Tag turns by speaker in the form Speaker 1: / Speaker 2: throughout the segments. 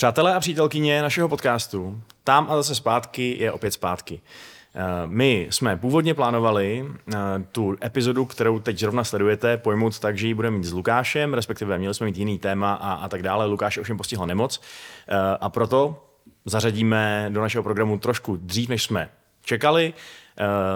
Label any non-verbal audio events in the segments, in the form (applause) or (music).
Speaker 1: Přátelé a přítelkyně našeho podcastu, tam a zase zpátky je opět zpátky. Eh, my jsme původně plánovali eh, tu epizodu, kterou teď zrovna sledujete, pojmout tak, že ji budeme mít s Lukášem, respektive měli jsme mít jiný téma a, a tak dále. Lukáš ovšem postihl nemoc eh, a proto zařadíme do našeho programu trošku dřív, než jsme čekali,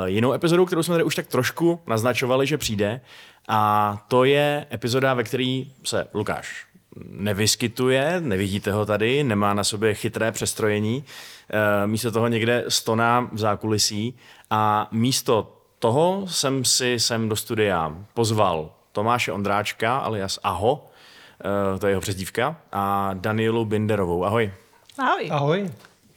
Speaker 1: jinou epizodu, kterou jsme tady už tak trošku naznačovali, že přijde. A to je epizoda, ve které se Lukáš nevyskytuje, nevidíte ho tady, nemá na sobě chytré přestrojení, eh, místo toho někde stoná v zákulisí a místo toho jsem si sem do studia pozval Tomáše Ondráčka alias Aho, eh, to je jeho přezdívka, a Danielu Binderovou. Ahoj.
Speaker 2: Ahoj.
Speaker 3: Ahoj.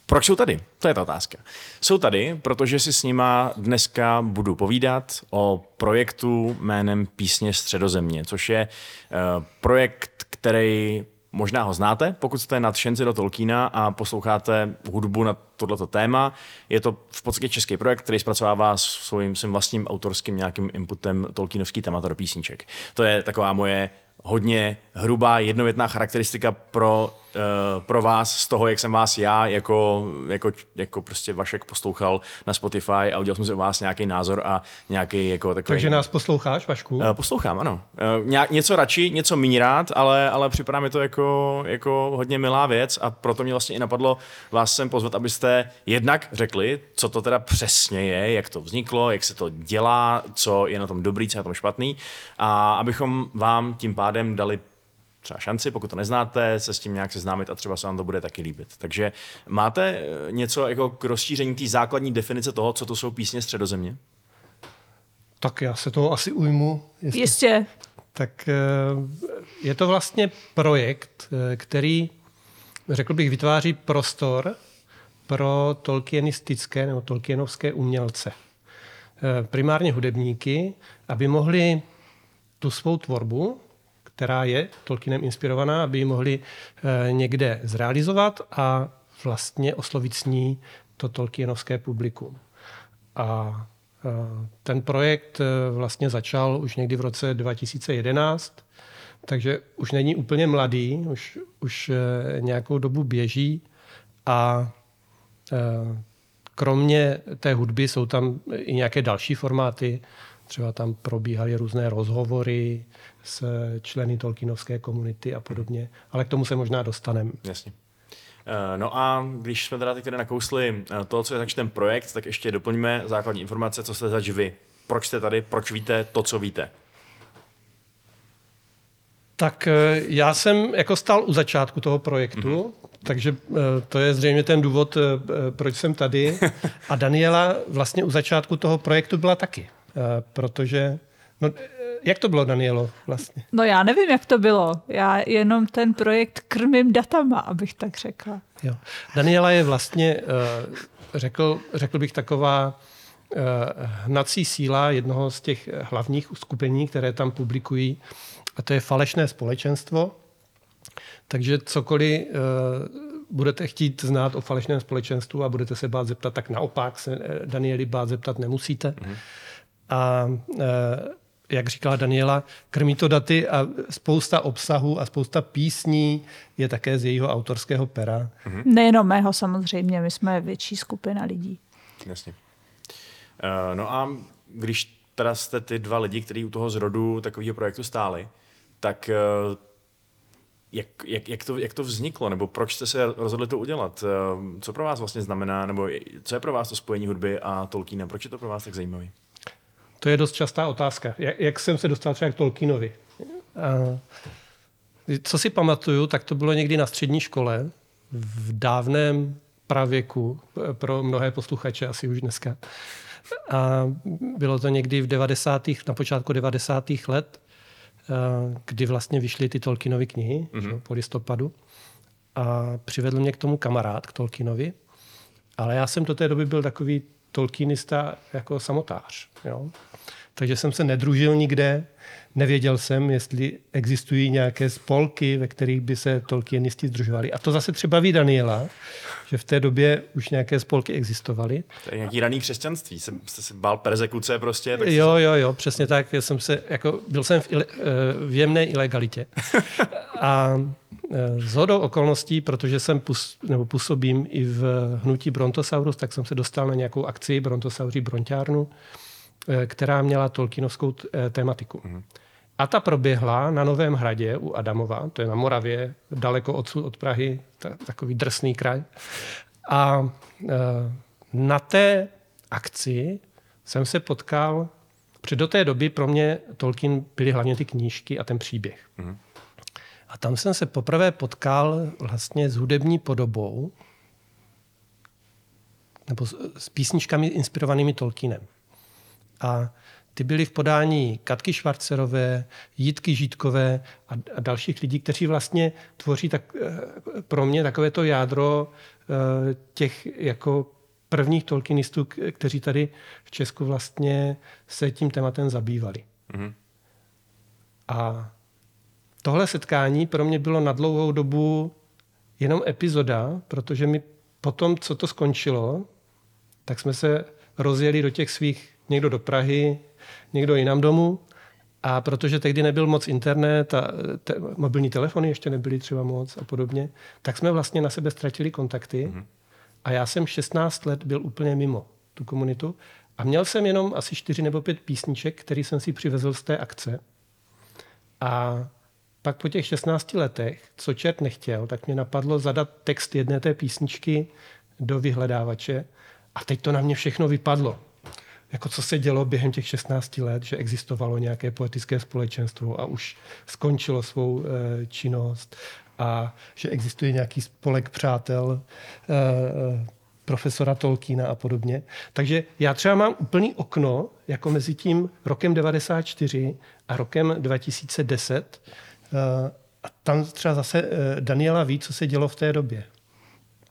Speaker 1: Proč jsou tady? To je ta otázka. Jsou tady, protože si s nima dneska budu povídat o projektu jménem Písně Středozemě, což je uh, projekt, který možná ho znáte, pokud jste nadšenci do Tolkiena a posloucháte hudbu na tohleto téma. Je to v podstatě český projekt, který zpracovává svým, svým vlastním autorským nějakým inputem Tolkienovský témata do písniček. To je taková moje hodně hrubá jednovětná charakteristika pro uh, pro vás z toho, jak jsem vás já jako, jako, jako prostě Vašek poslouchal na Spotify a udělal jsem si o vás nějaký názor a nějaký jako takový...
Speaker 3: Takže nás posloucháš, Vašku?
Speaker 1: Uh, poslouchám, ano. Uh, nějak, něco radši, něco méně rád, ale, ale připadá mi to jako, jako hodně milá věc a proto mě vlastně i napadlo vás sem pozvat, abyste jednak řekli, co to teda přesně je, jak to vzniklo, jak se to dělá, co je na tom dobrý, co je na tom špatný a abychom vám tím pádem dali třeba šanci, pokud to neznáte, se s tím nějak seznámit a třeba se vám to bude taky líbit. Takže máte eh, něco jako k rozšíření té základní definice toho, co to jsou písně středozemě?
Speaker 3: Tak já se toho asi ujmu.
Speaker 2: Jestli... Jistě.
Speaker 3: Tak eh, je to vlastně projekt, eh, který, řekl bych, vytváří prostor pro tolkienistické nebo tolkienovské umělce. Primárně hudebníky, aby mohli tu svou tvorbu, která je Tolkienem inspirovaná, aby ji mohli eh, někde zrealizovat a vlastně oslovit s ní to Tolkienovské publikum. A eh, ten projekt eh, vlastně začal už někdy v roce 2011, takže už není úplně mladý, už, už nějakou dobu běží a kromě té hudby jsou tam i nějaké další formáty, třeba tam probíhaly různé rozhovory, s členy Tolkienovské komunity a podobně. Ale k tomu se možná dostaneme.
Speaker 1: Jasně. Eh, no a když jsme teda teď tady nakousli eh, to, co je zač ten projekt, tak ještě doplňme základní informace, co jste zač vy. Proč jste tady, proč víte to, co víte?
Speaker 3: Tak eh, já jsem jako stál u začátku toho projektu, mm-hmm. takže to je zřejmě ten důvod, proč jsem tady. (laughs) A Daniela vlastně u začátku toho projektu byla taky, protože no, jak to bylo, Danielo, vlastně?
Speaker 2: No já nevím, jak to bylo. Já jenom ten projekt krmím datama, abych tak řekla.
Speaker 3: Jo. Daniela je vlastně, eh, řekl, řekl bych, taková eh, hnací síla jednoho z těch hlavních uskupení, které tam publikují, a to je falešné společenstvo. Takže cokoliv eh, budete chtít znát o falešném společenstvu a budete se bát zeptat, tak naopak se Danieli bát zeptat nemusíte. Mm-hmm. A jak říkala Daniela, krmí to daty a spousta obsahu a spousta písní je také z jejího autorského pera.
Speaker 2: Mm-hmm. Nejenom mého samozřejmě, my jsme větší skupina lidí.
Speaker 1: Jasně. Uh, no a když teda jste ty dva lidi, kteří u toho zrodu takového projektu stáli, tak uh, jak, jak, jak, to, jak to vzniklo, nebo proč jste se rozhodli to udělat? Uh, co pro vás vlastně znamená, nebo co je pro vás to spojení hudby a Tolkiena? Proč je to pro vás tak zajímavý?
Speaker 3: To je dost častá otázka. Jak, jak jsem se dostal třeba k Tolkienovi? A, co si pamatuju, tak to bylo někdy na střední škole, v dávném pravěku, pro mnohé posluchače asi už dneska. A bylo to někdy v 90. na počátku 90. let, kdy vlastně vyšly ty Tolkienovy knihy mm-hmm. po listopadu. A přivedl mě k tomu kamarád, k Tolkienovi. Ale já jsem do té doby byl takový tolkienista jako samotář. Jo? Takže jsem se nedružil nikde, nevěděl jsem, jestli existují nějaké spolky, ve kterých by se tolkienisti združovali. A to zase třeba ví Daniela, že v té době už nějaké spolky existovaly.
Speaker 1: To je nějaký raný křesťanství. Jsem, jste se bál persekuce prostě. Tak
Speaker 3: Jo, jo, jo, přesně tak. Já jsem se, jako, byl jsem v, ile, eh, v jemné ilegalitě. (laughs) A eh, z hodou okolností, protože jsem pus, nebo působím i v hnutí Brontosaurus, tak jsem se dostal na nějakou akci Brontosauří bronťárnu, eh, která měla tolkienovskou eh, tématiku. A ta proběhla na Novém hradě u Adamova, to je na Moravě, daleko odsud od Prahy, ta, takový drsný kraj. A e, na té akci jsem se potkal, protože do té doby pro mě Tolkien byly hlavně ty knížky a ten příběh. A tam jsem se poprvé potkal vlastně s hudební podobou, nebo s, s písničkami inspirovanými Tolkienem. A ty byly v podání Katky Švarcerové, Jitky Žítkové a, a dalších lidí, kteří vlastně tvoří tak, eh, pro mě takové to jádro eh, těch jako prvních tolkienistů, kteří tady v Česku vlastně se tím tématem zabývali.
Speaker 1: Mhm.
Speaker 3: A tohle setkání pro mě bylo na dlouhou dobu jenom epizoda, protože mi potom, co to skončilo, tak jsme se rozjeli do těch svých, někdo do Prahy, někdo jinam domů. A protože tehdy nebyl moc internet a te, mobilní telefony ještě nebyly třeba moc a podobně, tak jsme vlastně na sebe ztratili kontakty. Mm-hmm. A já jsem 16 let byl úplně mimo tu komunitu a měl jsem jenom asi 4 nebo 5 písniček, který jsem si přivezl z té akce. A pak po těch 16 letech, co čert nechtěl, tak mě napadlo zadat text jedné té písničky do vyhledávače a teď to na mě všechno vypadlo. Jako co se dělo během těch 16 let, že existovalo nějaké poetické společenstvo a už skončilo svou e, činnost a že existuje nějaký spolek přátel e, profesora Tolkiena a podobně. Takže já třeba mám úplný okno, jako mezi tím rokem 94 a rokem 2010. E, a tam třeba zase Daniela ví, co se dělo v té době.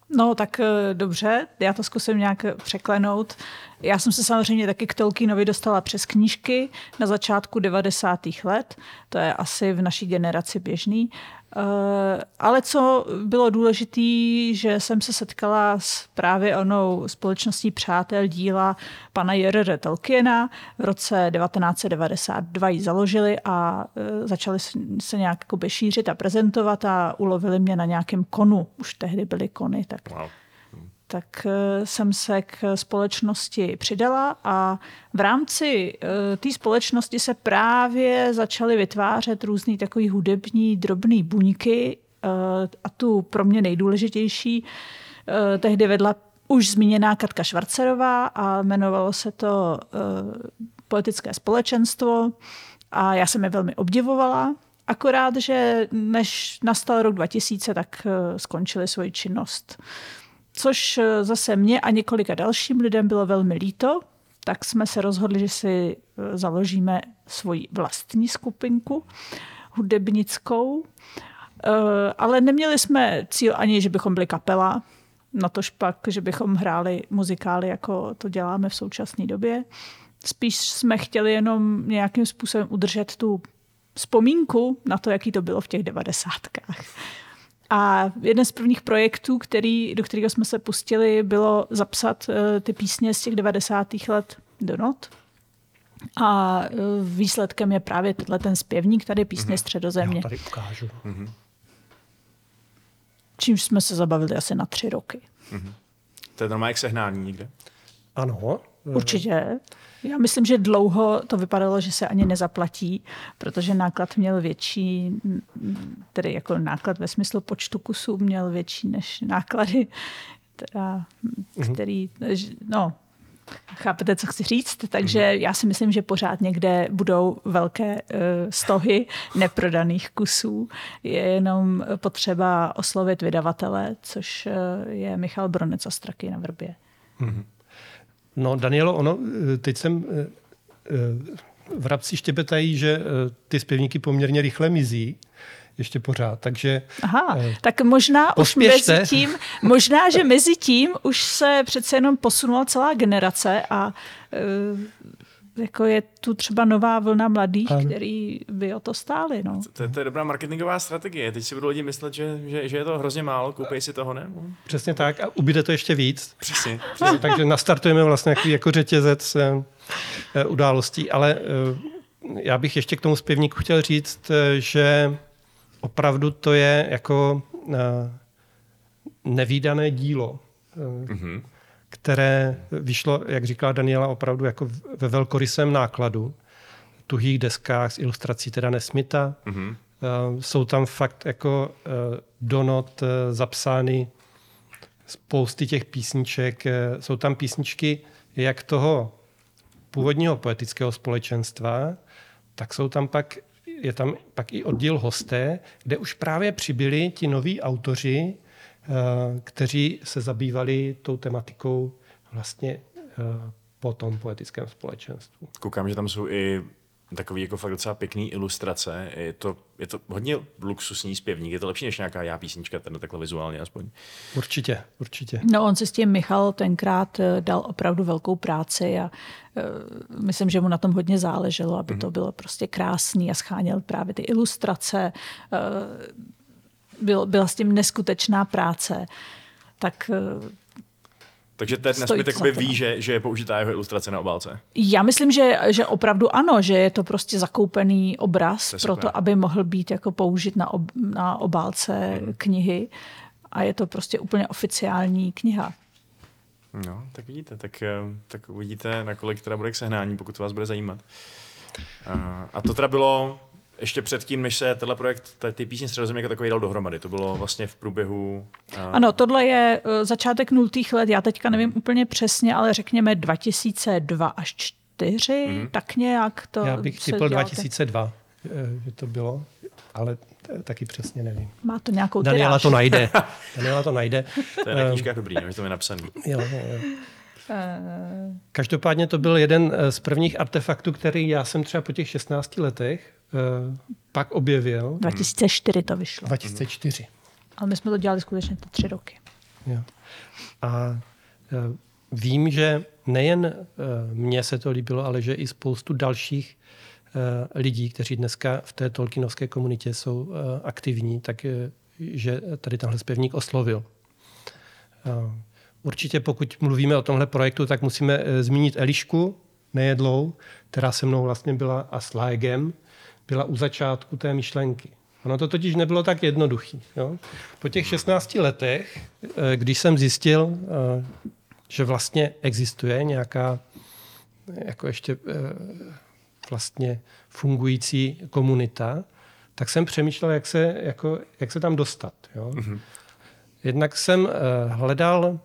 Speaker 2: No tak eh, dobře, já to zkusím nějak překlenout. Já jsem se samozřejmě taky k Tolkienovi dostala přes knížky na začátku 90. let, to je asi v naší generaci běžný. Eh, Ale co bylo důležité, že jsem se setkala s právě onou společností přátel díla pana J.R.R. Tolkiena. V roce 1992 ji založili a eh, začali se- nějak šířit a prezentovat a ulovili mě na nějakém konu. Už tehdy byly kony, tak
Speaker 1: Wow.
Speaker 2: Tak eh, jsem se k společnosti přidala a v rámci eh, té společnosti se právě začaly vytvářet různý takový hudební drobný buňky eh, a tu pro mě nejdůležitější eh, tehdy vedla už zmíněná Katka Švarcerová a jmenovalo se to Poetické společenstvo a já jsem je velmi obdivovala. Akorát, že než nastal rok 2000, tak skončili svoji činnost což eh, zase mě a několika dalším lidem bylo velmi líto, tak jsme se rozhodli, že si eh, založíme svoji vlastní skupinku hudebnickou, Eh, ale neměli jsme cíl ani, že bychom byli kapela, na tož pak, že bychom hráli muzikály, jako to děláme v současné době. Spíš jsme chtěli jenom nějakým způsobem udržet tu vzpomínku na to, jaký to bylo v těch devadesátkách. A jeden z prvních projektů, který, do kterého jsme se pustili, bylo zapsat eh, ty písně z těch 90. let do not. A eh, výsledkem je právě tenhle ten zpěvník, tady písně Středozemě,
Speaker 3: Já tady ukážu.
Speaker 2: čímž jsme se zabavili asi na tři roky.
Speaker 1: To je normálně k sehnání někde.
Speaker 3: Ano.
Speaker 2: Určitě. Já myslím, že dlouho to vypadalo, že se ani nezaplatí, protože náklad měl větší, tedy jako náklad ve smyslu počtu kusů měl větší než náklady, teda, který, no, chápete, co chci říct? Takže já si myslím, že pořád někde budou velké uh, stohy neprodaných kusů. Je jenom potřeba oslovit vydavatele, což uh, je Michal Bronec a Straky na Vrbě.
Speaker 3: No, Danielo, ono, eh, teď jsem eh, eh, vrabci štěpetají, že eh, ty zpěvníky poměrně rychle mizí, ještě pořád, takže
Speaker 2: Aha,
Speaker 3: Eh,
Speaker 2: tak možná už
Speaker 3: pospěšte.
Speaker 2: mezi (laughs) tím, možná, že mezi tím už se přece jenom posunula celá generace a uh, jako je tu třeba nová vlna mladých, ano. který by o to stáli. No.
Speaker 1: To, to je dobrá marketingová strategie. Teď si budou lidi myslet, že, že, že je to hrozně málo, koupej si toho, ne?
Speaker 3: Přesně tak a ubyde to ještě víc.
Speaker 1: Přesně.
Speaker 3: Přesně (laughs) takže nastartujeme vlastně jako, jako řetězec eh, eh, událostí, ale eh, já bych ještě k tomu zpěvníku chtěl říct, že opravdu to je jako nevýdané dílo. Mm-hmm které vyšlo, jak říkala Daniela, opravdu jako ve velkorysém nákladu, tuhých deskách s ilustrací teda Nesmita. Mm-hmm. Jsou tam fakt jako eh, donot eh, zapsány spousty těch písniček. Jsou tam písničky jak toho původního poetického společenstva, tak jsou tam pak, je tam pak i oddíl hosté, kde už právě přibyli ti noví autoři, kteří se zabývali tou tematikou vlastně eh, po tom poetickém společenstvu.
Speaker 1: Koukám, že tam jsou i takový jako fakt docela pěkný ilustrace. Je to, je to hodně luxusní zpěvník. Je to lepší než nějaká já písnička, ten takhle vizuálně aspoň.
Speaker 3: Určitě, určitě.
Speaker 2: No on si s tím Michal tenkrát eh, dal opravdu velkou práci a uh, myslím, že mu na tom hodně záleželo, aby mm-hmm. to bylo prostě krásný a scháněl právě ty ilustrace. Uh, byl, byla s tím neskutečná práce. Tak eh,
Speaker 1: takže ten Nesmith jakoby ví, že, že je použitá jeho ilustrace na obálce.
Speaker 2: Já myslím, že, že opravdu ano, že je to prostě zakoupený obraz pro to, aby mohl být jako použit na, ob, na obálce hmm. knihy. A je to prostě úplně oficiální kniha.
Speaker 1: No, tak vidíte, tak, eh, tak uvidíte, na kolik teda bude k sehnání, pokud to vás bude zajímat. A, a to teda bylo ještě předtím, než se tenhle projekt, ty písně Středozemě jako takový dal dohromady. To bylo vlastně v průběhu...
Speaker 2: Uh... Ano, tohle je uh, začátek nultých let, já teďka nevím úplně přesně, ale řekněme 2002 až 4, mm. tak nějak to
Speaker 3: Já bych typl 2002, eh, že to bylo, ale taky přesně nevím.
Speaker 2: Má to nějakou
Speaker 3: Daniela tiráž. to najde. (laughs) Daniela to najde.
Speaker 1: To je na knížkách dobrý, že to je napsaný.
Speaker 3: Jo, jo. Každopádně to byl jeden z prvních artefaktů, který já jsem třeba po těch 16 letech Eh, pak objevil.
Speaker 2: 2004 to vyšlo.
Speaker 3: 2004.
Speaker 2: Ale my jsme to dělali skutečně ty tři roky.
Speaker 3: Jo. A eh, vím, že nejen eh, mně se to líbilo, ale že i spoustu dalších lidí, kteří dneska v té tolkinovské komunitě jsou aktivní, tak že tady tenhle zpěvník oslovil. Určitě pokud mluvíme o tomhle projektu, tak musíme zmínit Elišku Nejedlou, která se mnou vlastně byla a s Laegem, byla u začátku té myšlenky. Ono to totiž nebylo tak jednoduché. Po těch 16 letech, eh, když jsem zjistil, eh, že vlastně existuje nějaká jako ještě eh, vlastně fungující komunita, tak jsem přemýšlel, jak se, jako, jak se tam dostat. Jo? Mm-hmm. Jednak jsem hledal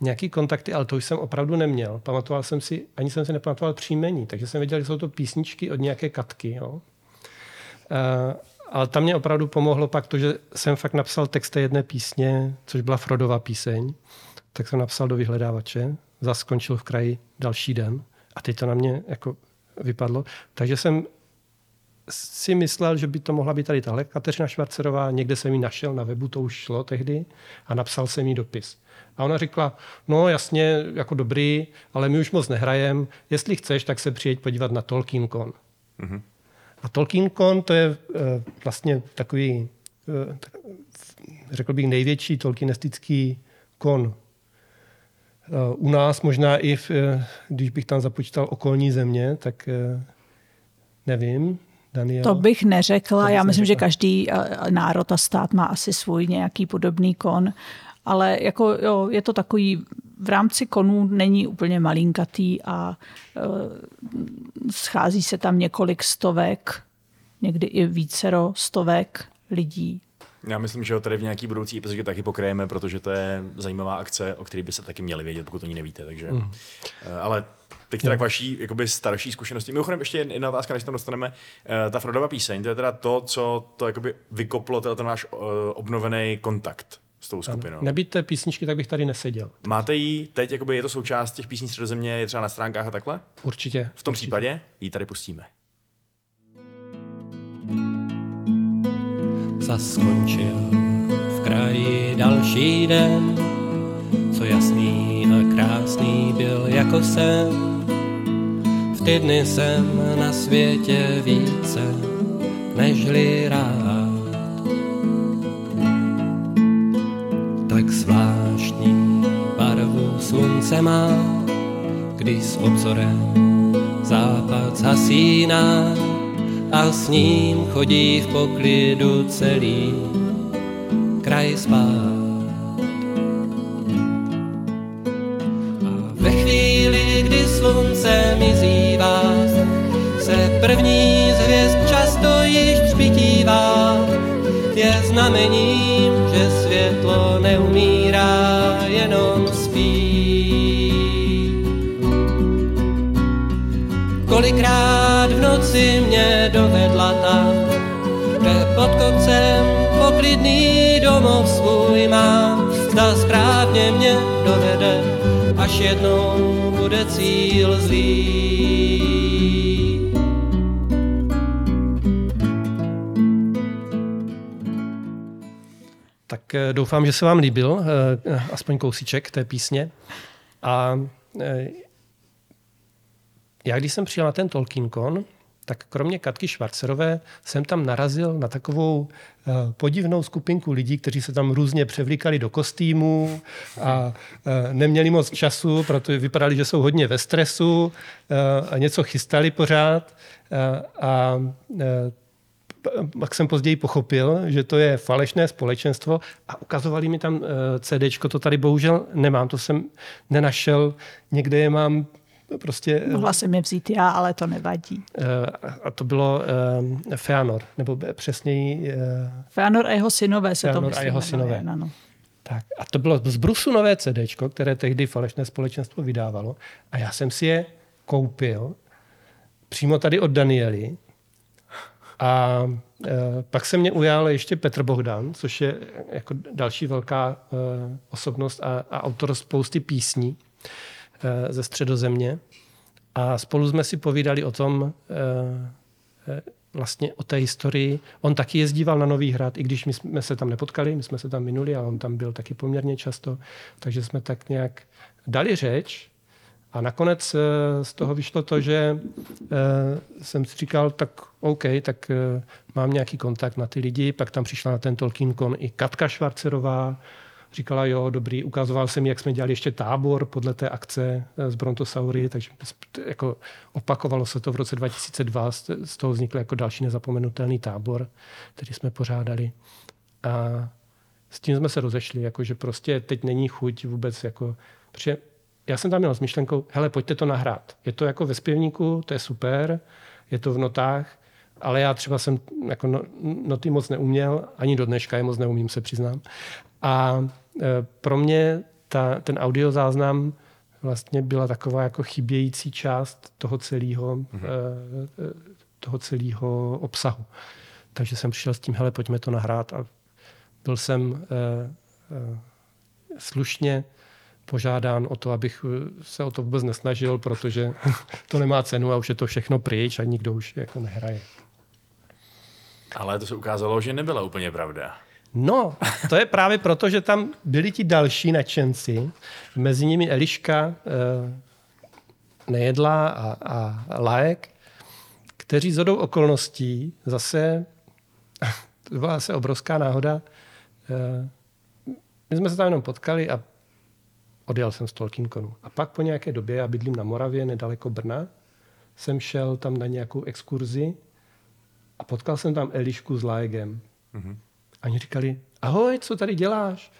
Speaker 3: nějaký kontakty, ale to už jsem opravdu neměl. Pamatoval jsem si, ani jsem si nepamatoval příjmení, takže jsem věděl, že jsou to písničky od nějaké katky. Jo? Uh, ale tam mě opravdu pomohlo pak to, že jsem fakt napsal text jedné písně, což byla Frodová píseň, tak jsem napsal do vyhledávače, zase skončil v kraji další den a teď to na mě jako vypadlo. Takže jsem si myslel, že by to mohla být tady tahle Kateřina Švarcerová, někde jsem ji našel na webu, to už šlo tehdy, a napsal jsem jí dopis. A ona řekla, no jasně, jako dobrý, ale my už moc nehrajem, jestli chceš, tak se přijeď podívat na Tolkiencon. Mm-hmm. A TolkienCon to je eh, vlastně takový, eh, řekl bych, největší tolkienistický kon. Eh, u nás možná i, v, když bych tam započítal okolní země, tak nevím, Daniel?
Speaker 2: To bych neřekla. To Já myslím, neřekla. že každý národ a stát má asi svůj nějaký podobný kon, ale jako, jo, je to takový v rámci konů není úplně malinkatý a e, schází se tam několik stovek, někdy i vícero stovek lidí.
Speaker 1: Já myslím, že ho tady v nějaký budoucí epizodě taky pokryjeme, protože to je zajímavá akce, o které by se taky měli vědět, pokud to ní nevíte. Takže, mm. Ale teď teda k vaší jakoby, starší zkušenosti. Mimochodem ještě jedna otázka, než tam dostaneme. E, ta Frodova píseň, to je teda to, co to jakoby vykoplo, ten váš uh, obnovený kontakt s tou skupinou.
Speaker 3: Nebýt té písničky, tak bych tady neseděl.
Speaker 1: Máte ji teď, jakoby je to součást těch písní Středozemě, je třeba na stránkách a takhle?
Speaker 3: Určitě.
Speaker 1: V tom
Speaker 3: určitě.
Speaker 1: případě ji tady pustíme.
Speaker 4: Zaskončil v kraji další den, co jasný a krásný byl jako sen. V v ty dny jsem na světě více nežli rád. Tak zvláštní barvu slunce má, když s obzorem západ zhasíná a s ním chodí v poklidu celý kraj spát. A ve chvíli, kdy slunce mizí vás, se první z hvězd často již třpitívá. Je znamením, poklidný domov svůj mám. Zda správně mě dovede, až jednou bude cíl zlý.
Speaker 3: Tak eh, doufám, že se vám líbil eh, aspoň kousíček té písně. A eh, já, když jsem přijel na ten Tolkiencon, tak kromě Katky Švarcerové jsem tam narazil na takovou uh, podivnou skupinku lidí, kteří se tam různě převlíkali do kostýmů a uh, neměli moc času, protože vypadali, že jsou hodně ve stresu uh, a něco chystali pořád. A pak jsem později pochopil, že to je falešné společenstvo a ukazovali mi tam CDčko, to tady bohužel nemám, to jsem nenašel, někde je mám prostě...
Speaker 2: Mohla jsem je vzít já, ale to nevadí.
Speaker 3: A to bylo uh, Feanor, nebo přesněji...
Speaker 2: Feanor a jeho synové se
Speaker 3: Feanor
Speaker 2: to myslím.
Speaker 3: a jeho synové.
Speaker 2: Ano.
Speaker 3: Tak a to bylo z Brusu nové CD, které tehdy falešné společenstvo vydávalo. A já jsem si je koupil přímo tady od Daniely. A e, pak se mě ujal ještě Petr Bohdan, což je jako další velká e, osobnost a, a autor spousty písní ze středozemě. A spolu jsme si povídali o tom, e, e, vlastně o té historii. On taky jezdíval na Nový hrad, i když my jsme se tam nepotkali, my jsme se tam minuli a on tam byl taky poměrně často, takže jsme tak nějak dali řeč a nakonec eh, z toho vyšlo to, že eh, jsem si říkal, tak OK, tak eh, mám nějaký kontakt na ty lidi, pak tam přišla na ten Tolkienkon i Katka Švarcerová, říkala, jo, dobrý, ukazoval jsem, jak jsme dělali ještě tábor podle té akce z Brontosaury, takže jako opakovalo se to v roce 2002, z toho vznikl jako další nezapomenutelný tábor, který jsme pořádali. A s tím jsme se rozešli, jako že prostě teď není chuť vůbec jako, protože já jsem tam měl s myšlenkou, hele, pojďte to nahrát. Je to jako ve zpěvníku, to je super, je to v notách, ale já třeba jsem jako no, noty moc neuměl, ani do dneška je moc neumím, se přiznám. A pro mě ta, ten audiozáznam vlastně byla taková jako chybějící část toho celého, mm-hmm. toho celého obsahu. Takže jsem přišel s tím, hele, pojďme to nahrát a byl jsem e, e, slušně požádán o to, abych se o to vůbec nesnažil, protože (laughs) to nemá cenu a už je to všechno pryč a nikdo už jako nehraje.
Speaker 1: Ale to se ukázalo, že nebyla úplně pravda.
Speaker 3: No, to je právě proto, že tam byli ti další nadšenci, mezi nimi Eliška eh, Nejedla a, a Lajek, kteří zhodou okolností zase, (laughs) to byla zase obrovská náhoda, eh, my jsme se tam jenom potkali a odjel jsem z Tolkienkonu. A pak po nějaké době, já bydlím na Moravě, nedaleko Brna, jsem šel tam na nějakou exkurzi a potkal jsem tam Elišku s Lajegem. Mm-hmm. A oni říkali, ahoj, co tady děláš?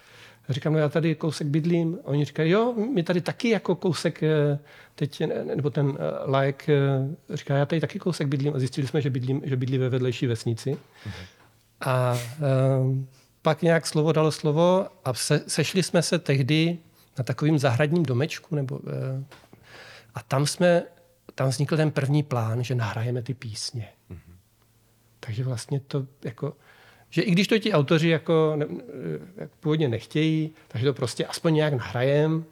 Speaker 3: Já říkám, no já tady kousek bydlím. A oni říkají, jo, my tady taky jako kousek, teď, nebo ten lajek říká, já tady taky kousek bydlím. A zjistili jsme, že bydlím, že bydlí ve vedlejší vesnici. Mm-hmm. A um, pak nějak slovo dalo slovo a se, sešli jsme se tehdy na takovým zahradním domečku. Nebo, uh, a tam jsme, tam vznikl ten první plán, že nahrajeme ty písně. Mm-hmm. Takže vlastně to jako že i když to ti autoři jako, ne, původně nechtějí, takže to prostě aspoň nějak nahrajem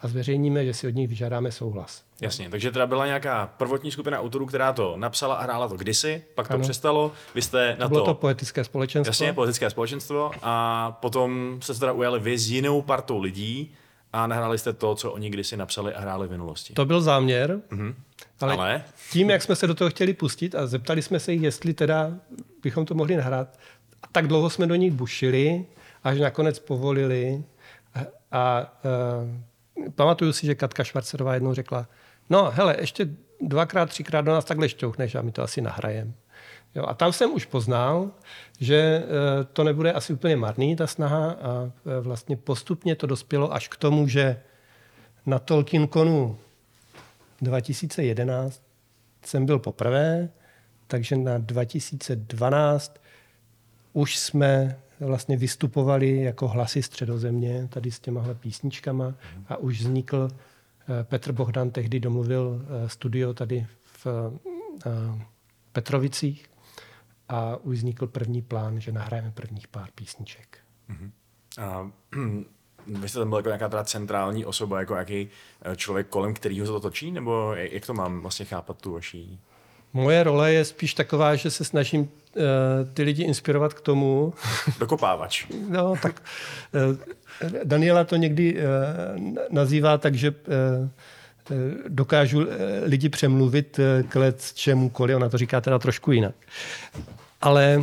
Speaker 3: a zveřejníme, že si od nich vyžádáme souhlas.
Speaker 1: Jasně, takže teda byla nějaká prvotní skupina autorů, která to napsala a hrála to kdysi, pak to ano. přestalo, vy jste na to...
Speaker 3: Bylo to poetické společenstvo.
Speaker 1: Jasně, poetické společenstvo a potom se teda ujali vy s jinou partou lidí a nahráli jste to, co oni kdysi napsali a hráli v minulosti.
Speaker 3: To byl záměr,
Speaker 1: Mhm.
Speaker 3: ale,
Speaker 1: Ale?
Speaker 3: tím, jak jsme se do toho chtěli pustit a zeptali jsme se jich, jestli teda bychom to mohli nahrát, a tak dlouho jsme do nich bušili, až nakonec povolili. A, a uh, pamatuju si, že Katka Švarcerová jednou řekla, no hele, ještě dvakrát, třikrát do nás takhle šťouchneš a my to asi nahrajem. Jo, a tam jsem už poznal, že uh, to nebude asi úplně marný, ta snaha a uh, vlastně postupně to dospělo až k tomu, že na Tolkien Konu 2011 jsem byl poprvé, takže na 2012 už jsme vlastně vystupovali jako hlasy středozemě tady s těmahle písničkama a už vznikl eh, Petr Bohdan tehdy domluvil eh, studio tady v eh, Petrovicích a už vznikl první plán, že nahrajeme prvních pár písniček.
Speaker 1: A, vy jste tam byl jako nějaká teda centrální osoba, jako jaký člověk, kolem kterého se to točí, nebo jak to mám vlastně chápat tu vaší?
Speaker 3: Moje role je spíš taková, že se snažím uh, ty lidi inspirovat k tomu, (laughs)
Speaker 1: Dokopávač.
Speaker 3: No, tak eh, Daniela to někdy eh, nazývá tak, že dokážu lidi přemluvit k let čemukoliv. Ona to říká teda trošku jinak. Ale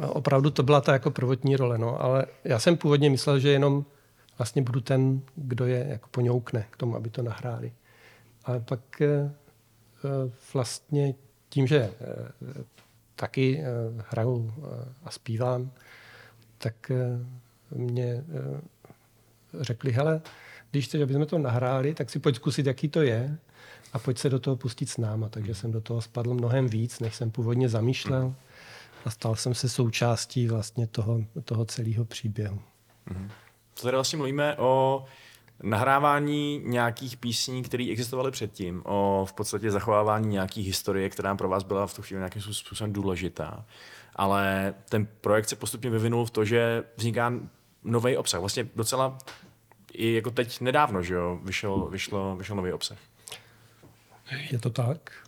Speaker 3: opravdu to byla ta jako prvotní role. No. Ale já jsem původně myslel, že jenom vlastně budu ten, kdo je jako poňoukne k tomu, aby to nahráli. Ale pak vlastně tím, že eh, taky eh, hraju eh, a zpívám, tak eh, mě eh, řekli, hele, když chceš, aby jsme to nahráli, tak si pojď zkusit, jaký to je a pojď se do toho pustit s náma. Takže jsem do toho spadl mnohem víc, než jsem původně zamýšlel a stal jsem se součástí vlastně toho, toho celého příběhu.
Speaker 1: To tady vlastně mluvíme o nahrávání nějakých písní, které existovaly předtím, o v podstatě zachovávání nějaký historie, která pro vás byla v tu chvíli nějakým způsobem důležitá. Ale ten projekt se postupně vyvinul v to, že vzniká nový obsah. Vlastně docela i jako teď nedávno, že jo, vyšel, vyšlo, vyšel nový obsah.
Speaker 3: Je to tak?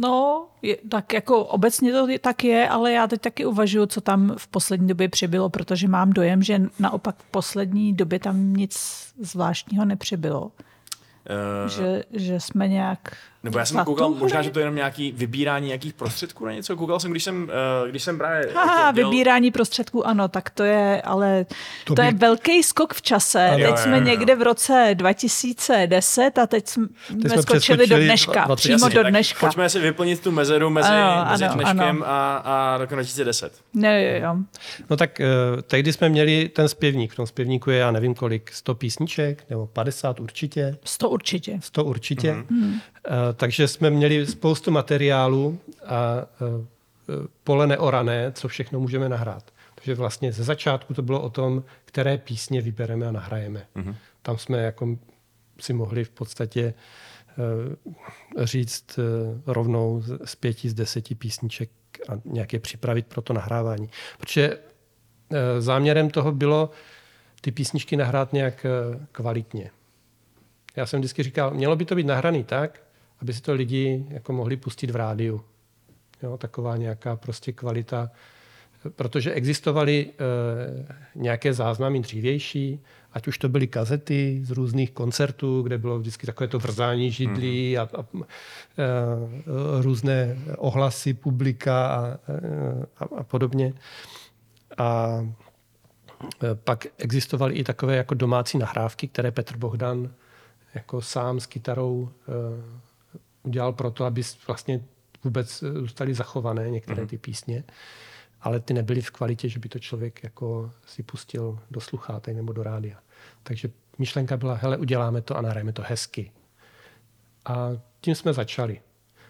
Speaker 2: No, je, tak jako obecně to je- tak je, ale já teď taky uvažuji, co tam v poslední době přibylo, protože mám dojem, že naopak v poslední době tam nic zvláštního nepřibylo.
Speaker 1: Uh,
Speaker 2: Že, že jsme nějak...
Speaker 1: Nebo já jsem koukal, možná, že to je jenom nějaký vybírání nějakých prostředků na něco. Koukal jsem, když jsem, uh, když jsem právě...
Speaker 2: Haha,
Speaker 1: jako dělal-
Speaker 2: vybírání prostředků, ano, tak to je, ale
Speaker 3: To
Speaker 2: to, to je velký skok v čase.
Speaker 3: Ano.
Speaker 2: teď
Speaker 1: Jo, jo,
Speaker 2: jsme
Speaker 1: jo.
Speaker 2: někde v roce 2010 a teď jsme,
Speaker 3: jsme
Speaker 2: jsme skočili do dneška,
Speaker 3: dva-
Speaker 2: přímo
Speaker 1: Jasně,
Speaker 2: do dneška.
Speaker 1: Pojďme si vyplnit tu mezeru mezi,
Speaker 2: Ano,
Speaker 1: mezi
Speaker 2: ano,
Speaker 1: dneškem
Speaker 2: ano.
Speaker 1: a, a rokem 2010.
Speaker 2: No, jo, jo.
Speaker 3: No tak eh, tehdy jsme měli ten zpěvník. V tom zpěvníku je, já nevím kolik, 100 písniček, nebo 50 určitě.
Speaker 2: 100 určitě.
Speaker 3: 100 určitě. Mm-hmm. Takže jsme měli spoustu materiálu a eh, pole neorané, co všechno můžeme nahrát. Takže vlastně ze začátku to bylo o tom, které písně vybereme a nahrajeme. Mm-hmm. Tam jsme jako si mohli v podstatě eh, říct eh, rovnou z- pěti, z deseti písniček a nějak je připravit pro to nahrávání. Protože záměrem toho bylo ty písničky nahrát nějak kvalitně. Já jsem vždycky říkal, mělo by to být nahraný tak, aby si to lidi jako mohli pustit v rádiu. Jo, taková nějaká prostě kvalita. Protože existovaly e, nějaké záznamy dřívější, ať už to byly kazety z různých koncertů, kde bylo vždycky takové to vrzání židlí a, a e, různé ohlasy publika a, e, a, a podobně. A pak existovaly i takové jako domácí nahrávky, které Petr Bohdan jako sám s kytarou e, udělal proto, aby s- vlastně vůbec e, zůstaly zachované některé ty písně, ale ty nebyly v kvalitě, že by to člověk jako si pustil do sluchátek nebo do rádia. Takže myšlenka byla, hele, uděláme to a nahrajeme to hezky. A tím jsme začali.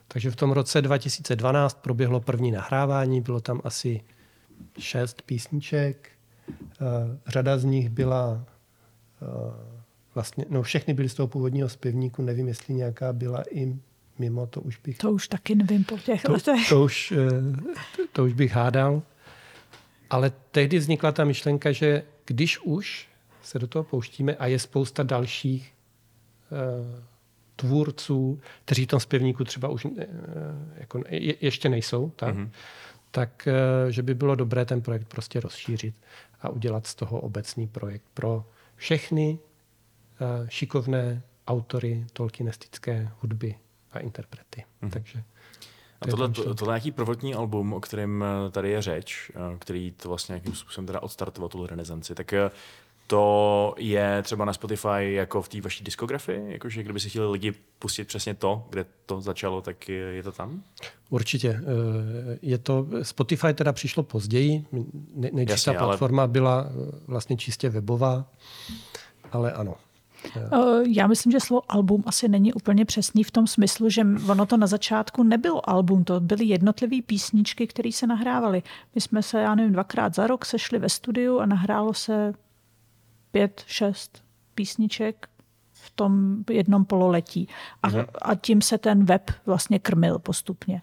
Speaker 3: Takže v tom roce 2012 proběhlo první nahrávání, bylo tam asi šest písniček. Eh, Řada z nich byla eh, vlastně, no všechny byly z toho původního zpěvníku, nevím, jestli nějaká byla i mimo, to už bych
Speaker 2: To už taky nevím po těch
Speaker 3: to,
Speaker 2: letech.
Speaker 3: to, už, eh, to už bych hádal. Ale tehdy vznikla ta myšlenka, že když už se do toho pouštíme a je spousta dalších eh, tvůrců, kteří v tom zpěvníku třeba už eh, jako je, ještě nejsou, tak, mm-hmm. tak eh, že by bylo dobré ten projekt prostě rozšířit a udělat z toho obecný projekt pro všechny uh, šikovné autory tolkienistické hudby a interprety. Mm-hmm. Takže
Speaker 1: a tohle, to, tohle nějaký prvotní album, o kterém eh, tady je řeč, eh, který to vlastně nějakým způsobem teda odstartoval tu renesanci, tak eh, to je třeba na Spotify jako v té vaší diskografii? Jakože kdyby si chtěli lidi pustit přesně to, kde to začalo, tak je, to tam?
Speaker 3: Určitě. Je to, Spotify teda přišlo později. Ta platforma ale... byla vlastně čistě webová, ale ano.
Speaker 2: Eh, já myslím, že slovo album asi není úplně přesný v tom smyslu, že ono to na začátku nebylo album, to byly jednotlivé písničky, které se nahrávaly. My jsme se, já nevím, dvakrát za rok sešli ve studiu a nahrálo se pět, šest písniček v tom jednom pololetí. A, mhm. a tím se ten web vlastně krmil postupně.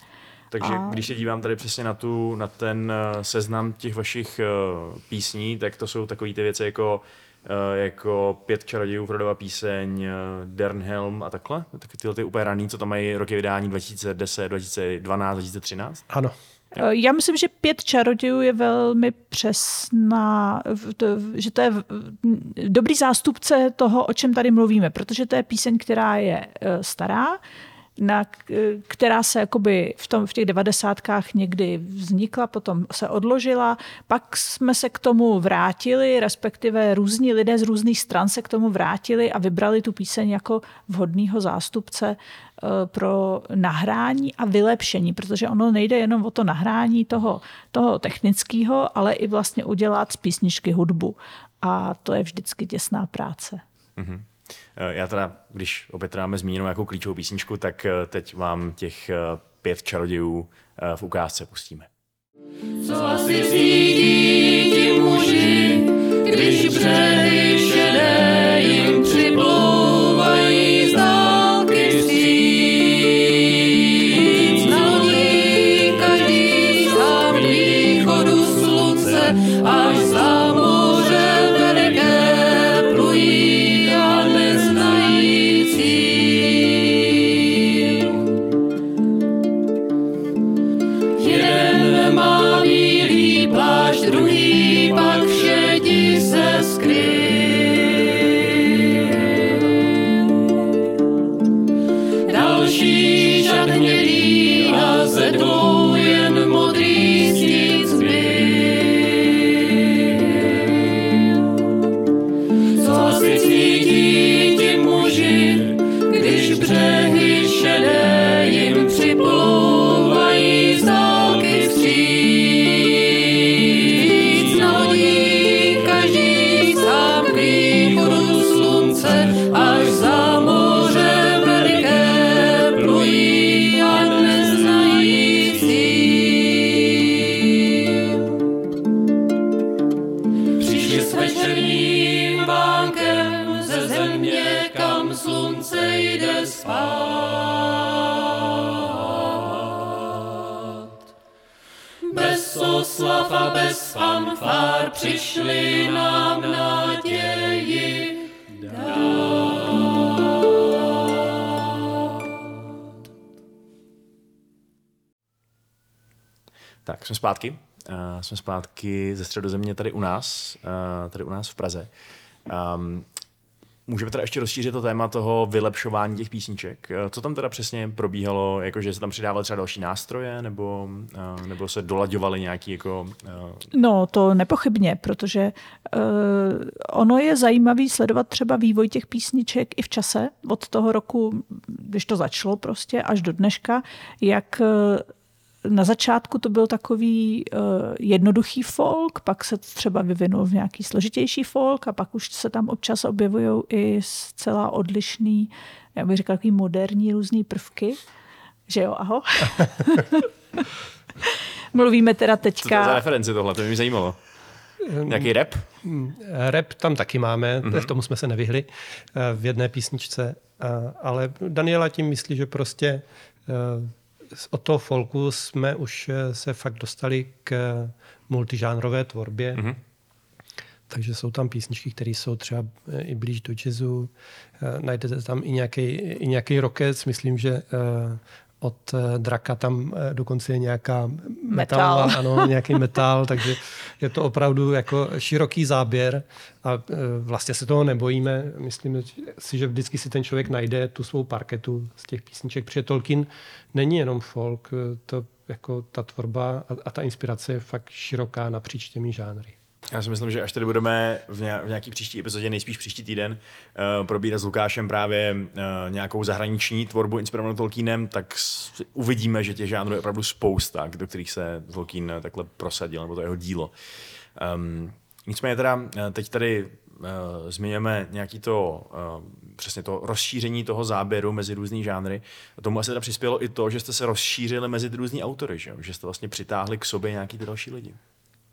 Speaker 1: Takže a... když se dívám tady přesně na, tu, na ten eh, seznam těch vašich eh, písní, tak to jsou takové ty věci jako jako Pět čarodějů, Frodova píseň, eh, Dernhelm a takhle? Tak tyhle ty úplně raný, co tam mají roky vydání 2010, 2012, 2013?
Speaker 3: Ano.
Speaker 2: Jo. Eh, já myslím, že pět čarodějů je velmi přesná, že to je dobrý zástupce toho, o čem tady mluvíme, protože to je píseň, která je stará, na, která se jakoby v, tom, v těch devadesátkách někdy vznikla, potom se odložila, pak jsme se k tomu vrátili, respektive různí lidé z různých stran se k tomu vrátili a vybrali tu píseň jako vhodného zástupce eh, pro nahrání a vylepšení, protože ono nejde jenom o to nahrání toho, toho technického, ale i vlastně udělat z písničky hudbu. A to je vždycky těsná práce. Mm-hmm.
Speaker 1: Eh, já teda, když opět máme zmíněnou nějakou klíčovou písničku, tak eh, teď vám těch eh, pět čarodějů v ukázce pustíme. Co asi cítí ti muži, když břehy šedé jsme zpátky ze středozemě tady u nás, uh, tady u nás v Praze. Um, Můžeme teda ještě rozšířit to téma toho vylepšování těch písniček. Eh, co tam teda přesně probíhalo, jakože se tam přidávaly třeba další nástroje, nebo, eh, nebo se dolaďovaly nějaký jako...
Speaker 2: Eh, no, to nepochybně, protože uh, ono je zajímavý sledovat třeba vývoj těch písniček i v čase, od toho roku, když to začalo prostě, až do dneška, jak na začátku to byl takový uh, jednoduchý folk, pak se třeba vyvinul v nějaký složitější folk a pak už se tam občas objevují i zcela odlišný, jak bych řekla, takový moderní různý prvky. Že jo, aho? (laughs) Mluvíme teda teďka... Co
Speaker 1: to za referenci tohle, to by mě zajímalo. Nějaký rap?
Speaker 3: Rap tam taky máme, mm-hmm. tomu jsme se nevyhli eh, v jedné písničce, ale Daniela tím myslí, že prostě eh, od toho folku jsme už eh, se fakt dostali k multižánrové tvorbě. Mm-hmm. Takže jsou tam písničky, které jsou třeba eh, i blíž do jazzu. Eh, najdete tam i nějaký, i nějaký rockec. Myslím, že od eh, draka tam eh, dokonce je nějaká
Speaker 2: Metal.
Speaker 3: metalová- (laughs) ano, nějaký metal, takže je to opravdu jako široký záběr a eh, vlastně se toho nebojíme. Myslím si, že vždycky si ten člověk najde tu svou parketu z těch písniček, protože Tolkien není jenom folk, to jako ta tvorba a, a ta inspirace je fakt široká napříč těmi žánry.
Speaker 1: Já si myslím, že až tady budeme v, ně, v nějaký příští epizodě, nejspíš příští týden, uh, probírat s Lukášem právě uh, nějakou zahraniční tvorbu inspirovanou Tolkienem, tak uvidíme, že těch žánrů je opravdu spousta, do kterých se Tolkien takhle prosadil, nebo to jeho dílo. Um, nicméně teda eh, teď tady uh, zmiňujeme nějaký to, uh, přesně to rozšíření toho záběru mezi různý žánry. A tomu asi teda přispělo i to, že jste se rozšířili mezi různý autory, že, že jste vlastně přitáhli k sobě nějaký ty další lidi.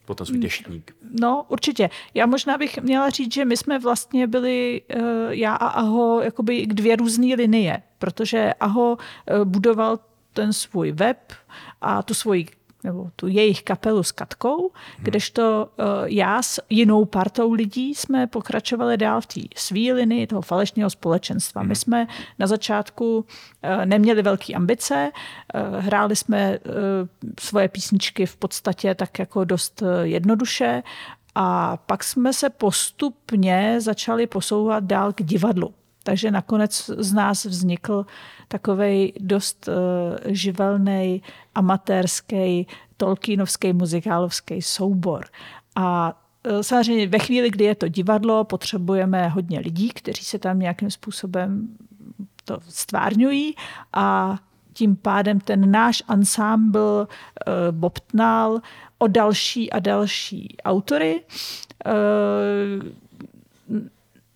Speaker 1: Potom svůj deštník.
Speaker 2: No, určitě. Já možná bych měla říct, že my jsme vlastně byli, eh, já a Aho, jakoby dvě různé linie, protože Aho eh, budoval ten svůj web a tu svoji nebo tu jejich kapelu s Katkou, kdežto eh, já s jinou partou lidí jsme pokračovali dál v té svý linii toho falešného společenstva. My jsme na začátku eh, neměli velké ambice, eh, hráli jsme svoje písničky v podstatě tak jako dost jednoduše a pak jsme se postupně začali posouvat dál k divadlu. Takže nakonec z nás vznikl takový dost uh, živelný, amatérský, tolkienovský muzikálovský soubor. A uh, samozřejmě ve chvíli, kdy je to divadlo, potřebujeme hodně lidí, kteří se tam nějakým způsobem to stvárňují a tím pádem ten náš ansámbl uh, bobtnal o další a další autory.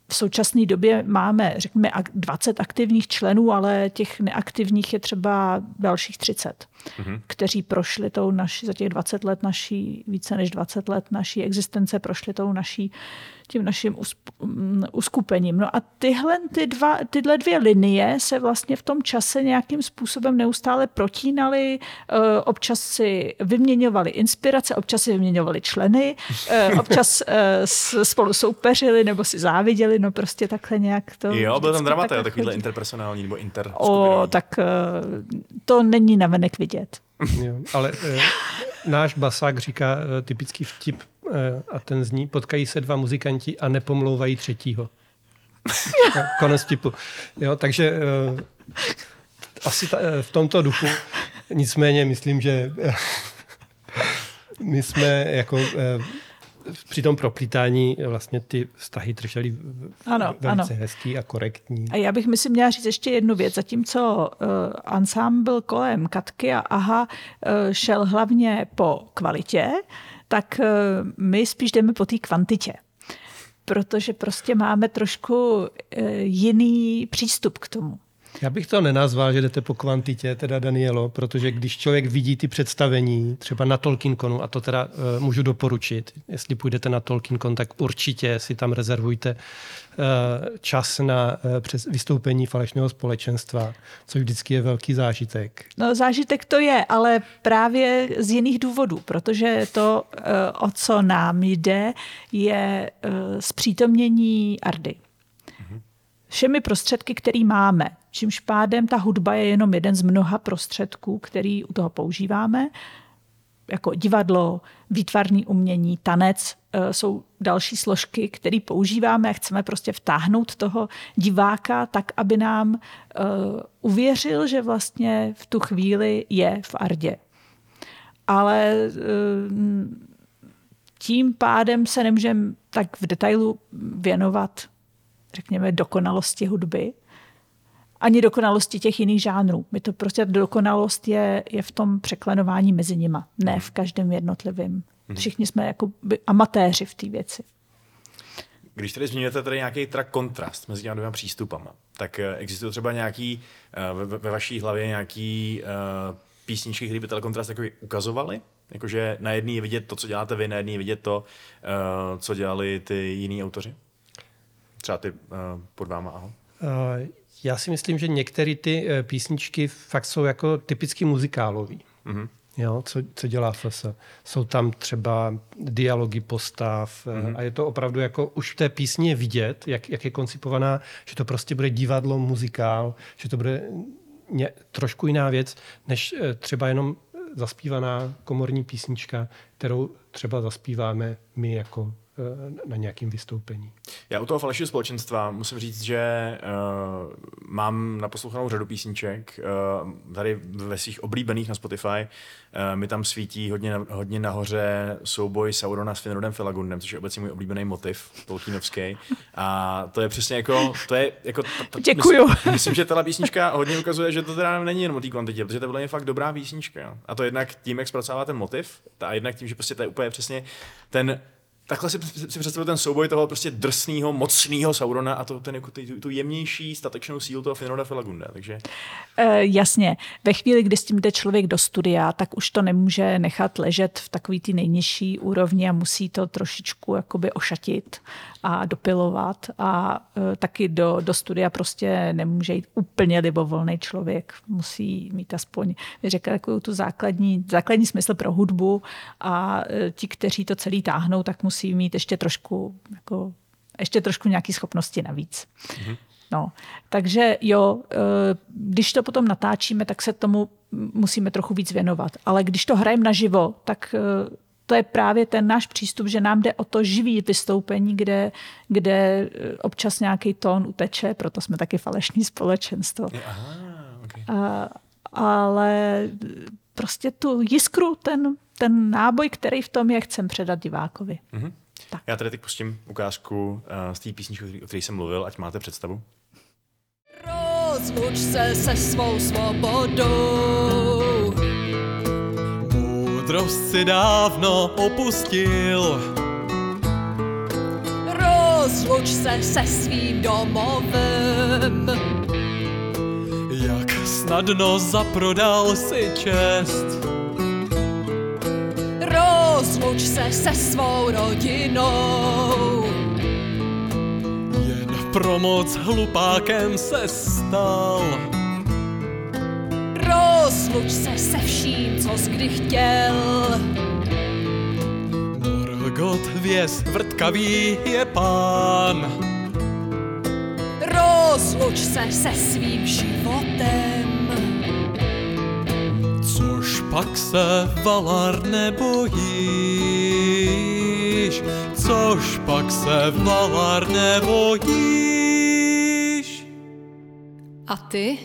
Speaker 2: V současné době máme, řekněme, 20 aktivních členů, ale těch neaktivních je třeba dalších 30, mm-hmm. kteří prošli tou naši, za těch 20 let naší, více než 20 let naší existence, prošli tou naší, tím naším mm, uskupením. No a tyhle, ty dva, tyhle dvě linie se vlastně v tom čase nějakým způsobem neustále protínaly, eh, občas si vyměňovali inspirace, občas si vyměňovali členy, eh, občas eh, spolu soupeřili nebo si záviděli, no prostě takhle nějak to...
Speaker 1: Jo, byl tam dramaté,
Speaker 2: takhle
Speaker 1: takovýhle interpersonální nebo inter
Speaker 2: O, tak to není navenek vidět.
Speaker 3: Jo, ale e, náš basák říká e, typický vtip e, a ten zní, potkají se dva muzikanti a nepomlouvají třetího. (laughs) Konec vtipu. Jo, takže e, asi ta, e, v tomto duchu, nicméně myslím, že e, my jsme jako e, při tom proplítání vlastně ty vztahy drželi v-
Speaker 2: Ano,
Speaker 3: velice
Speaker 2: ano.
Speaker 3: hezký a korektní.
Speaker 2: A já bych myslím měla říct ještě jednu věc. Zatímco uh, ansámbl kolem Katky a Aha uh, šel hlavně po kvalitě, tak uh, my spíš jdeme po té kvantitě. Protože prostě máme trošku uh, jiný přístup k tomu.
Speaker 3: Já bych to nenazval, že jdete po kvantitě, teda Danielo, protože když člověk vidí ty představení, třeba na Tolkienkonu, a to teda uh, můžu doporučit, jestli půjdete na Tolkienkon, tak určitě si tam rezervujte uh, čas na uh, přes vystoupení falešného společenstva, což vždycky je velký zážitek.
Speaker 2: No, zážitek to je, ale právě z jiných důvodů, protože to, eh, o co nám jde, je eh, zpřítomnění Ardy. Všemi prostředky, které máme. Čímž pádem ta hudba je jenom jeden z mnoha prostředků, který u toho používáme. Jako divadlo, výtvarný umění, tanec eh, jsou další složky, které používáme a chceme prostě vtáhnout toho diváka tak, aby nám uh, uvěřil, že vlastně v tu chvíli je v Ardě. Ale uh, tím pádem se nemůžeme tak v detailu věnovat, řekněme, dokonalosti hudby, ani dokonalosti těch jiných žánrů. My to prostě dokonalost je, je v tom překlenování mezi nima, ne v každém jednotlivém. Všichni jsme jako amatéři v té věci.
Speaker 1: Když tady zmiňujete tady nějaký trak kontrast mezi těmi dvěma přístupama, tak eh, existuje třeba nějaký eh, ve, ve vaší hlavě nějaký uh, písničky, které by ten kontrast takový ukazovaly? Jakože na jedný je vidět to, co děláte vy, na jedný je vidět to, uh, co dělali ty jiní autoři? Třeba ty uh, pod váma, aho.
Speaker 3: Uh, já si myslím, že některé ty eh, písničky fakt jsou jako typicky muzikálový.
Speaker 1: Mhm.
Speaker 3: Jo, co, co dělá FS. Jsou tam třeba dialogy postav mm-hmm. a je to opravdu jako už v té písni je vidět, jak, jak je koncipovaná, že to prostě bude divadlo, muzikál, že to bude ně, trošku jiná věc, než eh, třeba jenom zaspívaná komorní písnička, kterou třeba zaspíváme my jako eh, na nějakém vystoupení.
Speaker 1: Já u toho falešního společenstva musím říct, že uh, mám naposlouchanou řadu písniček. Uh, tady ve svých oblíbených na Spotify uh, mi tam svítí hodně, hodně nahoře souboj Saurona s Finrodem Filagundem, což je obecně můj oblíbený motiv, tolkienovský. A to je přesně jako... To je jako ta, ta,
Speaker 2: Děkuju.
Speaker 1: Myslím, myslím, že ta písnička hodně ukazuje, že to teda není jenom o té kvantitě, protože to je vlastně fakt dobrá písnička. Jo. A to jednak tím, jak zpracovává ten motiv, a jednak tím, že prostě to je úplně přesně ten takhle si, si představuji ten souboj toho prostě drsného, mocného Saurona a to, ten, jako, tu, tu jemnější statečnou sílu toho Finroda Filagunda. Takže...
Speaker 2: E, jasně. Ve chvíli, kdy s tím jde člověk do studia, tak už to nemůže nechat ležet v takový ty nejnižší úrovni a musí to trošičku jakoby ošatit a dopilovat a e, taky do, do studia prostě nemůže jít úplně libovolný člověk. Musí mít aspoň, řekla, takovou tu základní, základní smysl pro hudbu a e, ti, kteří to celý táhnou, tak musí mít ještě trošku, jako, ještě trošku nějaké schopnosti navíc. Mm-hmm. No, takže jo, e, když to potom natáčíme, tak se tomu musíme trochu víc věnovat. Ale když to hrajeme naživo, tak e, to je právě ten náš přístup, že nám jde o to živý vystoupení, kde, kde občas nějaký tón uteče, proto jsme taky falešní společenstvo.
Speaker 1: Aha, okay.
Speaker 2: A, ale prostě tu jiskru, ten, ten náboj, který v tom je, chcem předat divákovi.
Speaker 1: Mm-hmm. Tak. Já tady teď pustím ukázku uh, z té písničky, o které jsem mluvil, ať máte představu. Rozluč se se svou svobodou
Speaker 5: moudrost si dávno opustil.
Speaker 6: Rozluč se se svým domovem.
Speaker 5: Jak snadno zaprodal si čest.
Speaker 6: Rozluč se se svou rodinou.
Speaker 5: Jen pro moc hlupákem se stal
Speaker 6: rozluč se se vším, co jsi kdy chtěl.
Speaker 5: Morgot věz vrtkavý je pán.
Speaker 6: Rozluč se se svým životem.
Speaker 5: Což pak se Valar nebojíš, což pak se Valar nebojíš.
Speaker 6: A ty?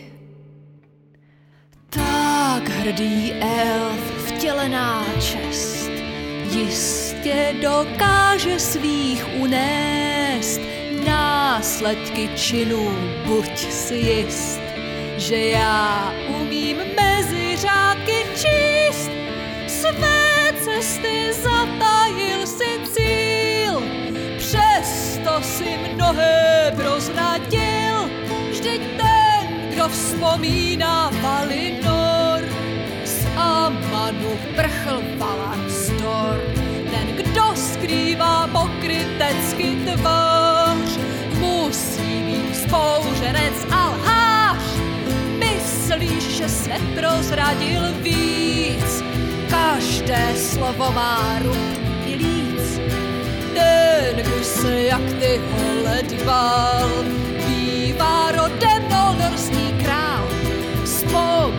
Speaker 6: Tak hrdý elf, vtělená čest, jistě dokáže svých unést následky činů, buď si jist, že já umím mezi vzpomíná Valinor, z Amanu prchl Valan Stor. Ten, kdo skrývá pokrytecky tvář, musí být spouženec a lhář. Myslíš, že se prozradil víc, každé slovo má rub i líc. Ten, kdo se jak ty hole dbal, bývá rodem.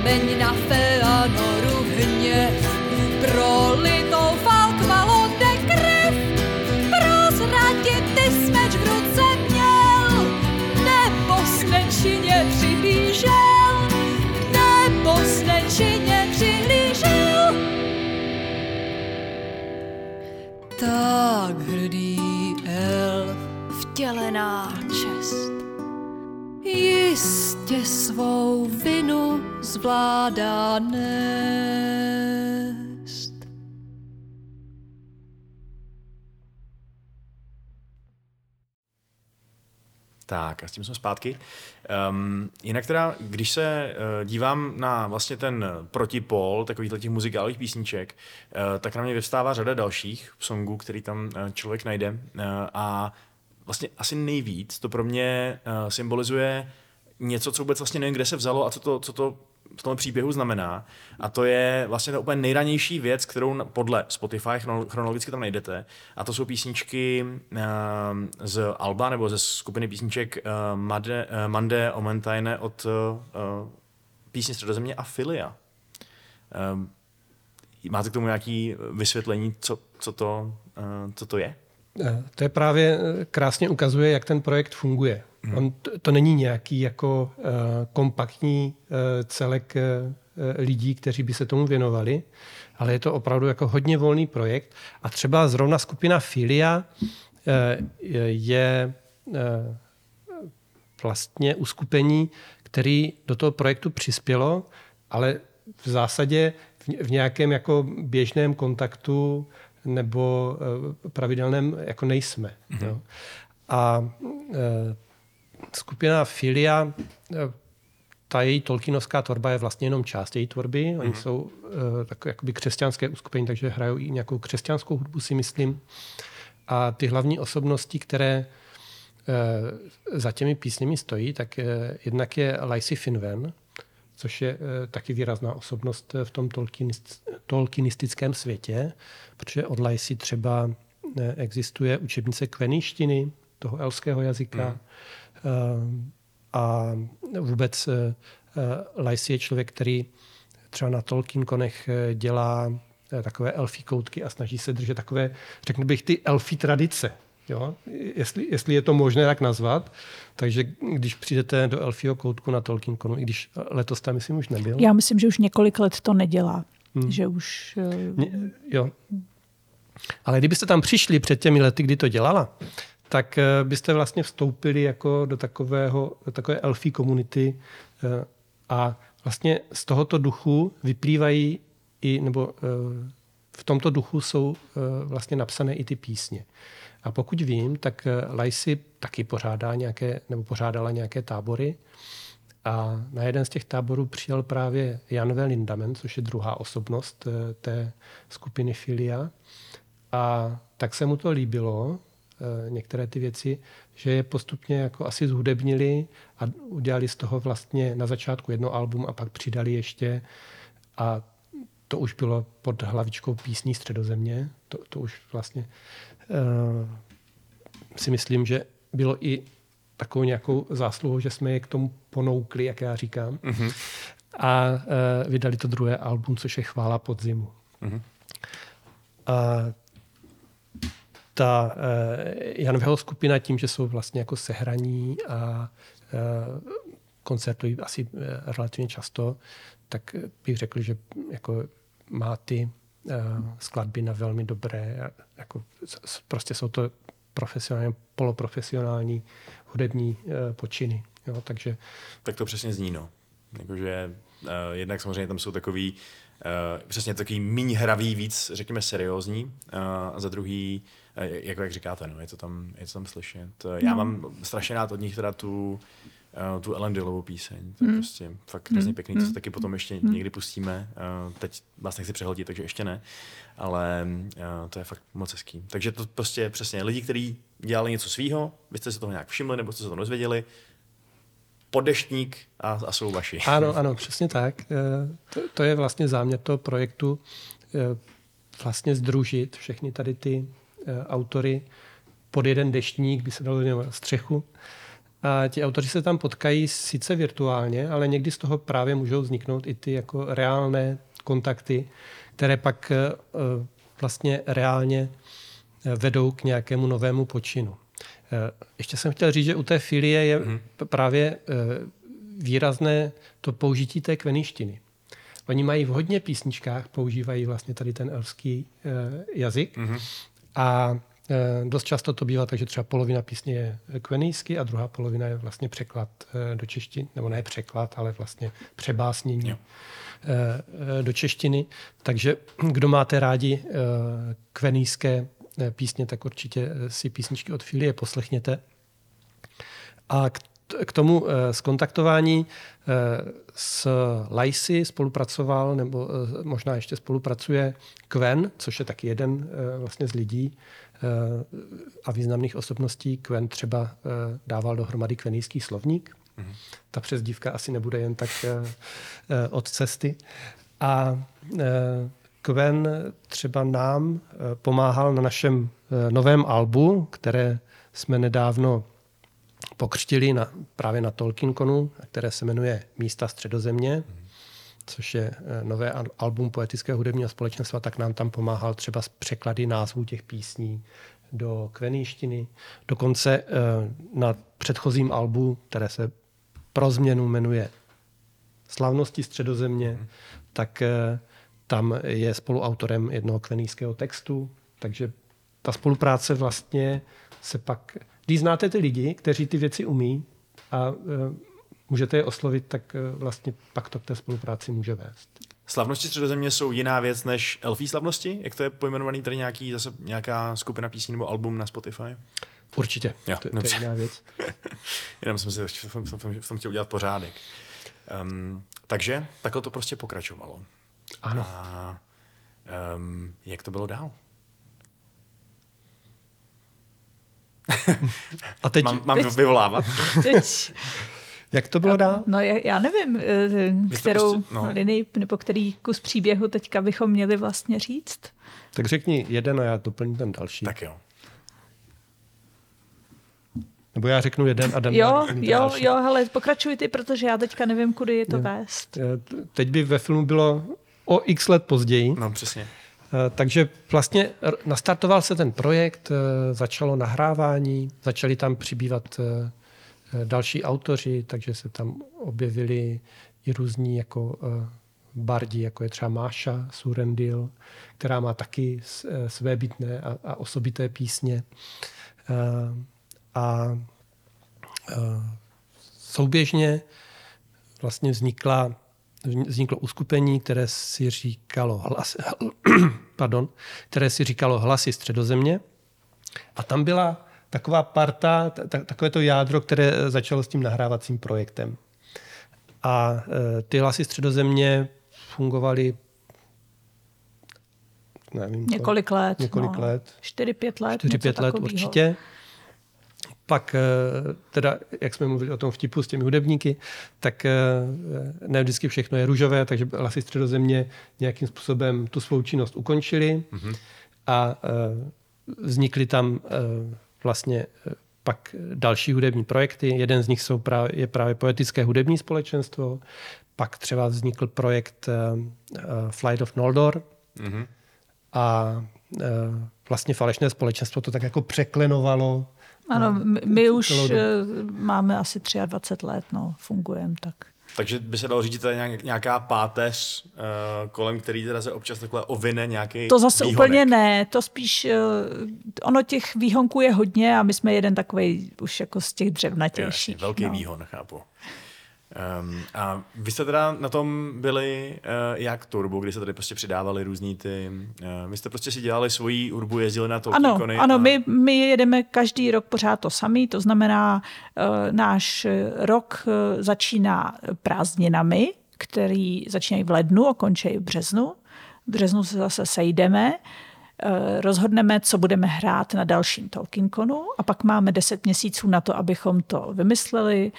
Speaker 6: Vzpomeň na Feanoru hněv, prolitou Falkvalo de krev. Prozradit ty smeč v ruce měl, nebo snečině přihlížel, nebo snečině přihlížel. Tak hrdý elf, vtělená čest, jistě svou vinu zvládá nést.
Speaker 1: Tak a s tím jsme zpátky. Um, jinak teda, když se uh, dívám na vlastně ten protipol takovýchhle těch muzikálních písniček, uh, tak na mě vyvstává řada dalších songů, který tam uh, člověk najde uh, a vlastně asi nejvíc to pro mě uh, symbolizuje něco, co vůbec vlastně nevím, kde se vzalo a co to, co to v tom příběhu znamená. A to je vlastně ta úplně nejranější věc, kterou podle Spotify chronologicky tam najdete. A to jsou písničky uh, z Alba nebo ze skupiny písniček uh, Made, uh, Mande Omentine od uh, písně Středozemě a Filia. Um, máte k tomu nějaké vysvětlení, co, co, to, uh, co to je?
Speaker 3: Eh, to je právě eh, krásně ukazuje, jak ten projekt funguje. Hmm. On to, to není nějaký jako uh, kompaktní uh, celek uh, lidí, kteří by se tomu věnovali, ale je to opravdu jako hodně volný projekt. A třeba zrovna skupina Filia uh, je uh, vlastně uskupení, který do toho projektu přispělo, ale v zásadě v, v nějakém jako běžném kontaktu nebo pravidelném jako nejsme. Mm-hmm. Jo. A skupina Filia, e, ta její tolkienovská tvorba je vlastně jenom část její tvorby. Oni mm-hmm. jsou e, takové jakoby křesťanské uskupení, takže hrajou i nějakou křesťanskou hudbu, si myslím. A ty hlavní osobnosti, které e, za těmi písněmi stojí, tak jednak je Lacey Finven, což je taky výrazná osobnost v tom tolkienistickém světě, protože od Lajsi třeba existuje učebnice kveništiny, toho elského jazyka. Mm. A vůbec Lajsi je člověk, který třeba na Tolkienkonech dělá takové elfí koutky a snaží se držet takové, řekl bych, ty elfí tradice. Jo? Jestli, jestli je to možné tak nazvat. Takže když přijdete do Elfího koutku na Tolkienkonu, i když letos tam myslím už nebyl.
Speaker 2: Já myslím, že už několik let to nedělá. Hmm. Že už...
Speaker 3: Jo. Ale kdybyste tam přišli před těmi lety, kdy to dělala, tak eh, byste vlastně vstoupili jako do, takového, do takové elfí komunity eh, a vlastně z tohoto duchu vyplývají i, nebo v tomto duchu jsou vlastně napsané i ty písně. A pokud vím, tak eh, Lajsi taky pořádá nějaké, nebo pořádala nějaké tábory. A na jeden z těch táborů přijel právě Jan Lindamen, což je druhá osobnost eh, té skupiny Filia. A tak se mu to líbilo, eh, některé ty věci, že je postupně jako asi zhudebnili a udělali z toho vlastně na začátku jedno album a pak přidali ještě a to už bylo pod hlavičkou písní Středozemě. To, to už vlastně uh, si myslím, že bylo i takovou nějakou zásluhou, že jsme je k tomu ponoukli, jak já říkám. Mm-hmm. A uh, vydali to druhé album, což je Chvála podzimu. Mm-hmm. A ta uh, Janveho skupina tím, že jsou vlastně jako sehraní a uh, koncertují asi uh, relativně často, tak bych řekl, že jako má ty skladby na velmi dobré, jako, prostě jsou to profesionální, poloprofesionální hudební počiny. Jo, takže...
Speaker 1: Tak to přesně zní, no. Jakože uh, jednak samozřejmě tam jsou takový uh, přesně takový méně hravý, víc, řekněme, seriózní. Uh, a za druhý, uh, jako jak říkáte, no, je to tam, je to tam slyšet. Uh, já no. mám strašně rád od nich teda tu uh, tu Ellen Dillovou píseň. To je mm. prostě fakt hrozně mm. pěkný, to se hmm. taky potom ještě mm. někdy pustíme. Uh, teď vás nechci přehodit, takže ještě ne, ale uh, to je fakt moc hezký. Takže to prostě přesně lidi, kteří dělali něco svýho, vy jste se toho nějak všimli, nebo jste se to dozvěděli, podeštník a, a jsou vaši.
Speaker 3: Ano, (laughs) ano, přesně tak. To, to je vlastně záměr toho projektu, vlastně združit všechny tady ty autory pod jeden deštník, by se dalo střechu, a ti autoři se tam potkají sice virtuálně, ale někdy z toho právě můžou vzniknout i ty jako reálné kontakty, které pak eh, vlastně reálně eh, vedou k nějakému novému počinu. Eh, ještě jsem chtěl říct, že u té filie je mm. právě výrazné to použití té kveništiny. Oni mají v hodně písničkách, používají vlastně tady ten elský jazyk mm. A Eh, dost často to bývá tak, že třeba polovina písně je kvenijsky a druhá polovina je vlastně překlad eh, do češtiny, nebo ne překlad, ale vlastně přebásnění jo. Eh, do češtiny. Takže kdo máte rádi kvenijské písně, tak určitě si písničky od Filie poslechněte. A k k tomu skontaktování s Lajsi spolupracoval, nebo možná ještě spolupracuje Kven, což je taky jeden vlastně z lidí, a významných osobností. Quen třeba eh, dával dohromady kvenijský slovník. Mm-hmm. Ta přezdívka asi nebude jen tak eh, eh, od cesty. A Quen třeba nám pomáhal na našem novém albu, které jsme nedávno pokřtili na, právě na Tolkienkonu, které se jmenuje Místa středozemě, což je eh, nové al- album poetického hudebního společenstva, tak nám tam pomáhal třeba s překlady názvů těch písní do kvenýštiny. Dokonce eh, na předchozím albu, které se pro změnu jmenuje Slavnosti středozemě, tak eh, tam je spoluautorem jednoho kvenýského textu, takže ta spolupráce vlastně se pak... Když znáte ty lidi, kteří ty věci umí a e, můžete je oslovit, tak e, vlastně pak to k té spolupráci může vést.
Speaker 1: Slavnosti středozemě jsou jiná věc než elfí slavnosti? Jak to je pojmenovaný tady nějaký, zase nějaká skupina písní nebo album na Spotify?
Speaker 3: Určitě.
Speaker 1: Jo,
Speaker 3: to, to je jiná věc. (laughs)
Speaker 1: Jenom jsem si v tom, v tom, v tom chtěl udělat pořádek. Um, takže takhle to prostě pokračovalo.
Speaker 3: Ano.
Speaker 1: A um, jak to bylo dál?
Speaker 3: A teď,
Speaker 1: Mám, mám vyvolávat?
Speaker 2: Teď,
Speaker 3: jak to bylo dál?
Speaker 2: no já, nevím, eh, kterou
Speaker 1: prostě- no.
Speaker 2: linii nebo který kus příběhu teďka bychom měli vlastně říct.
Speaker 3: Tak řekni jeden a já doplním ten další.
Speaker 1: tak jo.
Speaker 3: Nebo já řeknu jeden a Dan
Speaker 2: Jo, jo,
Speaker 3: další.
Speaker 2: jo, hele, pokračuj ty, protože já teďka nevím, kudy je to vést.
Speaker 3: E, Teď by ve filmu bylo o x let později.
Speaker 1: No přesně.
Speaker 3: Eh, Takže vlastně nastartoval se ten projekt, eh, začalo nahrávání, začali tam přibývat eh, další autoři, takže se tam objevili i různí jako bardi, jako je třeba Máša Surendil, která má taky své bytné a, osobité písně. A souběžně vlastně vznikla, vzniklo uskupení, které si říkalo hlas, (clears throat) pardon, které si říkalo Hlasy středozemě. A tam byla taková parta, ta- ta- takové to jádro, které začalo s tím nahrávacím projektem. A e, ty hlasy středozemě fungovaly nevím, kolik-
Speaker 2: Několik let.
Speaker 3: Několik
Speaker 2: no.
Speaker 3: let.
Speaker 2: Čtyři, pět let.
Speaker 3: 4
Speaker 2: něco
Speaker 3: pět let
Speaker 2: takovýho.
Speaker 3: určitě. Pak, eh, teda, jak jsme mluvili o tom vtipu s těmi hudebníky, tak eh, ne vždycky všechno je růžové, takže hlasy středozemě nějakým způsobem tu svou činnost ukončili mm-hmm. a eh, vznikly tam vlastně pak další hudební projekty. Jeden z nich jsou právě, je právě poetické hudební společenstvo, pak třeba vznikl projekt Flight of Noldor,
Speaker 1: Mhm.
Speaker 3: a vlastně falešné společenstvo to tak jako překlenovalo.
Speaker 2: Ano, my, my už eh, máme asi 23 let, no, fungujeme tak.
Speaker 1: Takže by se dalo říct, že to je nějak- nějaká páteř, uh, kolem který teda se občas takhle ovine nějaký
Speaker 2: To zase
Speaker 1: výhonek.
Speaker 2: úplně ne, to spíš, eh, ono těch výhonků je hodně a my jsme jeden takový už jako z těch
Speaker 1: Jasně,
Speaker 2: dřevnatějších.
Speaker 1: velký
Speaker 2: no.
Speaker 1: výhon, chápu. Um, a vy jste teda na tom byli uh, jak turbo, kdy se tady prostě přidávali různí ty... Uh, vy jste prostě si dělali svoji urbu, jezdili na to
Speaker 2: Ano, ano
Speaker 1: a...
Speaker 2: my, my jedeme každý rok pořád to samý, to znamená, uh, náš rok začíná prázdninami, který začínají v lednu a končí v březnu. V březnu se zase sejdeme, rozhodneme, co budeme hrát na dalším Tolkienkonu a pak máme 10 měsíců na to, abychom to vymysleli,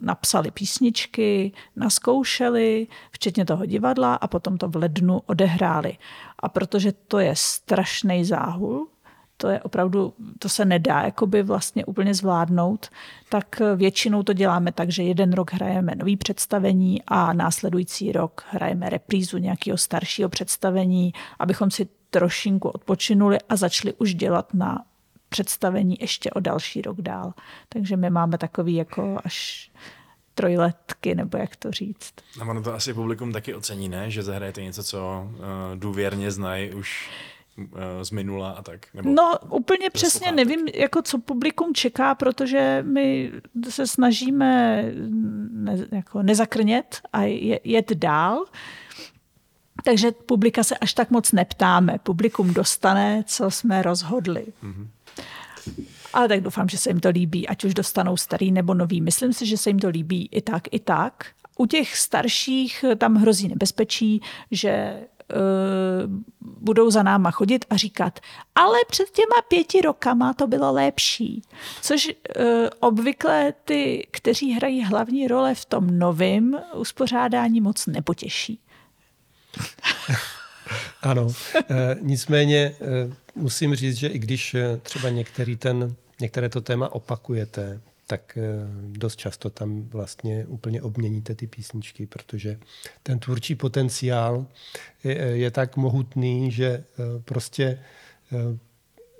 Speaker 2: napsali písničky, naskoušeli, včetně toho divadla a potom to v lednu odehráli. A protože to je strašný záhul, to je opravdu, to se nedá jakoby vlastně úplně zvládnout, tak většinou to děláme tak, že jeden rok hrajeme nový představení a následující rok hrajeme reprízu nějakého staršího představení, abychom si trošinku odpočinuli a začali už dělat na představení ještě o další rok dál. Takže my máme takový jako až trojletky, nebo jak to říct.
Speaker 1: A ono to asi publikum taky ocení, ne? Že zahrajete něco, co uh, důvěrně znají už uh, z minula a tak. Nebo...
Speaker 2: No úplně přesně
Speaker 1: sluchátek.
Speaker 2: nevím, jako co publikum čeká, protože my se snažíme ne, jako nezakrnět a je- jet dál. Takže publika se až tak moc neptáme. Publikum dostane, co jsme rozhodli. Ale tak doufám, že se jim to líbí, ať už dostanou starý nebo nový. Myslím si, že se jim to líbí i tak, i tak. U těch starších eh, tam hrozí nebezpečí, že uh, budou za náma chodit a říkat, ale před těma pěti rokama to bylo lepší. Což uh, obvykle ty, kteří hrají hlavní role v tom novém uspořádání, moc nepotěší. (laughs)
Speaker 3: Ano, e, nicméně e, musím říct, že i když e, třeba některý ten některé to téma opakujete, tak eh, dost často tam vlastně úplně obměníte ty písničky, protože ten tvůrčí potenciál je, je tak mohutný, že eh, prostě eh,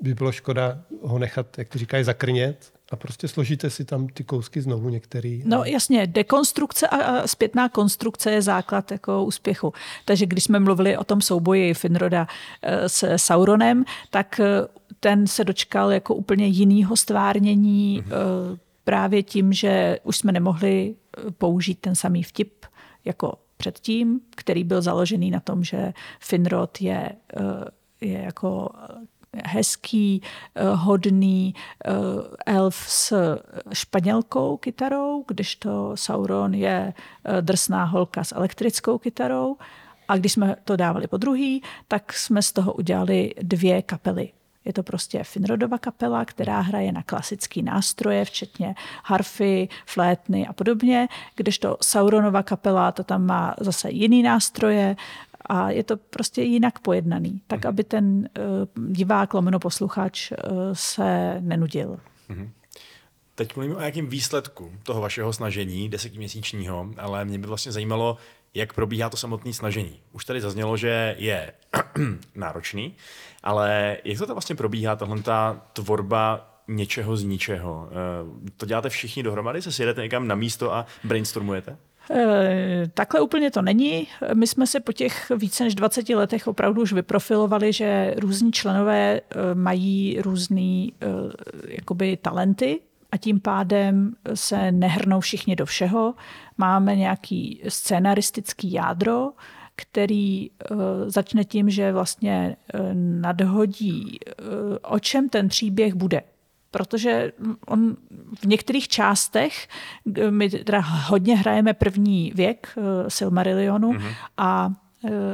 Speaker 3: by bylo škoda ho nechat, jak to říkají, zakrnět a prostě složíte si tam ty kousky znovu některý.
Speaker 2: No jasně, dekonstrukce a zpětná konstrukce je základ jako úspěchu. Takže když jsme mluvili o tom souboji Finroda s Sauronem, tak ten se dočkal jako úplně jinýho stvárnění mm-hmm právě tím, že už jsme nemohli eh, použít ten samý vtip jako předtím, který byl založený na tom, že Finrod je, eh, je jako eh, hezký, hodný elf s španělkou kytarou, kdežto Sauron je drsná holka s elektrickou kytarou. A když jsme to dávali po druhý, tak jsme z toho udělali dvě kapely. Je to prostě Finrodova kapela, která hraje na klasické nástroje, včetně harfy, flétny a podobně, kdežto Sauronova kapela, to tam má zase jiný nástroje a je to prostě jinak pojednaný, tak aby ten uh, divák, lomeno posluchač uh, se nenudil. Mm-hmm.
Speaker 1: Teď mluvíme o nějakém výsledku toho vašeho snažení, desetiměsíčního, ale mě by vlastně zajímalo, jak probíhá to samotné snažení. Už tady zaznělo, že je (clears throat) náročný, ale jak to vlastně probíhá, tahle ta tvorba něčeho z ničeho? Eh, to děláte všichni dohromady? Se sjedete někam na místo a brainstormujete?
Speaker 2: Eh, takhle úplně to není. My jsme se po těch více než 20 letech opravdu už vyprofilovali, že různí členové eh, mají různý jakoby talenty a tím pádem se nehrnou všichni do všeho. Máme nějaký scénaristický jádro, který začne tím, že vlastně nadhodí, o čem ten příběh bude. Protože on v některých částech, my teda hodně hrajeme první věk uh, Silmarillionu mm-hmm. a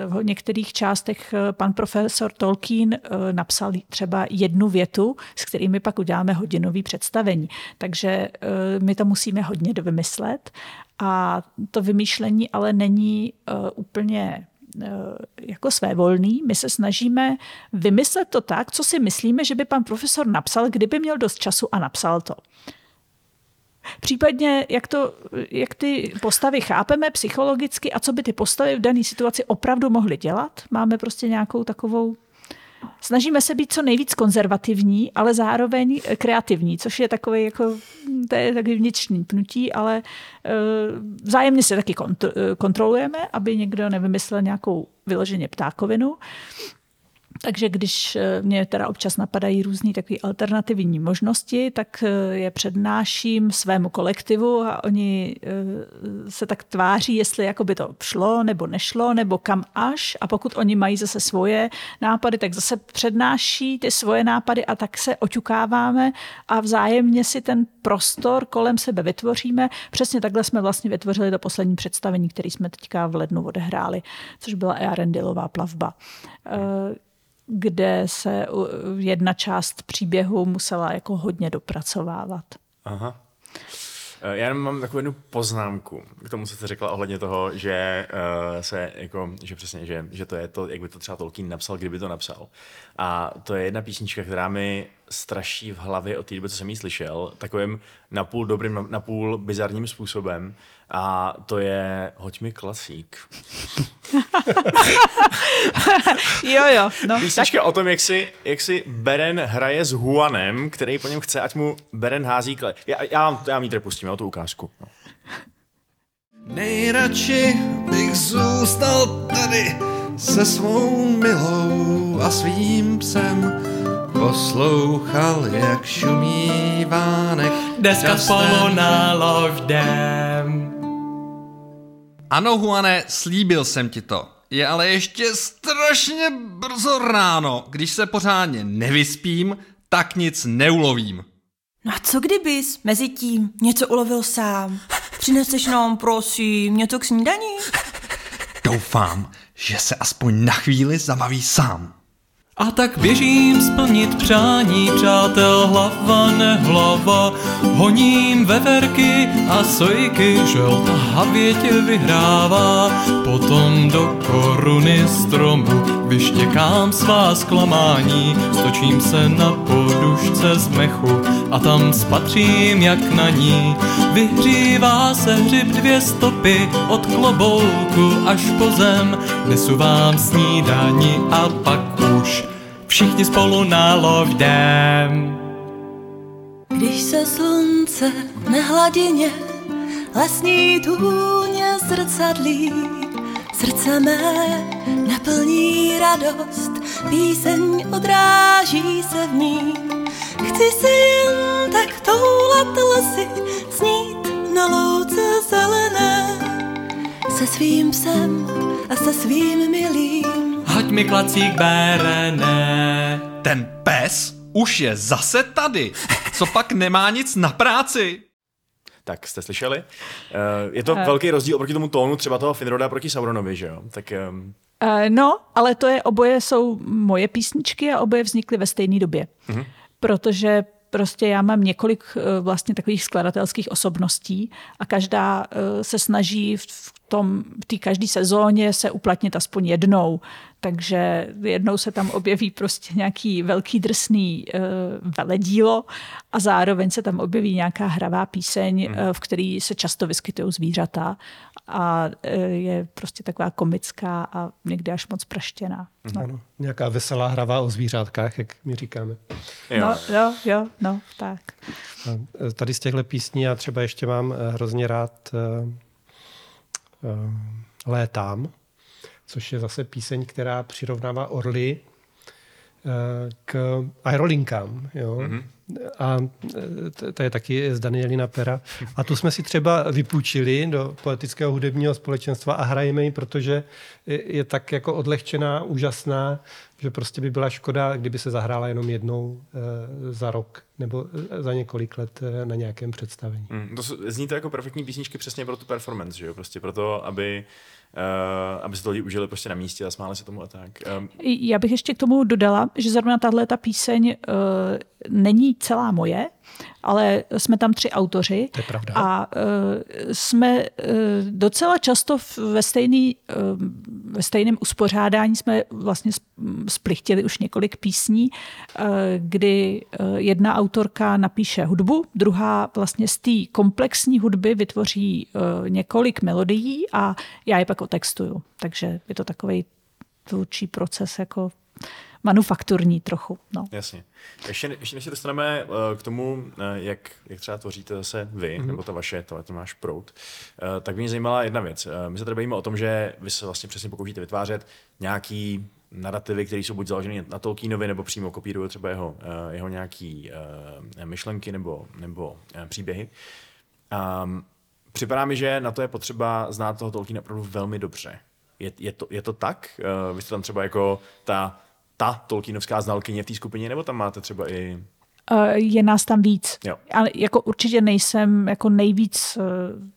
Speaker 2: v některých částech pan profesor Tolkien napsal třeba jednu větu, s kterými pak uděláme hodinový představení. Takže my to musíme hodně dovymyslet a to vymýšlení ale není úplně jako svévolný. My se snažíme vymyslet to tak, co si myslíme, že by pan profesor napsal, kdyby měl dost času a napsal to. Případně, jak, to, jak ty postavy chápeme psychologicky a co by ty postavy v dané situaci opravdu mohly dělat. Máme prostě nějakou takovou Snažíme se být co nejvíc konzervativní, ale zároveň kreativní, což je takový jako, to je takový vnitřní pnutí, ale uh, vzájemně se taky kontrolujeme, aby někdo nevymyslel nějakou vyloženě ptákovinu. Takže když eh, mě teda občas napadají různé takové alternativní možnosti, tak eh, je přednáším svému kolektivu a oni eh, se tak tváří, jestli jako by to šlo nebo nešlo, nebo kam až. A pokud oni mají zase svoje nápady, tak zase přednáší ty svoje nápady a tak se oťukáváme a vzájemně si ten prostor kolem sebe vytvoříme. Přesně takhle jsme vlastně vytvořili to poslední představení, který jsme teďka v lednu odehráli, což byla Earendilová plavba kde se jedna část příběhu musela jako hodně dopracovávat. Aha.
Speaker 1: Eh, já mám takovou jednu poznámku k tomu, co jste řekla ohledně toho, že uh, se jako, že přesně, že, že to je to, jak by to třeba Tolkien napsal, kdyby to napsal. A to je jedna písnička, která mi straší v hlavě od té doby, co jsem ji slyšel, takovým napůl dobrým, napůl bizarním způsobem. A to je Hoď mi klasík. (laughs)
Speaker 2: jo, jo. No,
Speaker 1: Písnička tak... o tom, jak si, jak si Beren hraje s Huanem, který po něm chce, ať mu Beren hází kle. Já, já, já vám ji pustím, jo, tu ukázku. No.
Speaker 7: Nejradši bych zůstal tady se svou milou a svým psem poslouchal, jak šumí vánek.
Speaker 5: Deska spolu na loždem.
Speaker 7: Ano, Juane, slíbil jsem ti to. Je ale ještě strašně brzo ráno. Když se pořádně nevyspím, tak nic neulovím.
Speaker 8: No a co kdybys mezi tím něco ulovil sám? Přineseš nám, prosím, něco k snídaní?
Speaker 7: Doufám, že se aspoň na chvíli zabaví sám.
Speaker 5: A tak běžím splnit přání přátel hlava nehlava. Honím veverky a sojky, želta havětě vyhrává. Potom do koruny stromu vyštěkám svá zklamání. Stočím se na podušce z mechu a tam spatřím jak na ní. Vyhřívá se hřib dvě stopy od klobouku až po zem. Nesu vám snídani a pak už všichni spolu na lov jdem.
Speaker 9: Když se slunce na hladině lesní tůně zrcadlí, srdce mé naplní radost, píseň odráží se v ní. Chci se jen tak toulat lesy, snít na louce zelené, se svým psem a se svým milým.
Speaker 5: Mi klacík berené.
Speaker 7: Ten pes už je zase tady. Co pak nemá nic na práci?
Speaker 1: Tak jste slyšeli? Uh, je to velký rozdíl oproti tomu tónu třeba toho Finroda proti Sauronovi, že jo? Tak um,
Speaker 2: Eh, No, ale to je, oboje jsou moje písničky a oboje vznikly ve stejné době. Mm-hmm. Protože prostě já mám několik eh, vlastně takových skladatelských osobností a každá eh, se snaží v v tom, v té každé sezóně se uplatnit aspoň jednou. Takže jednou se tam objeví prostě nějaký velký drsný uh, veledílo a zároveň se tam objeví nějaká hravá píseň, mm. uh, v který se často vyskytují zvířata a uh, je prostě taková komická a někdy až moc praštěná. No.
Speaker 3: Ano, nějaká veselá hravá o zvířátkách, jak my říkáme.
Speaker 1: jo.
Speaker 2: No, jo, jo, no, tak.
Speaker 3: A tady z těchto písní já třeba ještě mám hrozně rád uh, uh, Létám, což je zase píseň, která přirovnává orly uh, k aerolinkám. Jo? Mm-hmm. A e, t- to je taky z Danielina Pera. A tu jsme si třeba vypůjčili do poetického hudebního společenstva a hrajeme ji, protože je, tak jako odlehčená, úžasná, že prostě by byla škoda, kdyby se zahrála jenom jednou e, za rok nebo za několik let na nějakém představení.
Speaker 1: Mm, to zní to jako perfektní písničky přesně pro tu performance, že jo? Prostě pro to, aby, uh, aby se to lidi užili prostě na místě a smáli se tomu a tak. Um,
Speaker 2: Já bych ještě k tomu dodala, že zrovna tahle ta píseň uh, není celá moje, ale jsme tam tři autoři.
Speaker 3: To je pravda.
Speaker 2: A uh, jsme uh, docela často v- ve, stejný, uh, ve stejném uspořádání jsme vlastně sp- splichtili už několik písní, uh, kdy uh, jedna autorka napíše hudbu, druhá vlastně z té komplexní hudby vytvoří uh, několik melodií a já je pak otextuju. Takže je to takový tvůrčí proces jako manufakturní trochu. No.
Speaker 1: Jasně. Ještě, ještě než se dostaneme uh, k tomu, uh, jak, jak třeba tvoříte zase vy, mm-hmm. nebo ta vaše, to, to máš prout, uh, tak by mě zajímala jedna věc. Uh, my se tady bavíme o tom, že vy se vlastně přesně pokoušíte vytvářet nějaký narrativy, které jsou buď založeny na Tolkienovi, nebo přímo kopírují třeba jeho, jeho nějaký myšlenky nebo, nebo příběhy. Um, připadá mi, že na to je potřeba znát toho Tolkiena opravdu velmi dobře. Je, je, to, je to tak? Vy jste tam třeba jako ta, ta Tolkienovská znalkyně v té skupině, nebo tam máte třeba i...
Speaker 2: Uh, Je nás tam víc.
Speaker 1: Jo.
Speaker 2: Ale jako určitě nejsem jako nejvíc uh,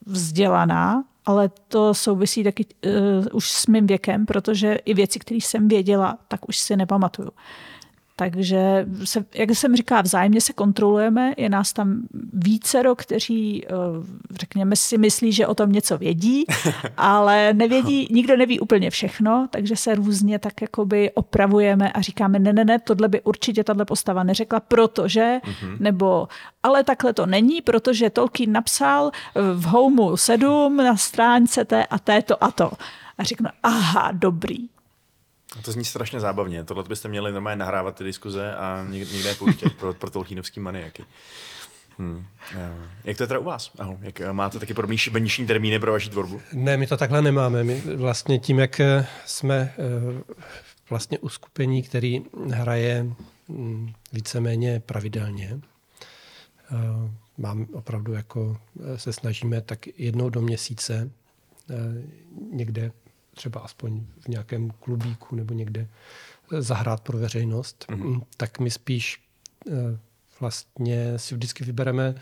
Speaker 2: vzdělaná, ale to souvisí taky uh, už s mým věkem, protože i věci, které jsem věděla, tak už si nepamatuju. Takže, se, jak jsem říká, vzájemně se kontrolujeme, je nás tam vícero, kteří, eh, řekněme si, myslí, že o tom něco vědí, (laughs) ale nevědí, nikdo neví úplně všechno, takže se různě tak jakoby opravujeme a říkáme, ne, ne, ne, tohle by určitě tahle postava neřekla, protože, nebo ale takhle to není, protože Tolkien napsal v Homeu 7 na stránce té a této a to. A řeknu, aha, dobrý.
Speaker 1: To zní strašně zábavně. Tohle byste měli normálně nahrávat ty diskuze a někde, je pouštět (laughs) pro, pro Tolkienovský maniaky. Hmm. Jak to je teda u vás? Aho, jak eh, máte taky podobný šibeniční termíny pro vaši tvorbu?
Speaker 3: Ne, my to takhle nemáme. My vlastně tím, jak eh, jsme vlastně uskupení, který hraje mm, víceméně pravidelně, mám opravdu jako se snažíme tak jednou do měsíce někde třeba aspoň v nějakém klubíku nebo někde eh, zahrát pro veřejnost, mm-hmm. tak my spíš eh, vlastně si vždycky vybereme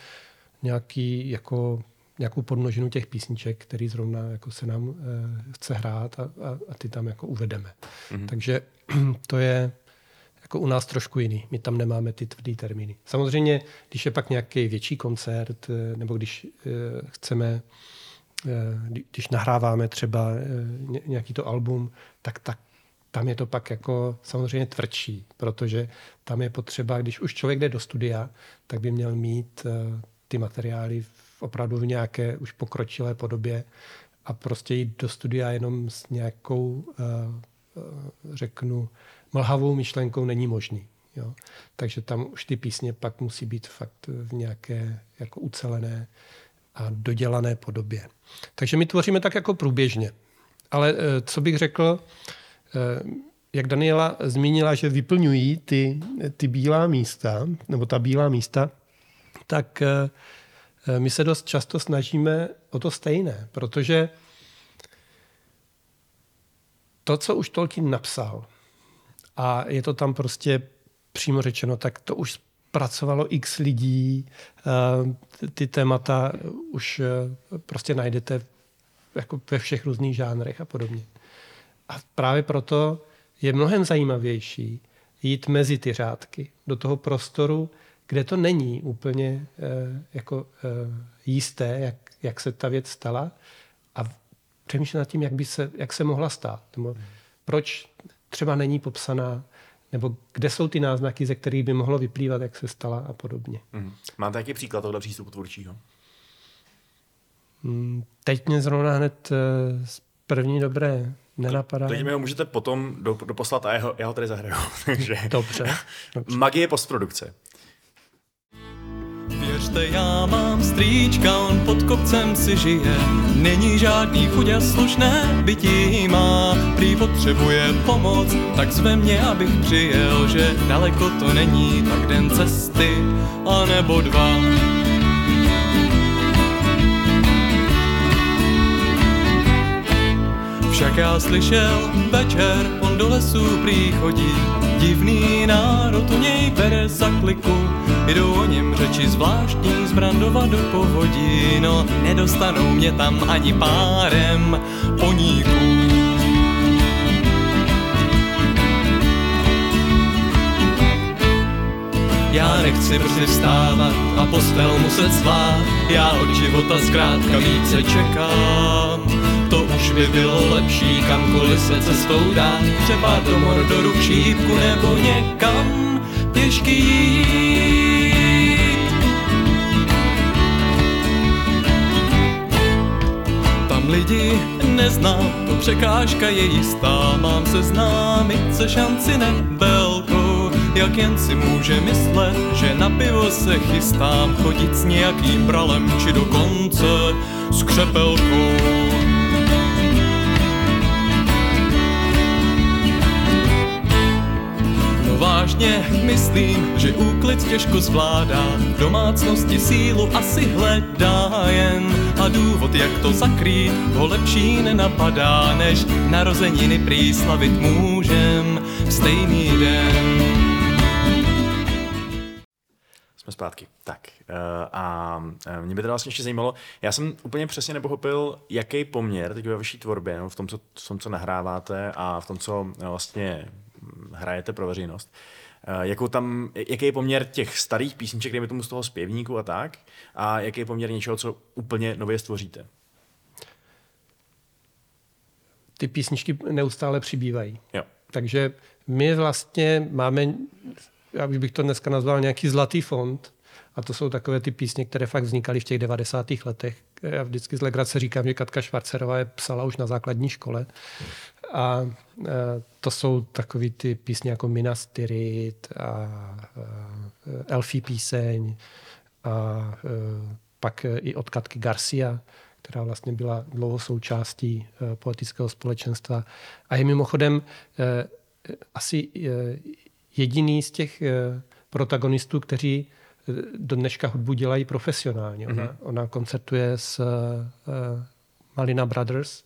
Speaker 3: nějaký jako nějakou podnožinu těch písniček, který zrovna jako se nám e, chce hrát a, a, a ty tam jako uvedeme. Mm-hmm. Takže (clears throat) to je jako u nás trošku jiný. My tam nemáme ty tvrdý termíny. Samozřejmě, když je pak nějaký větší koncert, eh, nebo když eh, chceme, eh, když nahráváme třeba nějaký to album, tak, tak tam je to pak jako samozřejmě tvrdší, protože tam je potřeba, když už člověk jde do studia, tak by měl mít ty materiály v opravdu v nějaké už pokročilé podobě a prostě jít do studia jenom s nějakou, řeknu, mlhavou myšlenkou není možný. Jo? Takže tam už ty písně pak musí být fakt v nějaké jako ucelené a dodělané podobě. Takže my tvoříme tak jako průběžně. Ale eh, co bych řekl, eh, jak Daniela zmínila, že vyplňují ty, ty bílá místa, nebo ta bílá místa, tak eh, my se dost často snažíme o to stejné, protože to, co už Tolkien napsal, a je to tam prostě přímo řečeno, tak to už pracovalo x lidí, eh, ty témata už eh, prostě najdete jako ve všech různých žánrech a podobně. A právě proto je mnohem zajímavější jít mezi ty řádky, do toho prostoru, kde to není úplně eh, jako jisté, jak, jak se ta věc stala a přemýšlet nad tím, jak, by se, jak se mohla stát. Proč třeba není popsaná, nebo kde jsou ty náznaky, ze kterých by mohlo vyplývat, jak se stala a podobně.
Speaker 1: Mm. Máte jaký příklad tohle přístupu tvůrčího?
Speaker 3: Mm, teď mě zrovna hned eh, z první dobré nenapadá.
Speaker 1: Teď mi ho můžete potom doposlat a já ho, já ho tady zahraju. (laughs) Takže...
Speaker 3: Dobře. Dobře.
Speaker 1: Magie postprodukce.
Speaker 5: Věřte, já mám strýčka, on pod kopcem si žije. Není žádný chuť a slušné bytí má. Prý potřebuje pomoc, tak zve mě, abych přijel, že daleko to není, tak den cesty, a nebo dva. Však já slyšel večer, on do lesů prý chodí, divný národ u něj bere za kliku, jdou o něm řeči zvláštní z Brandova do povodí, no nedostanou mě tam ani párem poníků. Já nechci brzy vstávat a postel muset svát, já od života zkrátka více čekám by bylo lepší kamkoliv se cestou dát, třeba do Mordoru k šípku nebo někam pěšky. Tam lidi neznám, to překážka je jistá, mám se známit se šanci nebelkou, jak jen si může myslet, že na pivo se chystám chodit s nějakým bralem či dokonce s křepelkou. Vážně myslím, že úklid těžko zvládá, v domácnosti sílu asi hledá jen a důvod, jak to zakrýt, ho lepší nenapadá, než narozeniny prý můžem v stejný den.
Speaker 1: Jsme zpátky. Tak eh, a eh, mě by to vlastně ještě zajímalo, já jsem úplně přesně nepochopil, jaký poměr teď ve vaší tvorbě, no, v, tom, co, v tom, co nahráváte a v tom, co eh, vlastně hrajete pro veřejnost, Eh, jakou tam, jaký je poměr těch starých písniček, dejme tomu z toho zpěvníku a tak, a jaký je poměr něčeho, co úplně nově stvoříte?
Speaker 3: Ty písničky neustále přibývají.
Speaker 1: Jo.
Speaker 3: Takže my vlastně máme, já bych to dneska nazval nějaký zlatý fond, a to jsou takové ty písně, které fakt vznikaly v těch 90. letech. Já vždycky z legrace říkám, že Katka Švarcerová je psala už na základní škole. A e, to jsou takový ty písně jako Minas Tirith a e, Elfí píseň a e, pak i od Katky Garcia, která vlastně byla dlouho součástí poetického společenstva. A je mimochodem asi jediný z těch protagonistů, kteří do dneška hudbu dělají profesionálně. Ona, mm-hmm. ona koncertuje s Malina Brothers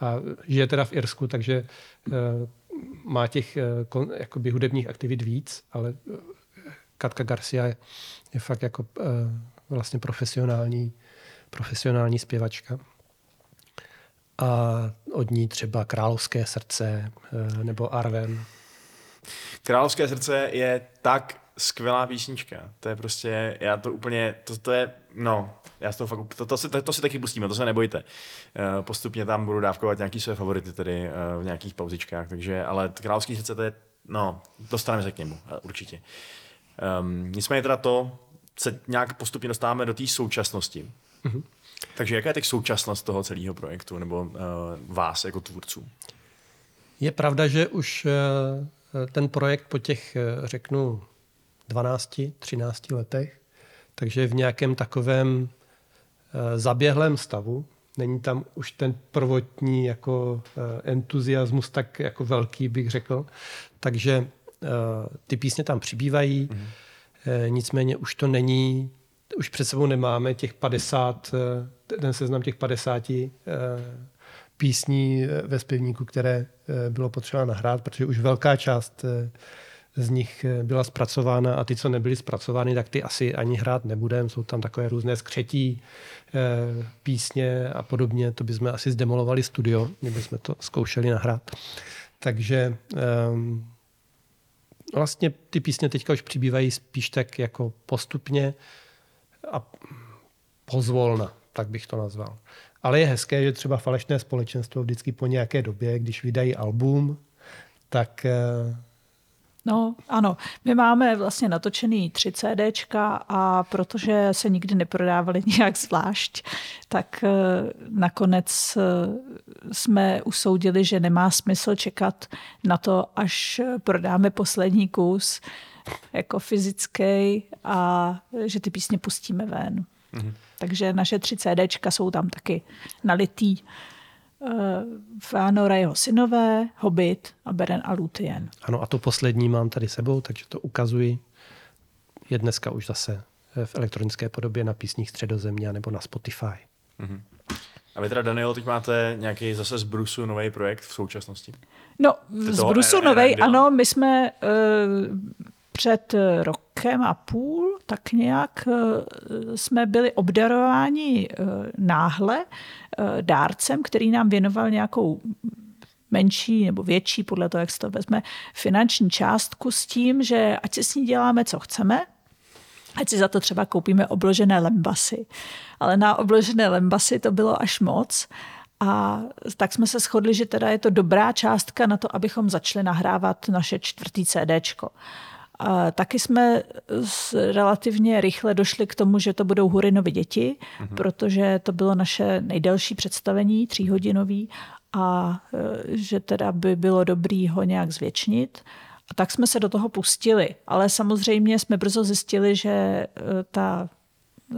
Speaker 3: a žije teda v Irsku, takže uh, má těch kon, jakoby hudebních aktivit víc, ale uh, Katka Garcia je, je fakt jako vlastně profesionální, profesionální zpěvačka. A od ní třeba Královské srdce nebo Arven.
Speaker 1: Královské srdce je tak skvělá písnička. To je prostě, já to úplně, to, to je, no, já z toho fakt, to, to, si, to, to si taky pustíme, to se nebojte. Uh, postupně tam budu dávkovat nějaký své favority tedy uh, v nějakých pauzičkách, takže, ale Královský srdce to je, no, dostaneme se k němu, uh, určitě. Um, nicméně teda to, se nějak postupně dostáváme do té současnosti. Mm-hmm. Takže jaká je teď současnost toho celého projektu, nebo uh, vás jako tvůrců?
Speaker 3: Je pravda, že už uh, ten projekt po těch, uh, řeknu, 12, 13 letech, takže v nějakém takovém uh, zaběhlém stavu. Není tam už ten prvotní jako uh, entuziasmus tak jako velký, bych řekl. Takže uh, ty písně tam přibývají. Eh, nicméně už to není, už před sebou nemáme těch 50, eh, ten seznam těch 50 eh, písní ve zpěvníku, které bylo potřeba nahrát, protože už velká část z nich byla zpracována a ty, co nebyly zpracovány, tak ty asi ani hrát nebudeme. Jsou tam takové různé skřetí písně a podobně. To bychom asi zdemolovali studio, kdyby jsme to zkoušeli nahrát. Takže um, vlastně ty písně teďka už přibývají spíš tak jako postupně a pozvolna, tak bych to nazval. Ale je hezké, že třeba falešné společenstvo vždycky po nějaké době, když vydají album, tak eh,
Speaker 2: No, ano. My máme vlastně natočený tři CDčka a protože se nikdy neprodávaly (laughs) nějak zvlášť, tak eh, nakonec eh, jsme usoudili, že nemá smysl čekat na to, až prodáme poslední kus jako fyzický a že ty písně pustíme ven. Mm-hmm. Takže naše tři CDčka jsou tam taky nalitý. Fánora jeho synové, Hobbit a Beren a Lúthien.
Speaker 3: Ano a to poslední mám tady sebou, takže to ukazuji. Je dneska už zase v elektronické podobě na písních Středozemě nebo na Spotify. Mm-hmm.
Speaker 1: A vy teda, Daniel, teď máte nějaký zase z Brusu nový projekt v současnosti?
Speaker 2: No, z Brusu nový, ano, my jsme uh, před rokem a půl tak nějak uh, jsme byli obdarováni uh, náhle Eh, dárcem, který nám věnoval nějakou menší nebo větší, podle toho, jak se to vezme, finanční částku s tím, že ať si s ní děláme, co chceme, ať si za to třeba koupíme obložené lembasy. Ale na obložené lembasy to bylo až moc. A tak jsme se shodli, že teda je to dobrá částka na to, abychom začali nahrávat naše čtvrtý CDčko. A taky jsme relativně rychle došli k tomu, že to budou Hurinovi děti, mm-hmm. protože to bylo naše nejdelší představení, tříhodinový, a e, že teda by bylo dobrý ho nějak zvětšnit. A tak jsme se do toho pustili. Ale samozřejmě jsme brzo zjistili, že e, ta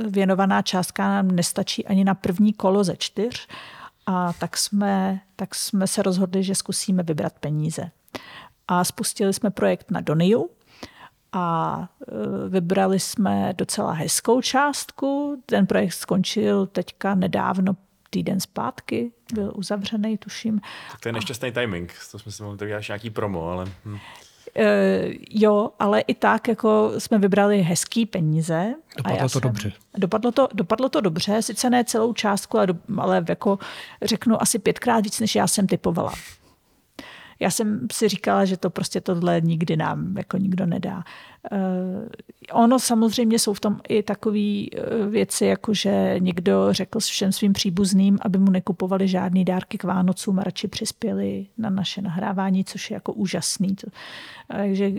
Speaker 2: věnovaná částka nám nestačí ani na první kolo ze čtyř. A tak jsme, tak jsme se rozhodli, že zkusíme vybrat peníze. A spustili jsme projekt na Doniu, a e, vybrali jsme docela hezkou částku. Ten projekt skončil teďka nedávno, týden zpátky, byl uzavřený, tuším.
Speaker 1: Tak to je nešťastný timing, to jsme si mohli tak nějaký promo, ale... Hm.
Speaker 2: Uh, jo, ale i tak jako jsme vybrali hezký peníze.
Speaker 3: Dopadlo a to jsem, dobře.
Speaker 2: Dopadlo to, dopadlo to dobře, sice ne celou částku, ale, do, ale jako řeknu asi pětkrát víc, než já jsem typovala já jsem si říkala, že to prostě tohle nikdy nám jako nikdo nedá. Uh, ono samozřejmě jsou v tom i takové uh, věci, jako že někdo řekl všem svým příbuzným, aby mu nekupovali žádný dárky k Vánocům a radši přispěli na naše nahrávání, což je jako úžasný. Takže uh,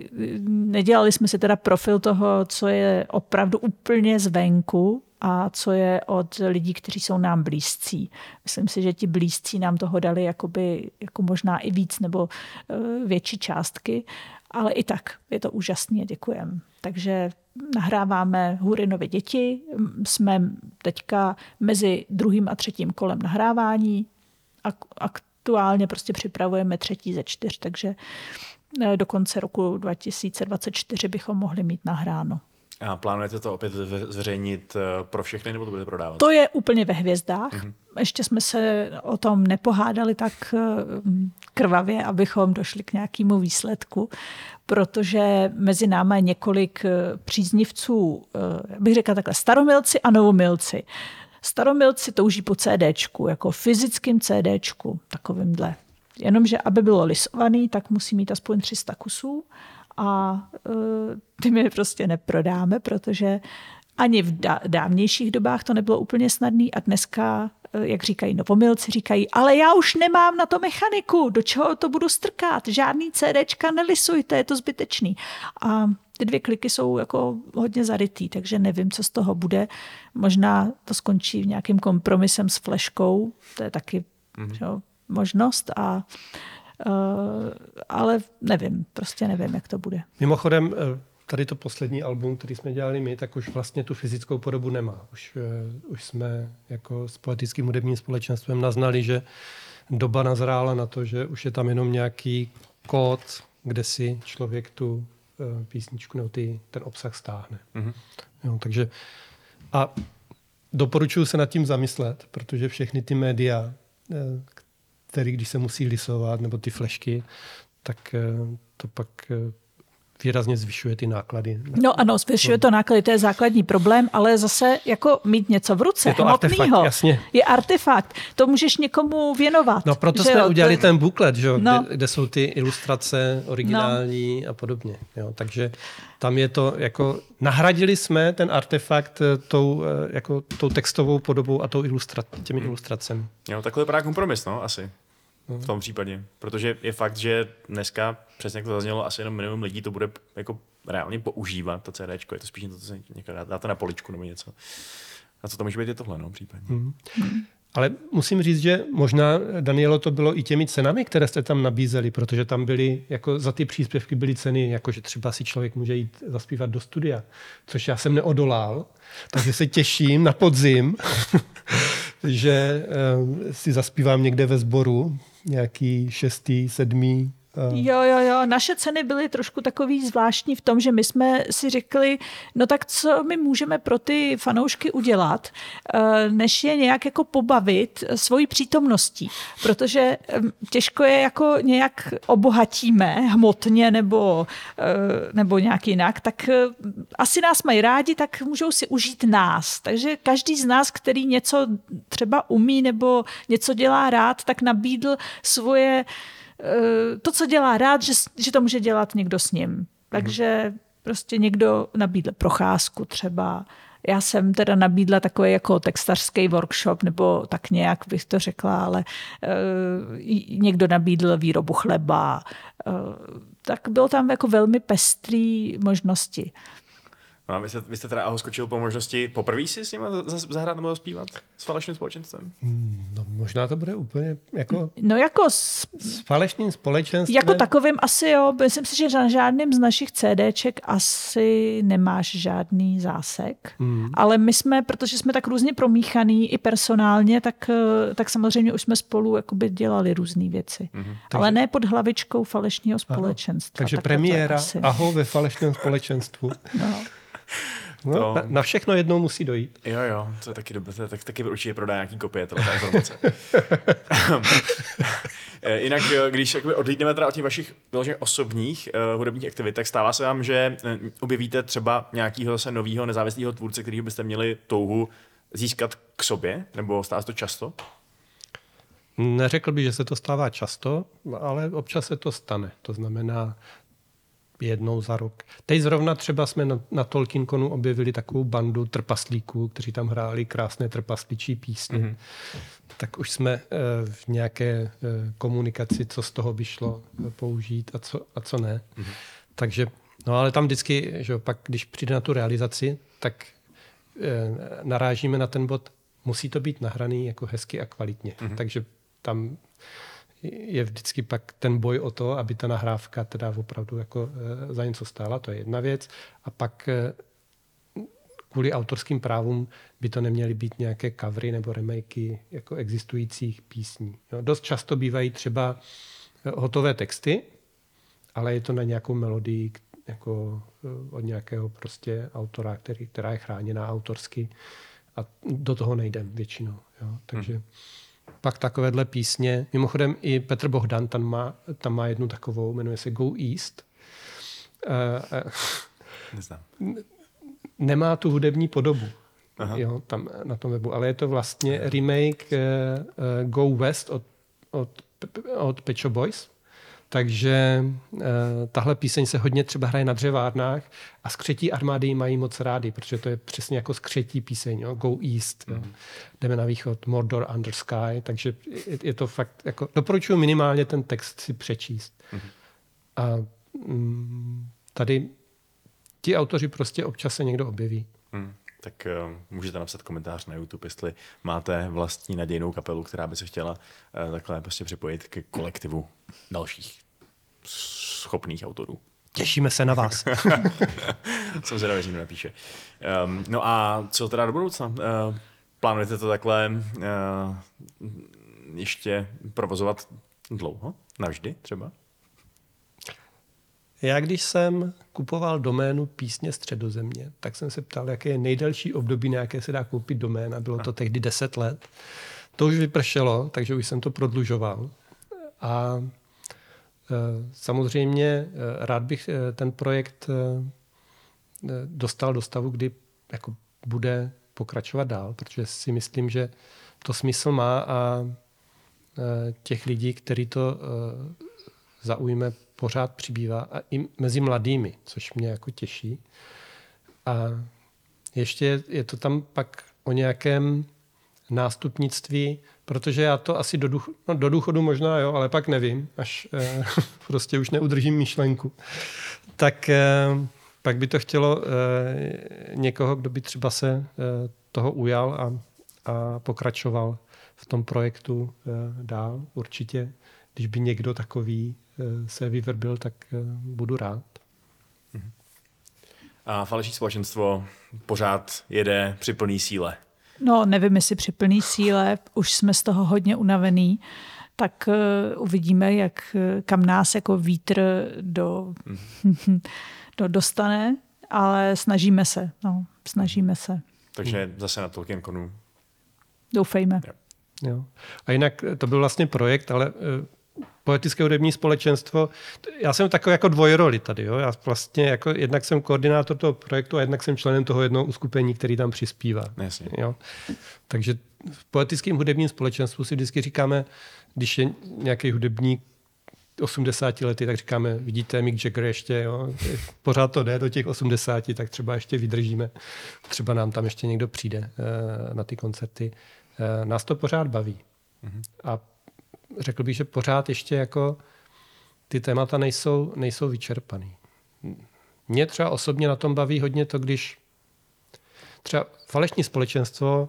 Speaker 2: nedělali jsme si teda profil toho, co je opravdu úplně zvenku, a co je od lidí, kteří jsou nám blízcí. Myslím si, že ti blízcí nám toho dali jakoby, jako možná i víc nebo eh, větší částky, ale i tak je to úžasný a děkujem. Takže nahráváme Hurinovi děti, jsme teďka mezi druhým a třetím kolem nahrávání a aktuálně prostě připravujeme třetí ze čtyř, takže eh, do konce roku 2024 bychom mohli mít nahráno.
Speaker 1: A plánujete to opět zveřejnit eh, pro všechny, nebo to budete prodávat?
Speaker 2: To je úplně ve hvězdách. Mm-hmm. Ještě jsme se o tom nepohádali tak eh, krvavě, abychom došli k nějakému výsledku, protože mezi námi je několik eh, příznivců, bych řekla takhle, staromilci a novomilci. Staromilci touží po CDčku, jako fyzickém CDčku, takovýmhle Jenomže, aby bylo lisovaný, tak musí mít aspoň 300 kusů a uh, ty my prostě neprodáme, protože ani v dávnějších dobách to nebylo úplně snadný a dneska, eh, jak říkají novomilci, říkají, ale já už nemám na to mechaniku, do čeho to budu strkat, žádný CDčka nelisujte, je to zbytečný. A ty dvě kliky jsou jako hodně zarytý, takže nevím, co z toho bude. Možná to skončí v nějakým kompromisem s fleškou, to je taky mm-hmm. jo, možnost a ale nevím, prostě nevím, jak to bude.
Speaker 3: Mimochodem, eh, tady to poslední album, který jsme dělali my, tak už vlastně tu fyzickou podobu nemá. Už, uh, už jsme jako s poetickým hudebním společenstvem naznali, že doba nazrála na to, že už je tam jenom nějaký kód, kde si člověk tu písničku nebo ty, ten obsah stáhne. Mm-hmm. Jo, takže a doporučuji se nad tím zamyslet, protože všechny ty média, který když se musí lisovat, nebo ty flešky, tak to pak výrazně zvyšuje ty náklady.
Speaker 2: No ano, zvyšuje to náklady, to je základní problém, ale zase jako mít něco v ruce,
Speaker 3: je to artefakt, jasně.
Speaker 2: je artefakt, to můžeš někomu věnovat.
Speaker 3: No proto jsme jo, udělali to... ten buklet, že? No. Kde, kde jsou ty ilustrace originální no. a podobně. Jo? Takže tam je to jako, nahradili jsme ten artefakt eh, tou, eh, jako, tou textovou podobou a tou ilustra, těmi ilustracemi.
Speaker 1: Jo, takhle vypadá kompromis, no, asi v tom případě. Protože je fakt, že dneska, přesně jak to zaznělo, asi jenom minimum lidí to bude jako reálně používat, to CD, je to spíš to, co se dáte na poličku nebo něco. A co to může být je tohle, no, případně. Mm.
Speaker 3: Ale musím říct, že možná, Danielo, to bylo i těmi cenami, které jste tam nabízeli, protože tam byly, jako za ty příspěvky byly ceny, jako že třeba si člověk může jít zaspívat do studia, což já jsem neodolal, takže se těším na podzim, (laughs) že uh, si zaspívám někde ve sboru, nějaký šestý, sedmý
Speaker 2: Jo, jo, jo. Naše ceny byly trošku takový zvláštní v tom, že my jsme si řekli, no tak co my můžeme pro ty fanoušky udělat, eh, než je nějak jako pobavit svojí přítomností. Protože těžko je jako nějak obohatíme hmotně nebo, eh, nebo nějak jinak, tak eh, asi nás mají rádi, tak můžou si užít nás. Takže každý z nás, který něco třeba umí nebo něco dělá rád, tak nabídl svoje Eh, to, co dělá rád, že, že to může dělat někdo s ním. Takže mm. prostě někdo nabídl procházku třeba. Já jsem teda nabídla takový jako textařský workshop, nebo tak nějak bych to řekla, ale uh, někdo nabídl výrobu chleba. Uh, tak bylo tam jako velmi pestrý možnosti.
Speaker 1: No a vy jste, vy jste teda Aho skočil po možnosti poprvé si s ním zahrát nebo zpívat s falešným společenstvem?
Speaker 3: Hmm, no možná to bude úplně jako...
Speaker 2: No jako s,
Speaker 3: s falešným společenstvem.
Speaker 2: Jako takovým asi jo. Myslím si, že na žádným z našich CDček asi nemáš žádný zásek. Hmm. Ale my jsme, protože jsme tak různě promíchaný i personálně, tak, eh, tak samozřejmě už jsme spolu jakoby dělali různé věci. Hmm. Takže... Ale ne pod hlavičkou falešního společenstva.
Speaker 3: Takže premiéra Aho ve falešném společenstvu. no. No, to... na, na všechno jednou musí dojít.
Speaker 1: Jo, jo, to je taky dobré, to je, tak, taky určitě prodá nějaký kopie, tohle informace. (laughs) Eh, jinak, eh, když odlídneme teda od těch vašich vyloženě osobních uh, hudebních aktivit, tak stává se vám, že objevíte třeba nějakého zase nového nezávislého tvůrce, kterého byste měli touhu získat k sobě, nebo stává se to často?
Speaker 3: Neřekl bych, že se to stává často, ale občas se to stane. To znamená, jednou za rok. Teď zrovna třeba jsme na, na Tolkienkonu objevili takovou bandu trpaslíků, kteří tam hráli krásné trpasličí písně. Mm-hmm. Tak už jsme uh, v nějaké uh, komunikaci, co z toho by šlo uh, použít a co, a co ne. Mm-hmm. Takže, no ale tam vždycky, že pak když přijde na tu realizaci, tak narážíme na ten bod, musí to být nahraný jako hezky a kvalitně. Mm-hmm. Takže tam je vždycky pak ten boj o to, aby ta nahrávka teda opravdu jako e, za něco stála, to je jedna věc. A pak e, kvůli autorským právům by to neměly být nějaké covery nebo remakey jako existujících písní. Jo, dost často bývají třeba e, hotové texty, ale je to na nějakou melodii jako od nějakého prostě autora, který, která je chráněná autorsky a do toho nejdem většinou. Jo. Takže hmm pak takovéhle písně. Mimochodem i Petr Bohdan tam má, tam má jednu takovou, jmenuje se Go East. Uh, uh, Neznám. (laughs) Nemá tu hudební podobu. Aha. Jo, tam na tom webu, ale je to vlastně remake uh, Go West od, od od Pet Shop Boys. Takže e, tahle píseň se hodně třeba hraje na dřevárnách a skřetí armády mají moc rádi, protože to je přesně jako skřetí píseň, jo? Go East, mm. jo? jdeme na východ, Mordor Under Sky, takže je, je to fakt, jako, doporučuji minimálně ten text si přečíst. Mm. A mm, tady ti autoři prostě občas se někdo objeví.
Speaker 1: Hmm. Tak uh, můžete napsat komentář na YouTube, jestli máte vlastní nadějnou kapelu, která by se chtěla uh, takhle prostě připojit ke kolektivu dalších schopných autorů.
Speaker 3: Těšíme se na vás. (laughs)
Speaker 1: Jsem zvědavý, že mi napíše. Um, no a co teda do budoucna? Uh, plánujete to takhle uh, ještě provozovat dlouho? Navždy třeba?
Speaker 3: Já když jsem kupoval doménu písně Středozemě, tak jsem se ptal, jaké je nejdelší období, na jaké se dá koupit doména. Bylo to tehdy 10 let. To už vypršelo, takže už jsem to prodlužoval. A samozřejmě e, rád bych e, ten projekt dostal do stavu, kdy jako bude pokračovat dál, protože si myslím, že to smysl má a těch lidí, kteří to zaujme, pořád přibývá a i mezi mladými, což mě jako těší. A ještě je to tam pak o nějakém nástupnictví, protože já to asi do, duch, no do důchodu možná jo, ale pak nevím, až eh, (laughs) prostě už neudržím myšlenku. Tak eh, pak by to chtělo eh, někoho, kdo by třeba se eh, toho ujal a, a pokračoval v tom projektu eh, dál. Určitě, když by někdo takový Eh, se vyvrbil, tak eh, budu rád.
Speaker 1: Mhm. A falešní společenstvo pořád jede při plný síle.
Speaker 2: No, nevím, jestli při plný síle, už jsme z toho hodně unavený, tak uh, uvidíme, jak, kam nás jako vítr do, mm. (laughs) do dostane, ale snažíme se, no, snažíme se.
Speaker 1: Takže zase na Tolkien Konu.
Speaker 2: Doufejme.
Speaker 3: Jo. Jo. A jinak to byl vlastně projekt, ale poetické hudební společenstvo. Já jsem takový jako dvojroli tady. Jo? Já vlastně jako jednak jsem koordinátor toho projektu a jednak jsem členem toho jednoho uskupení, který tam přispívá.
Speaker 1: Jasně.
Speaker 3: Jo? Takže v poetickém hudebním společenstvu si vždycky říkáme, když je nějaký hudebník 80 lety, tak říkáme, vidíte, Mick Jagger ještě, jo, pořád to jde do těch 80, tak třeba ještě vydržíme. Třeba nám tam ještě někdo přijde uh, na ty koncerty. Uh, nás to pořád baví. Mm-hmm. A řekl bych, že pořád ještě jako ty témata nejsou, nejsou vyčerpaný. Mě třeba osobně na tom baví hodně to, když třeba falešní společenstvo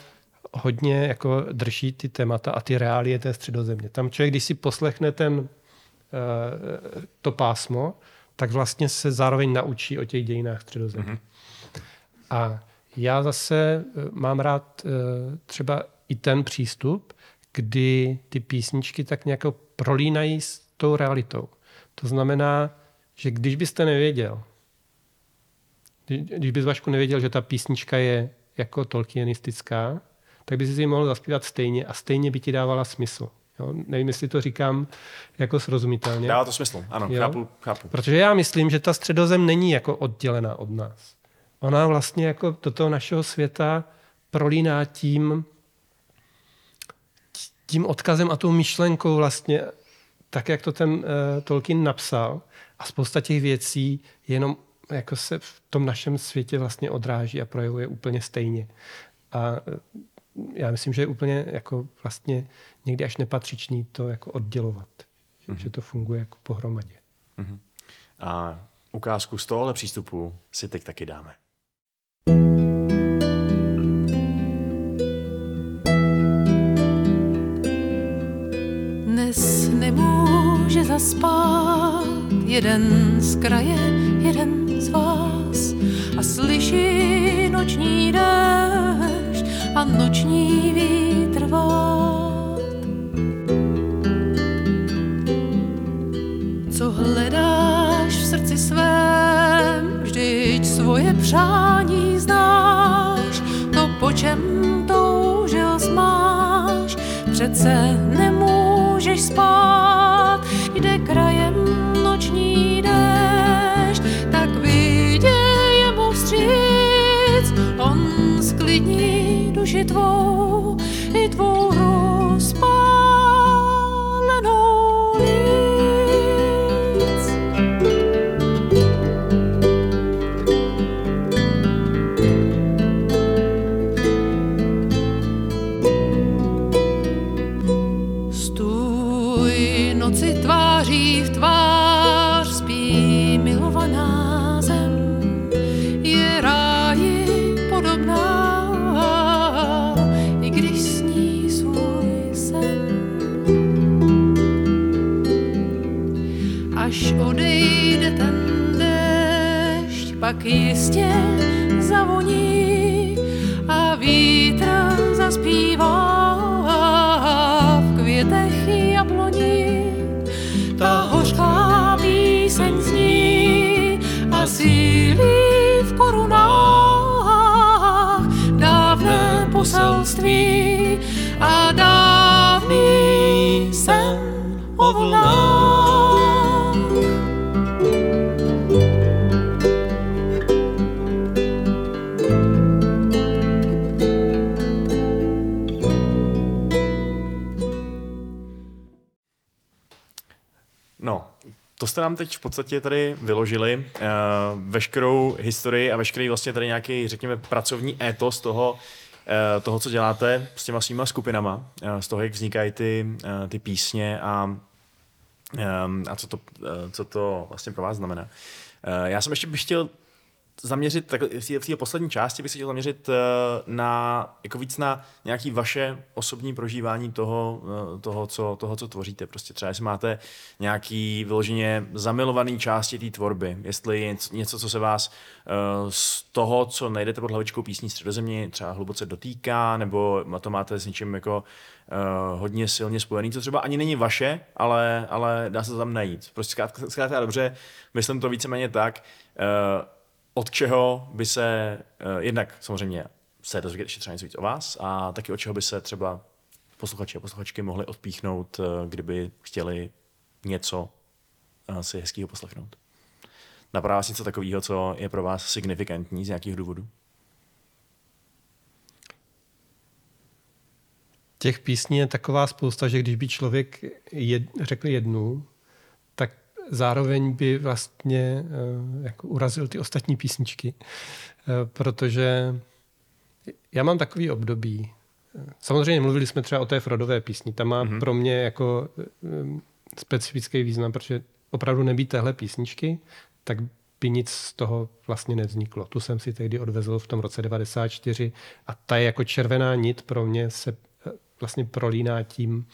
Speaker 3: hodně jako drží ty témata a ty reálie té středozemě. Tam člověk, když si poslechne ten, eh, to pásmo, tak vlastně se zároveň naučí o těch dějinách středozemě. Mm-hmm. A já zase eh, mám rád eh, třeba i ten přístup, kdy ty písničky tak nějak prolínají s tou realitou. To znamená, že když byste nevěděl, když bys Vašku nevěděl, že ta písnička je jako tolkienistická, tak bys si ji mohl zaspívat stejně a stejně by ti dávala smysl. Jo? Nevím, jestli to říkám jako srozumitelně.
Speaker 1: Dává to smysl, ano, jo? chápu, chápu.
Speaker 3: Protože já myslím, že ta středozem není jako oddělená od nás. Ona vlastně jako do toho našeho světa prolíná tím, tím odkazem a tou myšlenkou vlastně, tak jak to ten uh, Tolkien napsal, a spousta těch věcí jenom jako se v tom našem světě vlastně odráží a projevuje úplně stejně. A uh, já myslím, že je úplně jako vlastně někdy až nepatřičný to jako oddělovat. Mm-hmm. Že to funguje jako pohromadě. Mm-hmm.
Speaker 1: A ukázku z tohohle přístupu si teď taky dáme.
Speaker 9: Zaspát. Jeden z kraje, jeden z vás a slyší noční déšť a noční vítr vát. Co hledáš v srdci svém, vždyť svoje přání znáš, to po čem toužil zmáš, přece nemůžeš spát, noční déšť, tak vyjde mu vstříc, on sklidní duši tvou i tvou
Speaker 1: jste nám teď v podstatě tady vyložili uh, veškerou historii a veškerý vlastně tady nějaký, řekněme, pracovní étos toho, uh, toho, co děláte s těma svýma skupinama, uh, z toho, jak vznikají ty, uh, ty písně a, um, a co, to, uh, co to vlastně pro vás znamená. Uh, já jsem ještě bych chtěl zaměřit, tak v té- poslední části bych se chtěl zaměřit eh, na, jako víc na nějaký vaše osobní prožívání toho, eh, toho, co, toho, co tvoříte. Prostě třeba, jestli máte nějaký vyloženě zamilovaný části té tvorby, jestli je něco- co se vás eh, z toho, co najdete pod hlavičkou písní středozemě, třeba hluboce dotýká, nebo to máte s něčím jako hodně silně spojený, co třeba ani není vaše, ale, ale dá se to tam najít. Prostě zkrátka, dobře, myslím to víceméně tak, od čeho by se uh, jednak samozřejmě se dozvědět ještě třeba něco víc o vás a taky od čeho by se třeba posluchači a posluchačky mohli odpíchnout, uh, kdyby chtěli něco uh, si hezkýho poslechnout. Napadá vás něco takového, co je pro vás signifikantní z nějakých důvodů?
Speaker 3: Těch písní je taková spousta, že když by člověk jed, řekl jednu, zároveň by vlastně eh, jako urazil ty ostatní písničky, Eh, protože já mám takový období. Samozřejmě mluvili jsme třeba o té Frodové písni. Ta má mm-hmm. pro mě jako eh, specifický význam, protože opravdu nebýt téhle písničky, tak by nic z toho vlastně nevzniklo. Tu jsem si tehdy odvezl v tom roce 94 a ta je jako červená nit pro mě se eh, vlastně prolíná tím,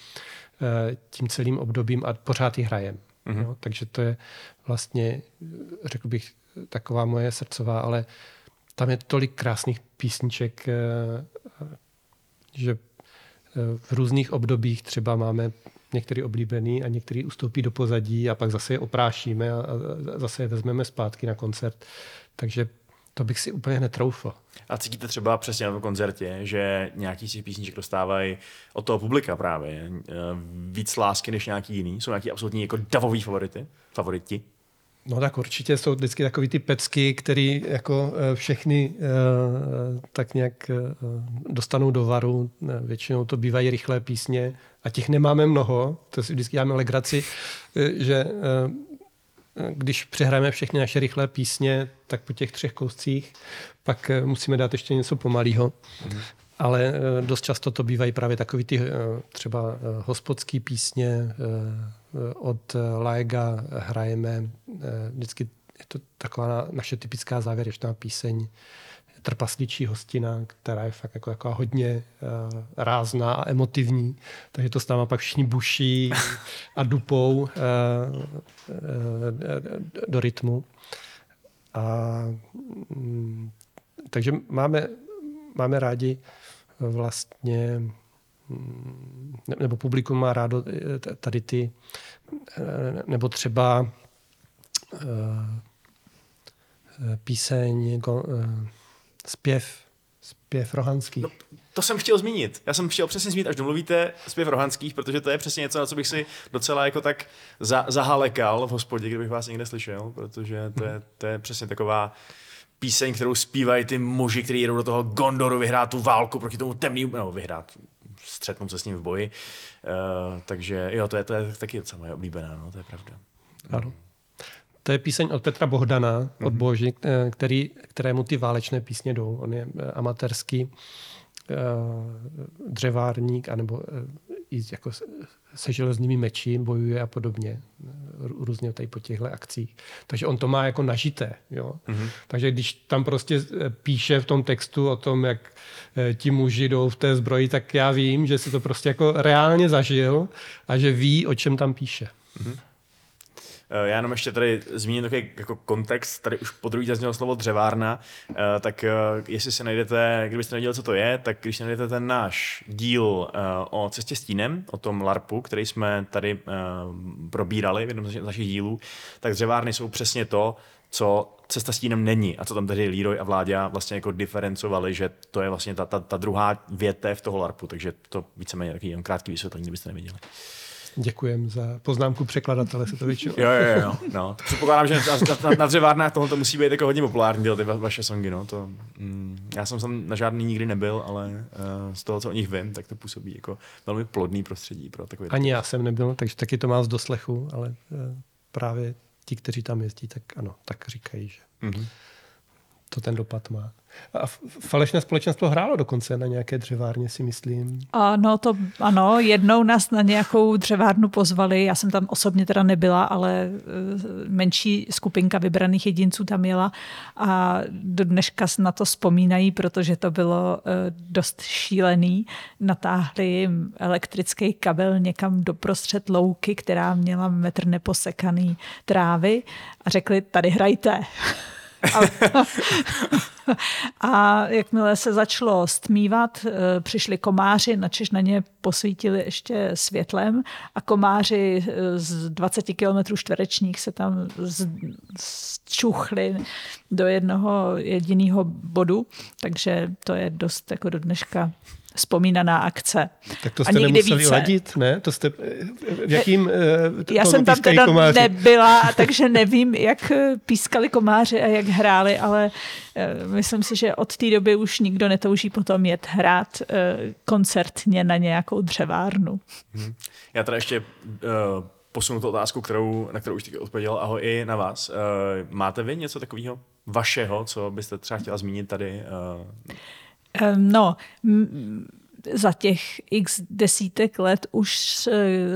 Speaker 3: eh, tím celým obdobím a pořád ji hrajem. Mm-hmm. Jo? Takže to je vlastně, řekl bych, taková moje srdcová, ale tam je tolik krásných písniček, eh, že eh, v různých obdobích třeba máme některý oblíbený a některý ustoupí do pozadí a pak zase je oprášíme a zase je vezmeme zpátky na koncert. Takže to bych si úplně netroufl.
Speaker 1: A cítíte třeba přesně na tom koncertě, že nějaký z těch písniček dostávají od toho publika právě eh, víc lásky než nějaký jiný? Jsou nějaký absolutní jako davový favority? Favoriti?
Speaker 3: No tak určitě jsou vždycky takový ty pecky, který jako eh, všechny eh, tak nějak dostanou do varu. Většinou to bývají rychlé písně a těch nemáme mnoho. To si vždycky děláme legraci, že když přehrajeme všechny naše rychlé písně, tak po těch třech kouscích pak eh, musíme dát ještě něco pomalého. Ale eh, dost často to bývají právě takový ty eh, třeba hospodský písně od Laega hrajeme. Vždycky je to taková na- naše typická závěrečná píseň trpasličí hostina, která je fakt jako taková hodně uh, rázná a emotivní, takže to s náma pak všichni buší a dupou uh, uh, do rytmu. A, mm, takže máme, máme rádi vlastně mm, ne- nebo publikum má rádo tady ty, nebo třeba píseň, zpěv, zpěv rohanský.
Speaker 1: No, to jsem chtěl zmínit. Já jsem chtěl přesně zmínit, až domluvíte zpěv rohanských, protože to je přesně něco, na co bych si docela jako tak za, zahalekal v hospodě, kdybych vás někde slyšel, protože to je, to je přesně taková píseň, kterou zpívají ty muži, kteří jedou do toho Gondoru vyhrát tu válku proti tomu temnému, no vyhrát, střetnout se s ním v boji. Uh, takže jo, to je, to je taky docela moje oblíbená, no, to je pravda.
Speaker 3: Ano. To je píseň od Petra Bohdana, od Boži, eh, který, kterému ty válečné písně jdou. On je eh, amatérský eh, dřevárník, anebo i jako se- železnými meči bojuje a podobně. Rů- Různě tady po těchto akcích. Takže on to má jako nažité. Jo? Mm-hmm. Takže když tam prostě píše v tom textu o tom, jak ti muži jdou v té zbroji, tak já vím, že si to prostě jako reálně zažil a že ví, o čem tam píše.
Speaker 1: Eh, Já jenom ještě tady zmíním takový jako kontext, tady už po druhý zaznělo slovo dřevárna, eh, tak eh, jestli se najdete, kdybyste nevěděli, co to je, tak když se najdete ten náš díl eh, o cestě stínem, o tom LARPu, který jsme tady eh, probírali v jednom z našich dílů, tak dřevárny jsou přesně to, co cesta stínem není a co tam tedy Leroy a Vláďa vlastně jako diferencovali, že to je vlastně ta, ta, ta druhá větev toho LARPu, takže to víceméně takový jen krátký vysvětlení, kdybyste neviděli.
Speaker 3: Děkujem za poznámku překladatele, se to většinou.
Speaker 1: Jo, jo, jo. No. Předpokládám, že na, na, na dřevárnách tohle to musí být jako hodně populární, ty va, vaše songy. No. To, mm, já jsem tam na žádný nikdy nebyl, ale uh, z toho, co o nich vím, tak to působí jako velmi plodný prostředí pro takové.
Speaker 3: Ani já jsem nebyl, takže taky to mám z doslechu, ale uh, právě ti, kteří tam jezdí, tak ano, tak říkají, že mm-hmm. to ten dopad má. A falešné společenstvo hrálo dokonce na nějaké dřevárně, si myslím.
Speaker 2: Ano, to, ano, jednou nás na nějakou dřevárnu pozvali, já jsem tam osobně teda nebyla, ale e, menší skupinka vybraných jedinců tam jela a do dneška na to vzpomínají, protože to bylo e, dost šílený. Natáhli jim elektrický kabel někam doprostřed louky, která měla metr neposekaný trávy a řekli, tady hrajte. (laughs) A, jakmile se začalo stmívat, eh, přišli komáři, načež na ně posvítili ještě světlem a komáři eh, z 20 km čtverečních se tam zčuchli do jednoho jediného bodu, takže to je dost jako do dneška vzpomínaná akce.
Speaker 3: Tak to jste a nemuseli více. ladit, ne? To jste, v jakým
Speaker 2: to Já jsem tam teda komáři? nebyla, takže nevím, jak pískali komáři a jak hráli, ale myslím si, že od té doby už nikdo netouží potom jet hrát koncertně na nějakou dřevárnu.
Speaker 1: Hmm. Já teda ještě uh, posunu tu otázku, kterou, na kterou už teď odpověděl, ahoj i na vás. Uh, máte vy něco takového vašeho, co byste třeba chtěla zmínit tady? Uh,
Speaker 2: No, za těch x desítek let už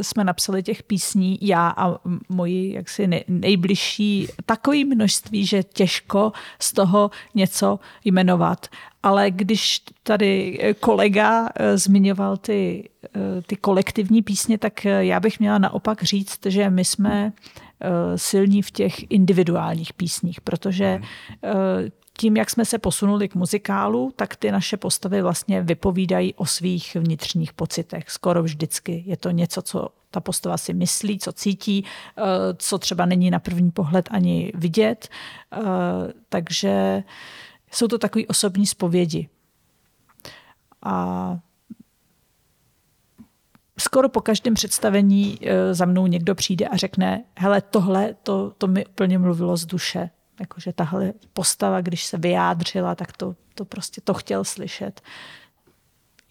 Speaker 2: jsme napsali těch písní, já a moji jaksi nejbližší, takový množství, že těžko z toho něco jmenovat. Ale když tady kolega eh, zmiňoval ty, eh, ty kolektivní písně, tak eh, já bych měla naopak říct, že my jsme silní v těch individuálních písních, protože tím, jak jsme se posunuli k muzikálu, tak ty naše postavy vlastně vypovídají o svých vnitřních pocitech. Skoro vždycky je to něco, co ta postava si myslí, co cítí, eh, co třeba není na první pohled ani vidět. Eh, takže jsou to takové osobní zpovědi. A skoro po každém představení eh, za mnou někdo přijde a řekne, hele, tohle, to, to mi úplně mluvilo z duše jakože tahle postava, když se vyjádřila, tak to, to prostě to chtěl slyšet.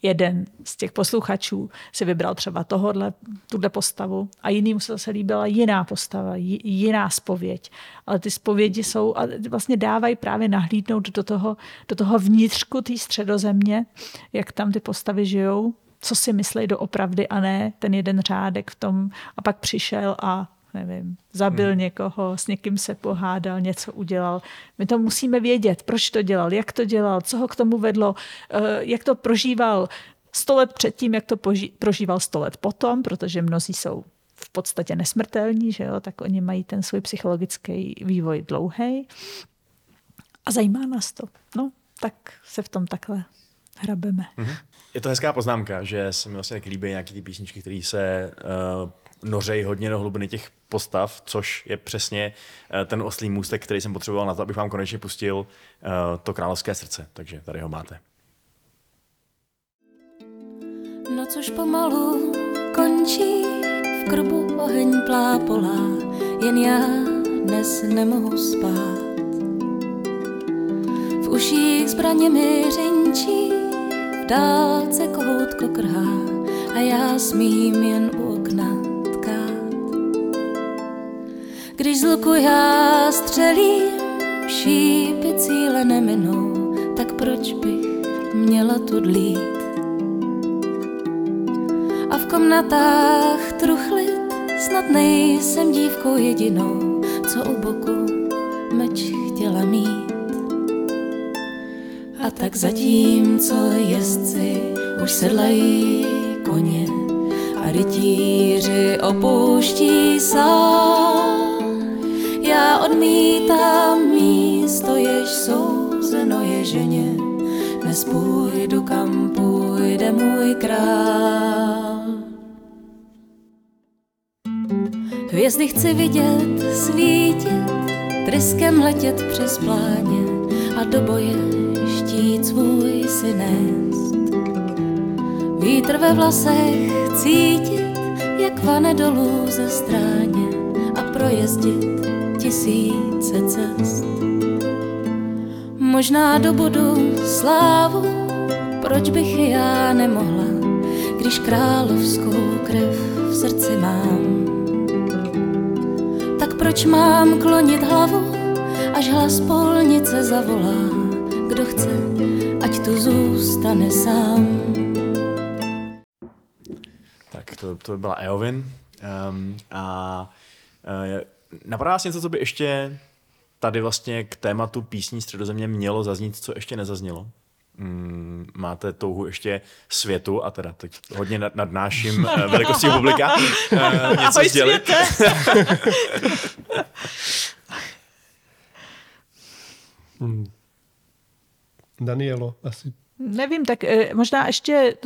Speaker 2: Jeden z těch posluchačů si vybral třeba tohohle, tuhle postavu a jiným se zase líbila jiná postava, jiná spověď. Ale ty spovědi jsou a vlastně dávají právě nahlídnout do toho, do toho vnitřku té středozemě, jak tam ty postavy žijou, co si myslí doopravdy a ne ten jeden řádek v tom a pak přišel a nevím, zabil hmm. někoho, s někým se pohádal, něco udělal. My to musíme vědět, proč to dělal, jak to dělal, co ho k tomu vedlo, eh, jak to prožíval sto let předtím, jak to prožíval sto let potom, protože mnozí jsou v podstatě nesmrtelní, že jo, tak oni mají ten svůj psychologický vývoj dlouhý. A zajímá nás to. No, tak se v tom takhle hrabeme.
Speaker 1: Mm-hmm. Je to hezká poznámka, že se mi vlastně líbí nějaké ty písničky, které se uh, nořej hodně do hlubiny těch postav, což je přesně eh, ten oslý můstek, který jsem potřeboval na to, abych vám konečně pustil eh, to královské srdce. Takže tady ho máte.
Speaker 10: No což pomalu končí, v krbu oheň plápolá, jen já dnes nemohu spát. V uších zbraně mi řinčí, v dálce kohoutko krhá a já smím jen u když z luku já střelím, šípy cíle neminou, tak proč bych měla tudlít? A v komnatách truchlit, snad nejsem dívkou jedinou, co u boku meč chtěla mít. A tak zatím, co jezdci už sedlají koně a rytíři opouští sám, já odmítám místo, jež souzeno je ženě. Dnes půjdu, kam půjde můj král. Hvězdy chci vidět svítit, tryskem letět přes pláně a do boje štít svůj si nést. Vítr ve vlasech cítit, jak vane dolů ze stráně a projezdit tisíce cest. Možná dobudu slávu, proč bych já nemohla, když královskou krev v srdci mám. Tak proč mám klonit hlavu, až hlas polnice zavolá, kdo chce, ať tu zůstane sám.
Speaker 1: Tak to, to byla Eowyn. Um, a uh, napadá vás něco, co by ještě tady vlastně k tématu písní Středozemě mělo zaznít, co ještě nezaznělo? Mm, máte touhu ještě světu a teda teď hodně nad, nad naším uh, velikostí publika. Uh, (laughs) něco
Speaker 2: Ahoj,
Speaker 1: sdělit. (laughs)
Speaker 3: Hmm. Danielo, asi
Speaker 2: Nevím, tak eh, možná ještě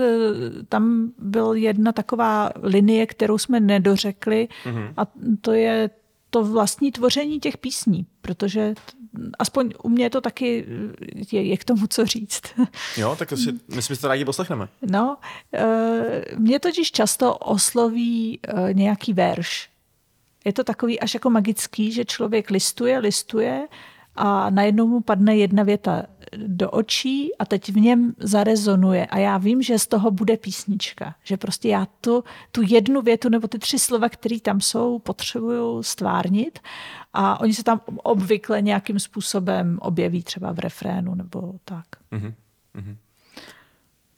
Speaker 2: tam byl jedna taková linie, kterou jsme nedořekli
Speaker 1: Mhm.
Speaker 2: a to je to vlastní tvoření těch písní, protože aspoň u mě to taky je, je k tomu co říct. (laughs)
Speaker 1: Jo, tak to si, my si to rádi poslechneme.
Speaker 2: No, eh, mě totiž často osloví eh, nějaký verš. Je to takový až jako magický, že člověk listuje, listuje a najednou mu padne jedna věta do očí a teď v něm zarezonuje. A já vím, že z toho bude písnička. Že prostě já tu, tu jednu větu nebo ty tři slova, které tam jsou, potřebuju stvárnit a oni se tam obvykle nějakým způsobem objeví třeba v refrénu nebo tak.
Speaker 1: Mhm. Mhm.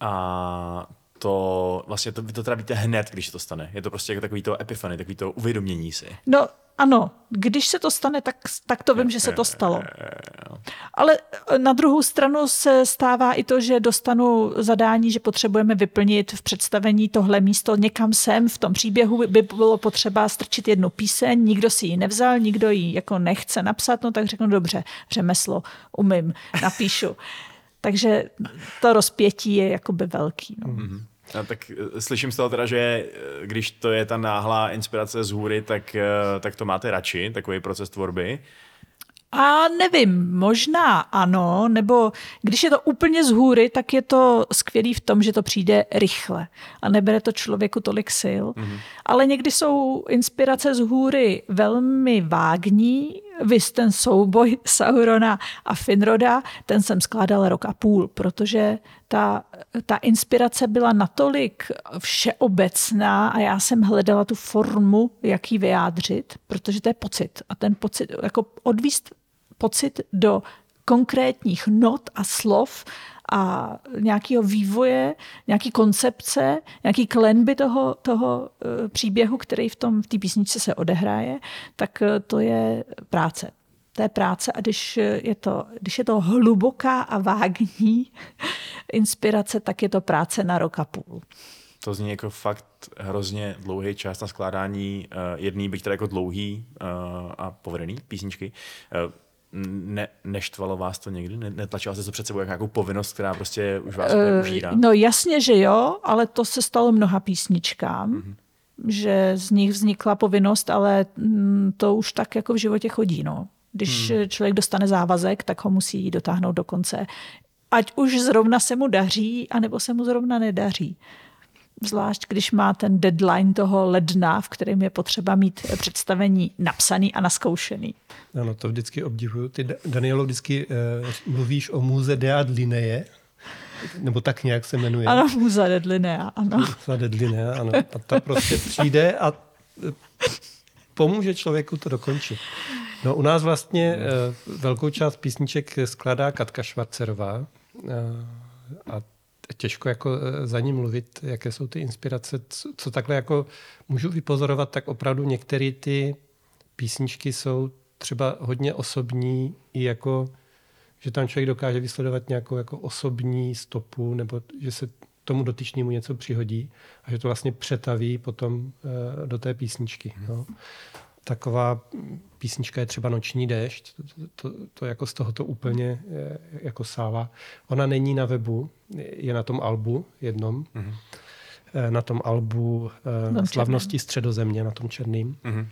Speaker 1: A to vlastně to, vy to teda víte hned, když se to stane. Je to prostě jako takový to epifany, takový to uvědomění si.
Speaker 2: No ano, když se to stane, tak, tak to vím, že se to stalo. Ale na druhou stranu se stává i to, že dostanu zadání, že potřebujeme vyplnit v představení tohle místo někam sem. V tom příběhu by bylo potřeba strčit jednu píseň, nikdo si ji nevzal, nikdo ji jako nechce napsat, no tak řeknu dobře, řemeslo, umím, napíšu. (laughs) Takže to rozpětí je jakoby velký. No.
Speaker 1: Mhm. A tak eh, slyším z toho teda, že eh, když to je ta náhlá inspirace z hůry, tak, eh, tak to máte radši, takový proces tvorby.
Speaker 2: A nevím, možná ano, nebo když je to úplně z hůry, tak je to skvělý v tom, že to přijde rychle a nebere to člověku tolik sil. Mm-hmm. Ale někdy jsou inspirace z hůry velmi vágní. Vys ten souboj Saurona a Finroda, ten jsem skládal rok a půl, protože ta, ta inspirace byla natolik všeobecná a já jsem hledala tu formu, jak ji vyjádřit, protože to je pocit. A ten pocit, jako odvíst pocit do konkrétních not a slov a nějakého vývoje, nějaký koncepce, nějaký klenby toho, toho eh, příběhu, který v tom v té písničce se odehraje, tak eh, to je práce. To je práce a když je to, když je to hluboká a vágní (laughs) inspirace, tak je to práce na rok a půl.
Speaker 1: To zní jako fakt hrozně dlouhý čas na skládání uh, jedný, byť teda jako dlouhý uh, a povedený písničky. Uh, ne, neštvalo vás to někdy? Ne, netlačila se to před sebou jako nějakou povinnost, která prostě už vás uh, užírá?
Speaker 2: No jasně, že jo, ale to se stalo mnoha písničkám. Mm-hmm že z nich vznikla povinnost, ale mm, to už tak jako v životě chodí. No. Když hmm. člověk dostane závazek, tak ho musí dotáhnout do konce. Ať už zrovna se mu daří, anebo se mu zrovna nedaří. Zvlášť, když má ten deadline toho ledna, v kterém je potřeba mít představení napsaný a naskoušený.
Speaker 3: Ano, to vždycky obdivuju. Ty, Danielo, vždycky uh, mluvíš o muze Dead Linnaea, nebo tak nějak se jmenuje.
Speaker 2: Ano, muza Dead Linnea, ano.
Speaker 3: Muza Dead Linnea, ano. A ta prostě přijde a pomůže člověku to dokončit. No u nás vlastně uh, velkou část písniček skládá Katka Švarcerová uh, a těžko jako za ní mluvit, jaké jsou ty inspirace, co, co takhle jako můžu vypozorovat, tak opravdu některé ty písničky jsou třeba hodně osobní i jako, že tam člověk dokáže vysledovat nějakou jako osobní stopu nebo že se tomu dotyčnému něco přihodí a že to vlastně přetaví potom uh, do té písničky. No. Taková písnička je třeba Noční déšť, to, to, to jako z tohoto úplně je, jako sáva. Ona není na webu, je na tom albu jednom, mm-hmm. na tom albu uh, Slavnosti středozemě, na tom černým. Mm-hmm.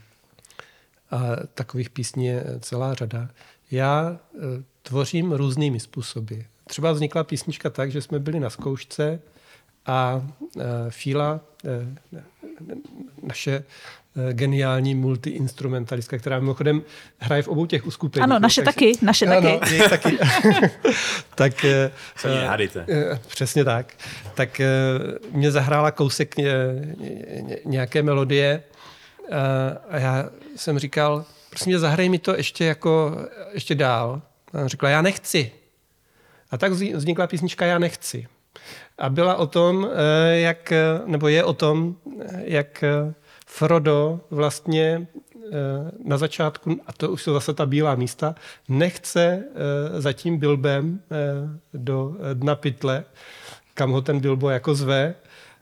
Speaker 3: a takových písní je celá řada. Já eh, tvořím různými způsoby. Třeba vznikla písnička tak, že jsme byli na zkoušce a uh, Fíla, uh, naše uh, geniální multiinstrumentalistka, která mimochodem hraje v obou těch uskupeních.
Speaker 2: Ano, naše
Speaker 3: takže,
Speaker 2: taky, naše
Speaker 3: ano,
Speaker 2: taky.
Speaker 3: jejich taky. (laughs) tak,
Speaker 1: Se uh, hádejte.
Speaker 3: uh, přesně tak. Tak uh, mě zahrála kousek uh, nějaké melodie uh, a já jsem říkal, prosím mě, zahraj mi to ještě jako, ještě dál. A řekla, já nechci. A tak vznikla písnička Já nechci. A byla o tom, jak, nebo je o tom, jak Frodo vlastně na začátku, a to už jsou zase ta bílá místa, nechce za tím Bilbem do dna pytle, kam ho ten Bilbo jako zve,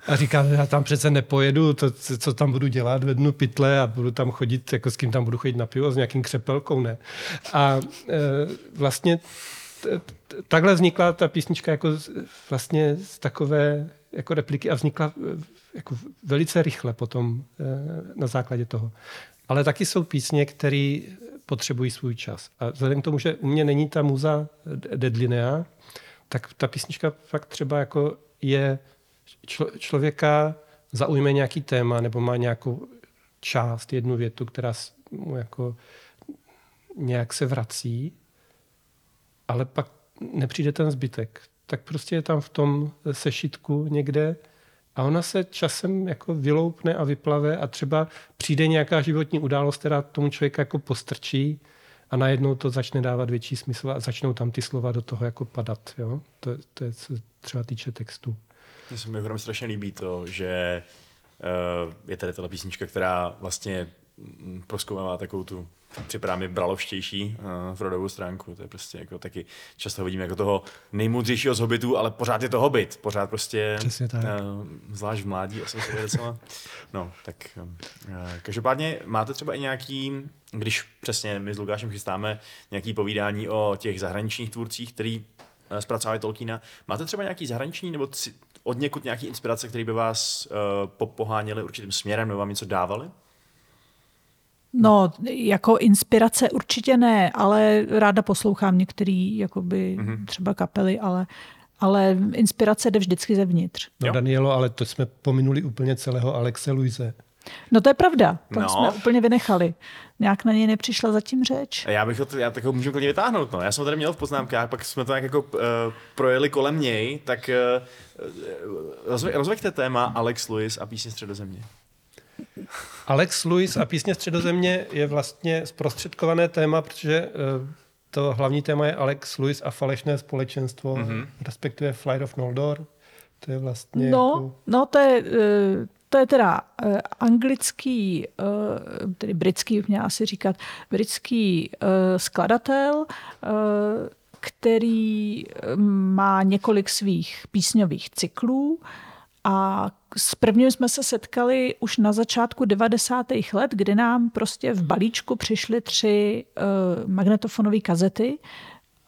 Speaker 3: a říká, já tam přece nepojedu, to, co tam budu dělat ve dnu pytle a budu tam chodit, jako s kým tam budu chodit na pivo, s nějakým křepelkou, ne. A e, vlastně takhle vznikla ta písnička jako vlastně z takové jako repliky a vznikla jako velice rychle potom na základě toho. Ale taky jsou písně, které potřebují svůj čas. A vzhledem k tomu, že u mě není ta muza deadlinea, tak ta písnička fakt třeba jako je člo, člověka zaujme nějaký téma nebo má nějakou část, jednu větu, která mu jako nějak se vrací, ale pak nepřijde ten zbytek. Tak prostě je tam v tom sešitku někde a ona se časem jako vyloupne a vyplave a třeba přijde nějaká životní událost, která tomu člověka jako postrčí a najednou to začne dávat větší smysl a začnou tam ty slova do toho jako padat. Jo? To, to je co třeba týče textu.
Speaker 1: Mně se mi strašně líbí to, že uh, je tady tato písnička, která vlastně proskoumává takovou tu připadá mi bralovštější uh, Frodovou stránku. To je prostě jako taky často vidíme jako toho nejmudřejšího z hobitů, ale pořád je to hobit. Pořád prostě,
Speaker 3: Přesně tak.
Speaker 1: Uh, zvlášť v mládí, asi se docela. No, tak uh, každopádně máte třeba i nějaký, když přesně my s Lukášem chystáme nějaký povídání o těch zahraničních tvůrcích, který uh, zpracovávají Tolkiena. Máte třeba nějaký zahraniční nebo od někud nějaký inspirace, které by vás uh, popoháněly určitým směrem nebo vám něco dávali?
Speaker 2: No, jako inspirace určitě ne, ale ráda poslouchám některý jakoby mm-hmm. třeba kapely, ale, ale inspirace jde vždycky zevnitř.
Speaker 3: No Danielo, ale to jsme pominuli úplně celého Alexe Luise.
Speaker 2: No to je pravda, to
Speaker 1: No.
Speaker 2: jsme úplně vynechali. Nějak na něj nepřišla zatím řeč.
Speaker 1: A Já bych to, já tak ho můžu klidně vytáhnout. No. Já jsem ho tady měl v poznámkách, pak jsme to nějak jako uh, projeli kolem něj, tak uh, rozve, rozveďte téma Alex Lewis a písně Středozemě.
Speaker 3: Alex Lewis a písně Středozemě je vlastně zprostředkované téma, protože eh, to hlavní téma je Alex Lewis a falešné společenstvo, mm-hmm. respektive Flight of Noldor. To je vlastně
Speaker 2: No,
Speaker 3: jako...
Speaker 2: no to je, eh, to je teda eh, anglický, tedy britský, měla asi říkat, britský skladatel, který má několik svých písňových cyklů a s prvním jsme se setkali už na začátku 90. let, kdy nám prostě v balíčku přišly tři uh, magnetofonové kazety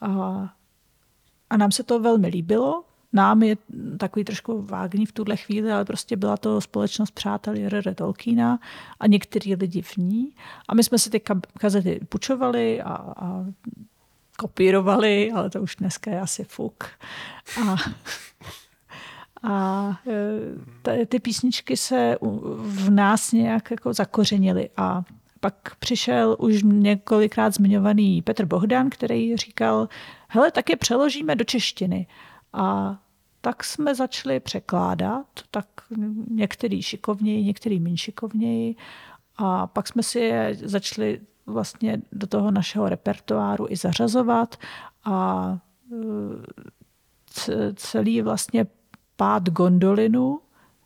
Speaker 2: a, a nám se to velmi líbilo. Nám je takový trošku vágní v tuhle chvíli, ale prostě byla to společnost přátel J.R.R. Tolkiena a některý lidi v ní. A my jsme si ty ka- kazety pučovali a, a kopírovali, ale to už dneska je asi fuk. A, a e, ty písničky se v nás nějak jako zakořenily a pak přišel už několikrát zmiňovaný Petr Bohdan, který říkal, hele, tak je přeložíme do češtiny. A tak jsme začali překládat, tak některý šikovněji, některý méně šikovněji. A pak jsme si je začali vlastně do toho našeho repertoáru i zařazovat a e, celý vlastně pád gondolinu,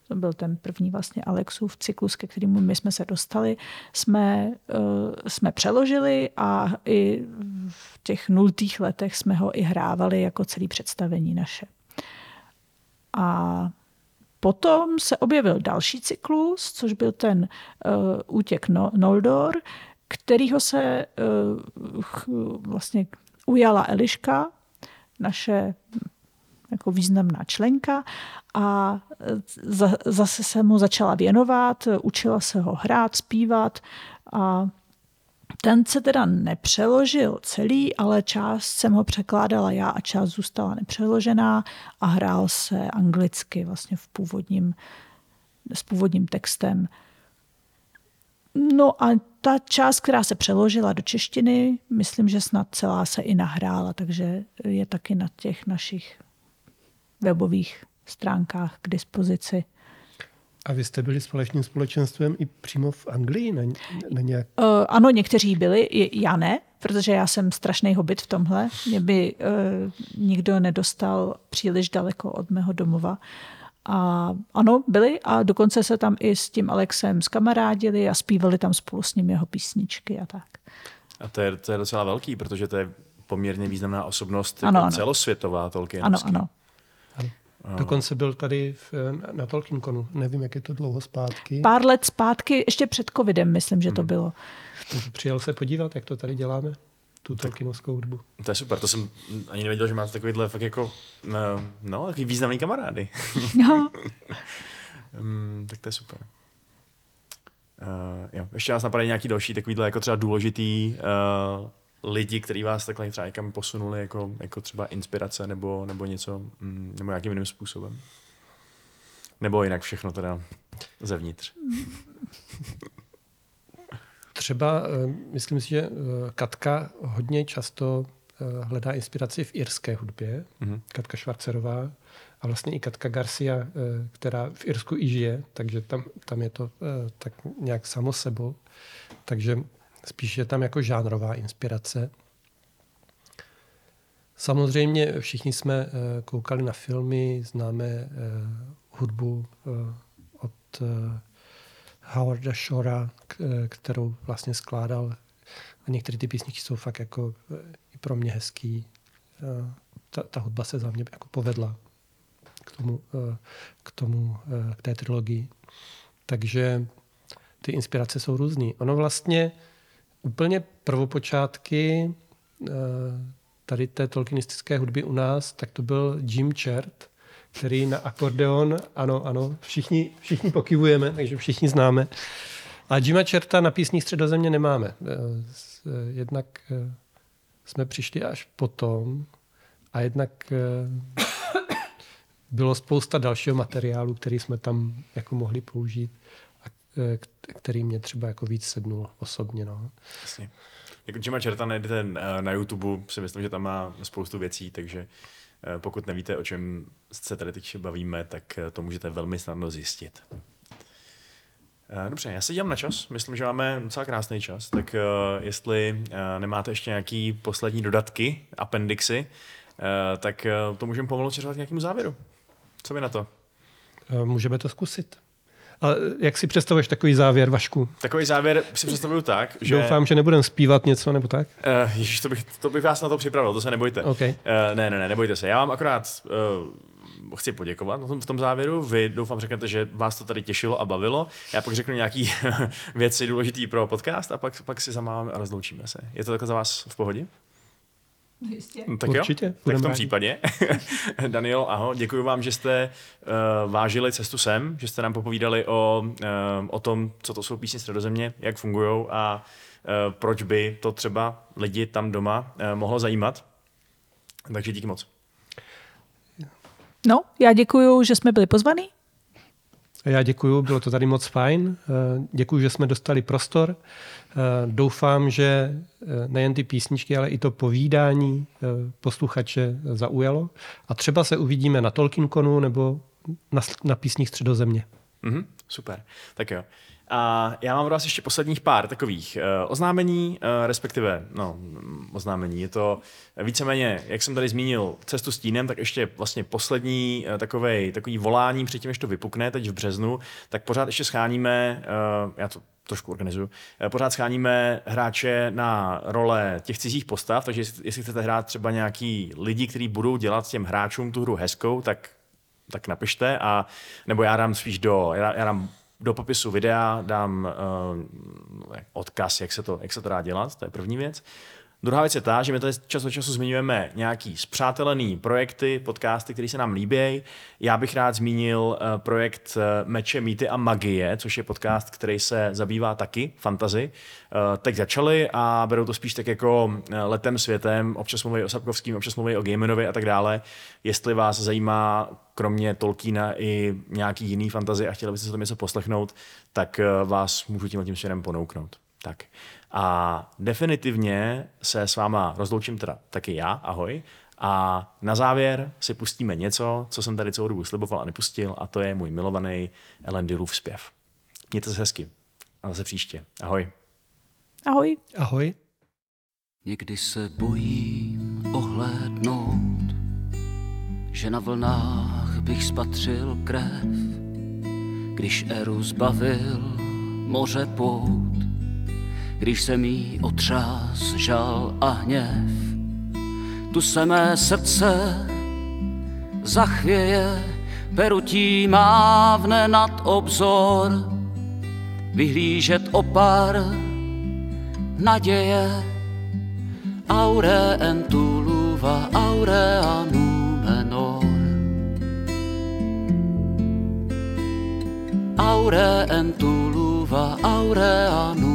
Speaker 2: to byl ten první vlastně Alexův cyklus, ke kterému my jsme se dostali, jsme, uh, jsme přeložili a i v těch nultých letech jsme ho i hrávali jako celý představení naše. A potom se objevil další cyklus, což byl ten uh, útěk no, Noldor, kterýho se uh, ch, vlastně ujala Eliška, naše jako významná členka a za, zase se mu začala věnovat, učila se ho hrát, zpívat a Ten se teda nepřeložil celý, ale část jsem ho překládala já a část zůstala nepřeložená a hrál se anglicky vlastně v původním, s původním textem. No a ta část, která se přeložila do češtiny, myslím, že snad celá se i nahrála, takže je taky na těch našich webových stránkách k dispozici.
Speaker 3: A vy jste byli společným společenstvem i přímo v Anglii? Na, na nějak...
Speaker 2: Uh, ano, někteří byli, já ne, protože já jsem strašný hobit v tomhle. Mě by uh, nikdo nedostal příliš daleko od mého domova. A ano, byli a dokonce se tam i s tím Alexem skamarádili a zpívali tam spolu s ním jeho písničky a tak.
Speaker 1: A to je, to je docela velký, protože to je poměrně významná osobnost
Speaker 2: ano,
Speaker 1: jako
Speaker 2: ano.
Speaker 1: celosvětová Tolkien.
Speaker 2: Ano, ano.
Speaker 3: Dokonce byl tady v, na Tolkienkonu, nevím, jak je to dlouho zpátky.
Speaker 2: Pár let zpátky, ještě před covidem, myslím, že to
Speaker 1: Hmm.
Speaker 2: bylo.
Speaker 3: Přijel se podívat, jak to tady děláme, tu Tolkienovskou hudbu.
Speaker 1: To je super, to jsem ani nevěděl, že máte takovýhle fakt jako, no, no takový významný kamarády. (laughs) (laughs)
Speaker 2: No.
Speaker 1: um, tak to je super. Uh, jo. Ještě nás napadají nějaký další takovýhle jako třeba důležitý uh, lidi, kteří vás takhle třeba někam posunuli jako, jako třeba inspirace nebo, nebo něco, mm, nebo nějakým jiným způsobem. Nebo jinak všechno teda zevnitř.
Speaker 3: Třeba, eh, myslím si, že eh, Katka hodně často eh, hledá inspiraci v irské hudbě,
Speaker 1: Mhm.
Speaker 3: Katka Švarcerová a vlastně i Katka Garcia, která v Irsku i žije, takže tam, tam je to tak nějak samo sebou. Takže spíš je tam jako žánrová inspirace. Samozřejmě všichni jsme eh, koukali na filmy, známe eh, hudbu eh, od Howarda Shora, kterou vlastně skládal. A některé ty písničky jsou fakt jako i pro mě hezký. Ta, ta hudba se za mě jako povedla k tomu, k tomu, k té trilogii. Takže ty inspirace jsou různé. Ono vlastně úplně prvopočátky eh, tady té tolkienistické hudby u nás, tak to byl Jim Chert, který na akordeon, ano, ano, všichni, všichni pokivujeme, takže všichni známe. A Jima Cherta na písních středozemě nemáme. Eh, eh, Jednak jsme přišli až potom a jednak bylo spousta dalšího materiálu, který jsme tam jako mohli použít který mě třeba jako víc sednul osobně. No.
Speaker 1: Jasně. Jako Jima Cherta najdete eh, na YouTube, si myslím, že tam má spoustu věcí, takže eh, pokud nevíte, o čem se tady teď bavíme, tak eh, to můžete velmi snadno zjistit. Dobře, já se dívám na čas, myslím, že máme docela krásný čas, tak uh, jestli uh, nemáte ještě nějaký poslední dodatky, appendixy, uh, tak uh, to můžeme pomalu směřovat k nějakému závěru. Co vy na to?
Speaker 3: Můžeme to zkusit. Ale jak si představuješ takový závěr, Vašku?
Speaker 1: Takový závěr si představuju tak, že...
Speaker 3: Doufám, že nebudeme zpívat něco nebo tak.
Speaker 1: Uh, ježiš, to bych, to bych vás na to připravil, to se nebojte.
Speaker 3: OK.
Speaker 1: Uh, ne, ne, ne, nebojte se. Já vám akorát uh, chci poděkovat na tom, v tom závěru. Vy doufám řeknete, že vás to tady těšilo a bavilo. Já pak řeknu nějaký (laughs) věci důležité pro podcast a pak, pak si zamáváme a rozloučíme se. Je to takhle za vás v pohodě?
Speaker 2: Jistě.
Speaker 1: No, tak
Speaker 3: Určitě,
Speaker 1: jo, tak v tom
Speaker 3: rádi.
Speaker 1: případě. (laughs) Daniel, aho, děkuji vám, že jste uh, vážili cestu sem, že jste nám popovídali o, uh, o tom, co to jsou písně středozemě, jak fungují a uh, proč by to třeba lidi tam doma uh, mohlo zajímat. Takže díky moc.
Speaker 2: No, já děkuju, že jsme byli pozvaní.
Speaker 3: Já děkuju, bylo to tady moc fajn. Eh, Děkuju, že jsme dostali prostor. Eh, Doufám, že eh, nejen ty písničky, ale i to povídání posluchače zaujalo. A třeba se uvidíme na Tolkienkonu nebo na, na písních středozemě.
Speaker 1: Mhm, super, tak jo. A já mám pro vás ještě posledních pár takových uh, oznámení, uh, respektive, no, mm, oznámení. Je to víceméně, jak jsem tady zmínil, cestu s tínem, tak ještě vlastně poslední uh, takovej, takový volání předtím, než to vypukne teď v březnu, tak pořád ještě scháníme, uh, já to trošku organizuju, pořád scháníme hráče na role těch cizích postav, takže jestli, jestli chcete hrát třeba nějaký lidi, kteří budou dělat těm hráčům tu hru hezkou, tak tak napište a nebo já dám spíš do, já, já dám do popisu videa dám uh, odkaz, jak se, to, jak se to dá dělat, to je první věc. Druhá věc je ta, že my tady čas od času zmiňujeme nějaký zpřátelený projekty, podcasty, které se nám líbí. Já bych rád zmínil eh, projekt eh, Meče, mýty a magie, což je podcast, který se zabývá taky fantazy. Eh, teď začali a berou to spíš tak jako letem světem, občas mluví o Sapkovským, občas mluví o Gamenovi a tak dále. Jestli vás zajímá kromě Tolkiena i nějaký jiný fantazy a chtěli byste se tam něco poslechnout, tak vás můžu tímhle tím směrem ponouknout. Tak. A definitivně se s váma rozloučím teda taky já, ahoj. A na závěr si pustíme něco, co jsem tady celou dobu sliboval a nepustil, a to je můj milovaný Ellen Dillův zpěv. Mějte se hezky. A zase příště. Ahoj.
Speaker 2: Ahoj.
Speaker 3: Ahoj.
Speaker 11: Někdy se bojím ohlédnout, že na vlnách bych spatřil krev, když Eru zbavil moře pout když se mi otřás žal a hněv. Tu se mé srdce zachvěje, perutí mávne nad obzor, vyhlížet opar naděje, aure entuluva, aurea numenor. Aure entuluva, aurea numenor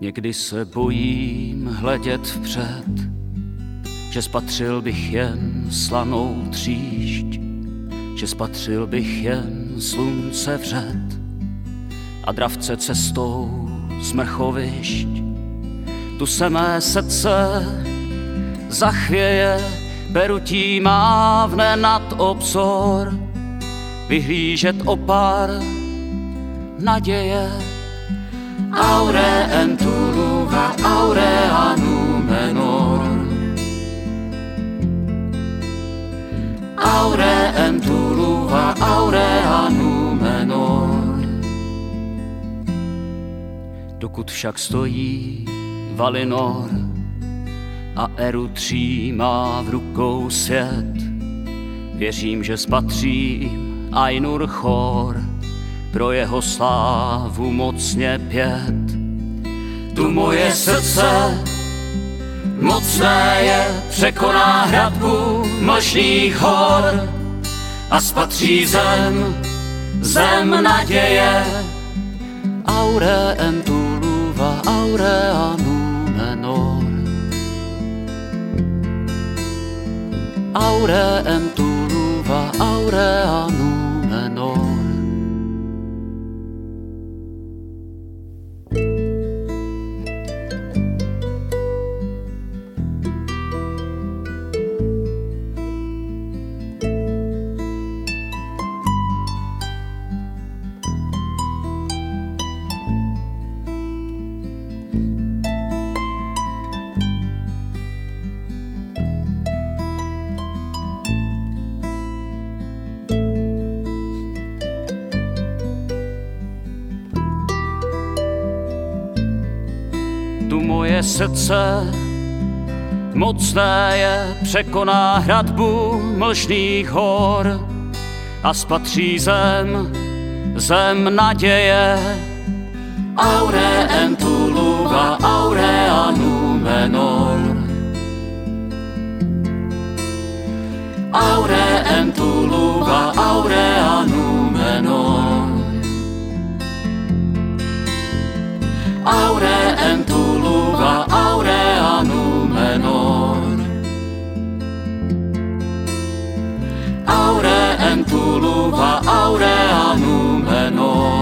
Speaker 11: Někdy se bojím hledět vpřed, že spatřil bych jen slanou tříšť, že spatřil bych jen slunce vřed a dravce cestou z mrchovišť. Tu se mé srdce zachvěje, perutí mávne nad obzor, vyhlížet opar naděje. Aure entuluva, aurea numenor. Aure entuluva, aurea numenor. Dokud však stojí Valinor a Eru třímá v rukou svět, věřím, že spatřím Ainur Chor pro jeho slávu mocně pět. Tu moje srdce mocné je, překoná hradbu mlčných hor a spatří zem, zem naděje. Aure entuluva, aurea numenor. Aure entuluva, aurea numenor. Srdce mocné je, překoná hradbu mlžných hor a spatří zem, zem naděje. Aure entuluva, aurea numenor. Aure entuluva, aurea numenor. Aure Nova Aurea Numenor.